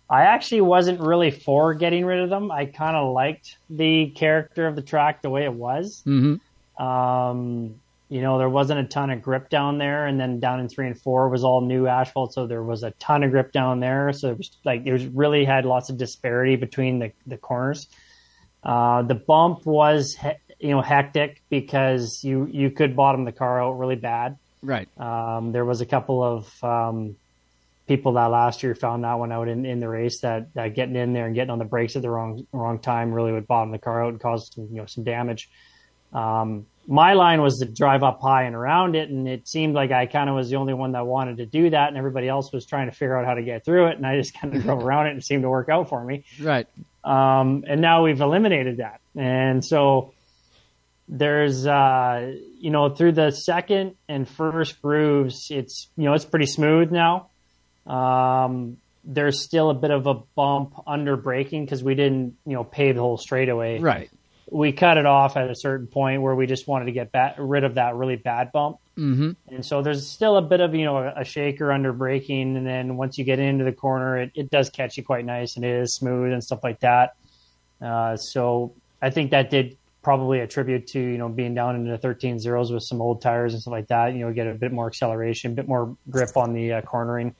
I actually wasn't really for getting rid of them. I kind of liked the character of the track the way it was. Mm-hmm. Um, you know, there wasn't a ton of grip down there, and then down in three and four was all new asphalt, so there was a ton of grip down there. So it was like it was really had lots of disparity between the the corners. Uh, the bump was he- you know hectic because you you could bottom the car out really bad. Right. Um, there was a couple of um, people that last year found that one out in, in the race that, that getting in there and getting on the brakes at the wrong wrong time really would bottom the car out and cause some, you know some damage. Um, my line was to drive up high and around it, and it seemed like I kind of was the only one that wanted to do that, and everybody else was trying to figure out how to get through it, and I just kind of drove around it and it seemed to work out for me. Right. Um, and now we've eliminated that, and so there's uh, you know through the second and first grooves, it's you know it's pretty smooth now. Um, there's still a bit of a bump under braking because we didn't you know pave the whole straightaway. Right. We cut it off at a certain point where we just wanted to get rid of that really bad bump. Mm-hmm. And so there's still a bit of, you know, a, a shaker under braking. And then once you get into the corner, it, it does catch you quite nice and it is smooth and stuff like that. Uh, so I think that did probably attribute to, you know, being down into the 13 zeros with some old tires and stuff like that. You know, get a bit more acceleration, a bit more grip on the uh, cornering.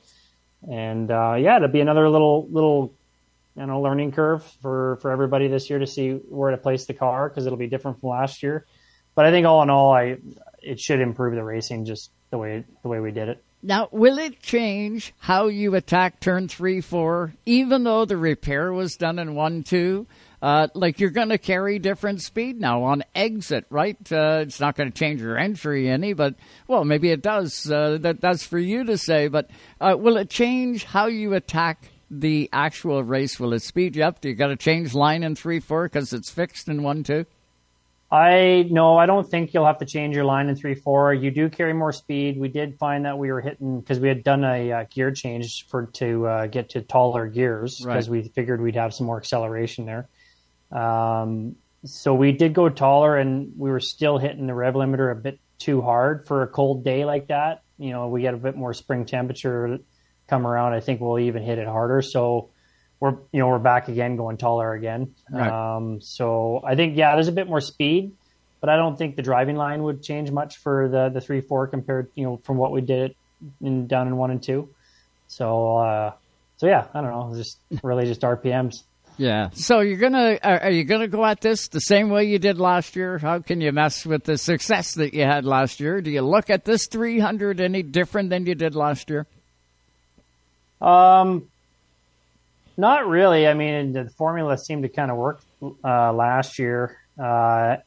And uh, yeah, it'll be another little, little, you know, learning curve for, for everybody this year to see where to place the car because it'll be different from last year. But I think all in all, I, it should improve the racing just the way the way we did it. Now, will it change how you attack turn three, four, even though the repair was done in one, two? Uh, like you're going to carry different speed now on exit, right? Uh, it's not going to change your entry any, but well, maybe it does. Uh, that that's for you to say. But uh, will it change how you attack the actual race? Will it speed you up? Do you got to change line in three, four because it's fixed in one, two? I no, I don't think you'll have to change your line in three four. You do carry more speed. We did find that we were hitting because we had done a uh, gear change for to uh, get to taller gears because Right. we figured we'd have some more acceleration there. Um, so we did go taller, and we were still hitting the rev limiter a bit too hard for a cold day like that. You know, we get a bit more spring temperature come around. I think we'll even hit it harder. So we're you know we're back again going taller again. Right. Um, so I think yeah, there's a bit more speed, but I don't think the driving line would change much for the the three four compared you know from what we did in down in one and two. So uh, so yeah, I don't know, just really just RPMs. Yeah. So you're gonna are, are you gonna go at this the same way you did last year? How can you mess with the success that you had last year? Do you look at this 300 any different than you did last year? Um, not really. I mean, the formula seemed to kind of work uh, last year, uh,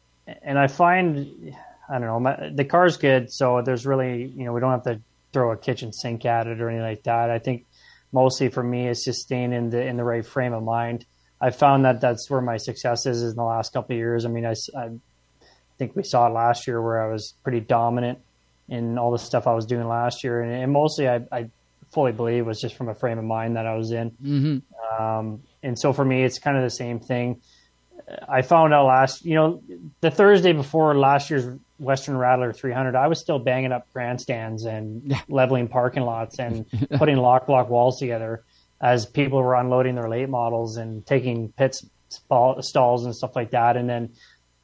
and I find I don't know my, the car's good, so there's really you know we don't have to throw a kitchen sink at it or anything like that. I think mostly for me it's just staying in the in the right frame of mind. I found that that's where my success is in the last couple of years. I mean, I, I think we saw it last year where I was pretty dominant in all the stuff I was doing last year, and, and mostly I, I fully believe was just from a frame of mind that I was in. Mm-hmm. Um, and so for me, it's kind of the same thing. I found out last, you know, the Thursday before last year's Western Rattler 300, I was still banging up grandstands and leveling parking lots and putting lock block walls together as people were unloading their late models and taking pits stalls and stuff like that. And then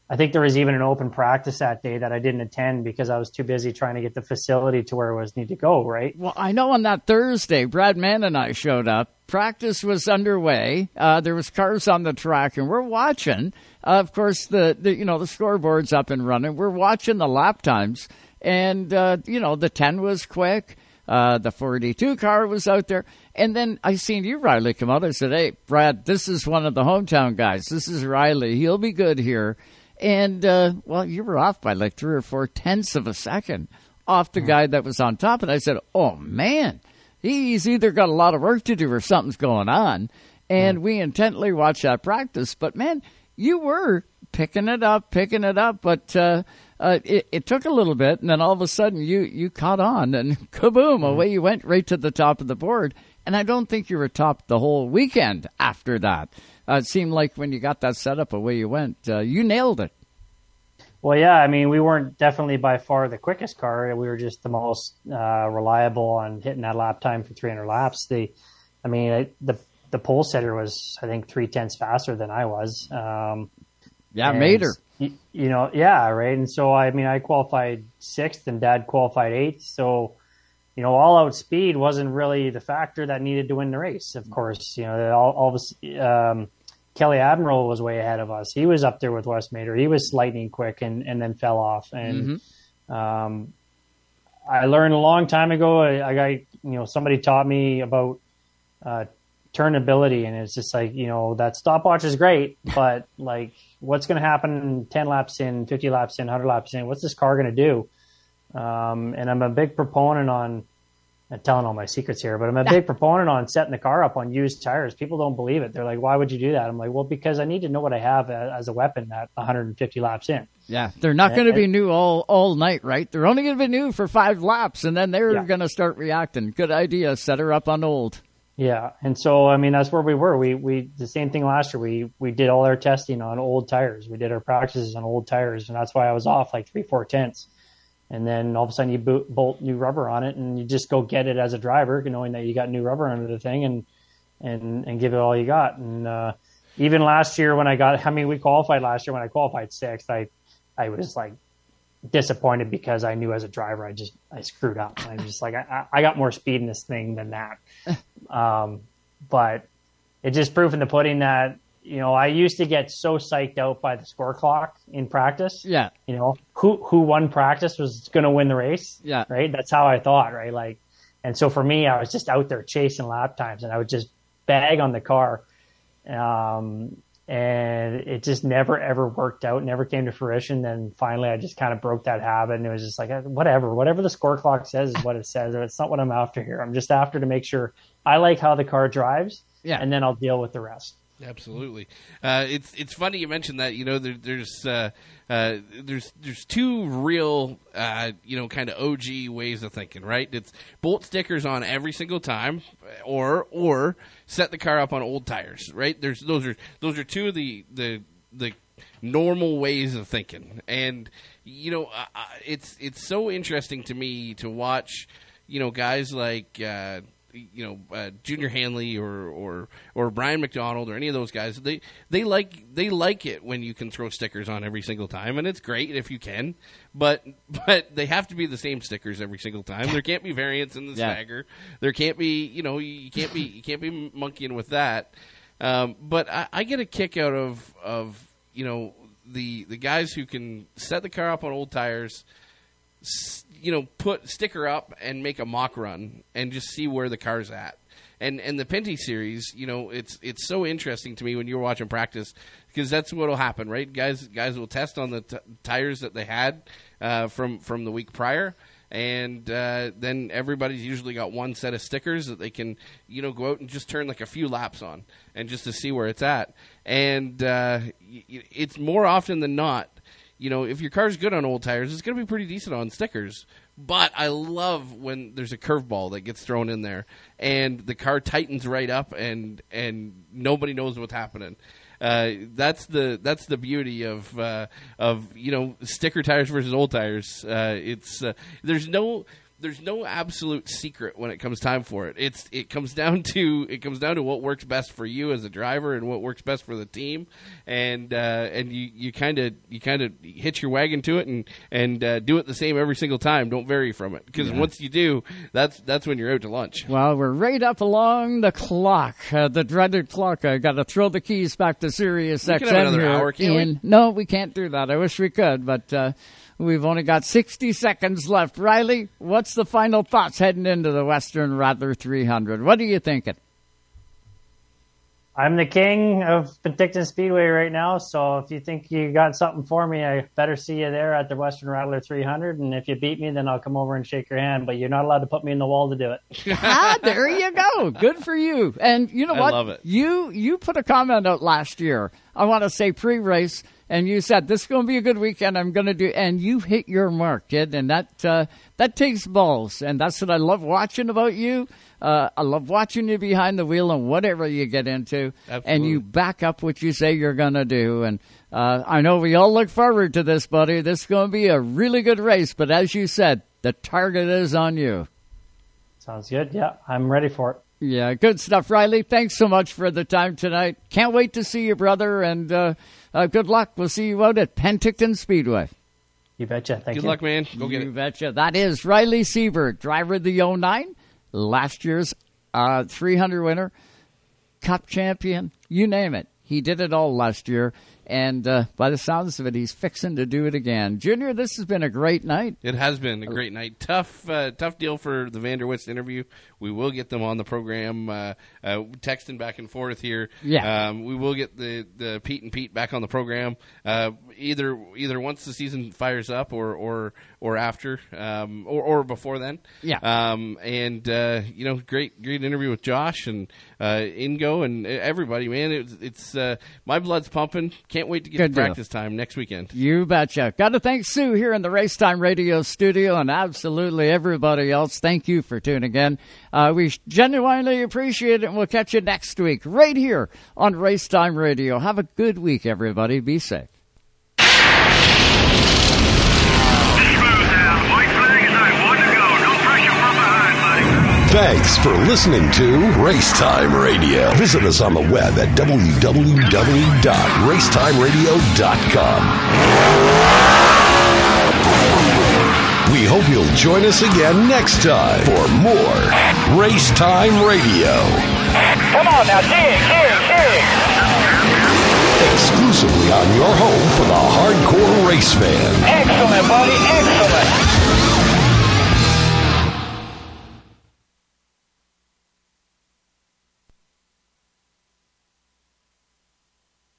I think there was even an open practice that day that I didn't attend because I was too busy trying to get the facility to where it was need to go. Right. Well, I know on that Thursday, Brad Mann and I showed up. Practice was underway. Uh, there was cars on the track, and we're watching. Uh, of course, the, the you know the scoreboard's up and running. We're watching the lap times, and uh, you know the ten was quick. Uh, the 42 car was out there. And then I seen you, Ryley, come out. I said, Hey, Brad, this is one of the hometown guys. This is Ryley. He'll be good here. And, uh, well, you were off by like three or four tenths of a second off the guy that was on top. And I said, Oh, man, he's either got a lot of work to do or something's going on. And we intently watched that practice. But, man, you were picking it up, picking it up. But, uh, uh, it, it took a little bit, and then all of a sudden you, you caught on, and kaboom, away you went right to the top of the board. And I don't think you were top the whole weekend after that. Uh, it seemed like when you got that set up, away you went. Uh, you nailed it. Well, yeah, I mean, we weren't definitely by far the quickest car. We were just the most uh, reliable on hitting that lap time for 300 laps. The, I mean, I, the the pole setter was, I think, three tenths faster than I was. Um, Yeah, and, made her. y- You know, yeah, right. And so, I mean, I qualified sixth, and Dad qualified eighth. So, you know, all out speed wasn't really the factor that needed to win the race. Of course, you know, all, all of um, Kelly Admiraal was way ahead of us. He was up there with Wes Mater. He was lightning quick and, and then fell off. And um, I learned a long time ago. I, I got you know somebody taught me about uh, turnability, and it's just like you know that stopwatch is great, but like what's going to happen 10 laps in, 50 laps in, 100 laps in? What's this car going to do? Um, and I'm a big proponent on I'm telling all my secrets here, but I'm a big proponent on setting the car up on used tires. People don't believe it. They're like, why would you do that? I'm like, well, because I need to know what I have as a weapon at 150 laps in. Yeah, they're not going to be new all all night, right? They're only going to be new for five laps, and then they're yeah. going to start reacting. Good idea. Set her up on old. Yeah, and so I mean that's where we were. We we the same thing last year. We we did all our testing on old tires. We did our practices on old tires, and that's why I was off like three four tenths. And then all of a sudden you boot, bolt new rubber on it, and you just go get it as a driver, knowing that you got new rubber under the thing, and and and give it all you got. And uh, even last year when I got, I mean, we qualified last year when I qualified sixth. I I was like disappointed because I knew as a driver I just I screwed up. I'm just like I, I got more speed in this thing than that. Um, but it just proved in the pudding that you know I used to get so psyched out by the score clock in practice. Yeah, you know who who won practice was going to win the race. Yeah, right. That's how I thought. Right, like, and so for me, I was just out there chasing lap times, and I would just bag on the car. Um, and it just never ever worked out, never came to fruition. Then finally, I just kind of broke that habit, and it was just like whatever, whatever the score clock says is what it says. It's not what I'm after here. I'm just after to make sure I like how the car drives, yeah, and then I'll deal with the rest. Absolutely, uh, it's it's funny you mentioned that. You know, there, there's uh, uh, there's there's two real uh, you know kind of OG ways of thinking, right? It's bolt stickers on every single time, or or set the car up on old tires, right? There's those are those are two of the the the normal ways of thinking, and you know it's it's so interesting to me to watch you know guys like uh, you know uh, Junior Hanley or, or or Brian McDonald or any of those guys they they like they like it when you can throw stickers on every single time and it's great if you can but but they have to be the same stickers every single time. There can't be variants in the yeah. stagger there can't be you know you can't be you can't be monkeying with that. Um, but I, I get a kick out of of you know the the guys who can set the car up on old tires you know, put sticker up and make a mock run and just see where the car's at. And and the Pinty series, you know, it's it's so interesting to me when you're watching practice because that's what'll happen, right? Guys guys will test on the t- tires that they had uh, from from the week prior. And uh, then everybody's usually got one set of stickers that they can, you know, go out and just turn like a few laps on, and just to see where it's at. And uh, it's more often than not you know, if your car's good on old tires, it's going to be pretty decent on stickers. But I love when there's a curveball that gets thrown in there, and the car tightens right up, and and nobody knows what's happening. Uh, that's the that's the beauty of uh, of you know sticker tires versus old tires. Uh, it's uh, there's no there's no absolute secret when it comes time for it. It's it comes down to it comes down to what works best for you as a driver and what works best for the team, and uh, and you you kind of you kind of hitch your wagon to it and and uh, do it the same every single time. Don't vary from it because yeah. once you do, that's that's when you're out to lunch. Well, we're right up along the clock, uh, the dreaded clock. I got to throw the keys back to Sirius we XM here. Hour, in, no, we can't do that. I wish we could, but uh, We've only got 60 seconds left. Ryley, what's the final thoughts heading into the Western Rattler 300? What are you thinking? I'm the king of Penticton Speedway right now, so if you think you got something for me, I better see you there at the Western Rattler 300. And if you beat me, then I'll come over and shake your hand. But you're not allowed to put me in the wall to do it. ah, there you go. Good for you. And you know I what? love it. You you put a comment out last year. I want to say pre-race and you said this is going to be a good weekend. I'm going to do, and you hit your mark, kid, and that uh, that takes balls, and that's what I love watching about you. Uh, I love watching you behind the wheel and whatever you get into, Absolutely. and you back up what you say you're going to do. And uh, I know we all look forward to this, buddy. This is going to be a really good race, but as you said, the target is on you. Sounds good. Yeah, I'm ready for it. Yeah, good stuff, Ryley. Thanks so much for the time tonight. Can't wait to see you, brother, and uh, good luck. We'll see you out at Penticton Speedway. You betcha. Thank good you. Good luck, man. Go get it. you it. betcha. That is Ryley Seibert, driver of the 09, last year's uh, 300 winner, cup champion, you name it. He did it all last year. And uh, by the sounds of it, he's fixing to do it again. Junior, this has been a great night. It has been a great night. Tough, uh, tough deal for the Vanderwyst interview. We will get them on the program, uh, uh, texting back and forth here. Yeah. um, we will get the, the Pete and Pete back on the program uh, either either once the season fires up or or or after um, or or before then. Yeah. Um, and uh, you know, great great interview with Josh and uh, Ingo and everybody. Man, it's, it's uh, my blood's pumping. Can't wait to get Good to deal. practice time next weekend. You betcha. Got to thank Sue here in the Racetime Radio studio and absolutely everybody else. Thank you for tuning in. Uh, we genuinely appreciate it, and we'll catch you next week right here on Racetime Radio. Have a good week, everybody. Be safe. Thanks for listening to Racetime Radio. Visit us on the web at www.racetimeradio.com. We hope you'll join us again next time for more Racetime Radio. Come on now, dig, dig, dig. Exclusively on your home for the hardcore race fan. Excellent, buddy, excellent.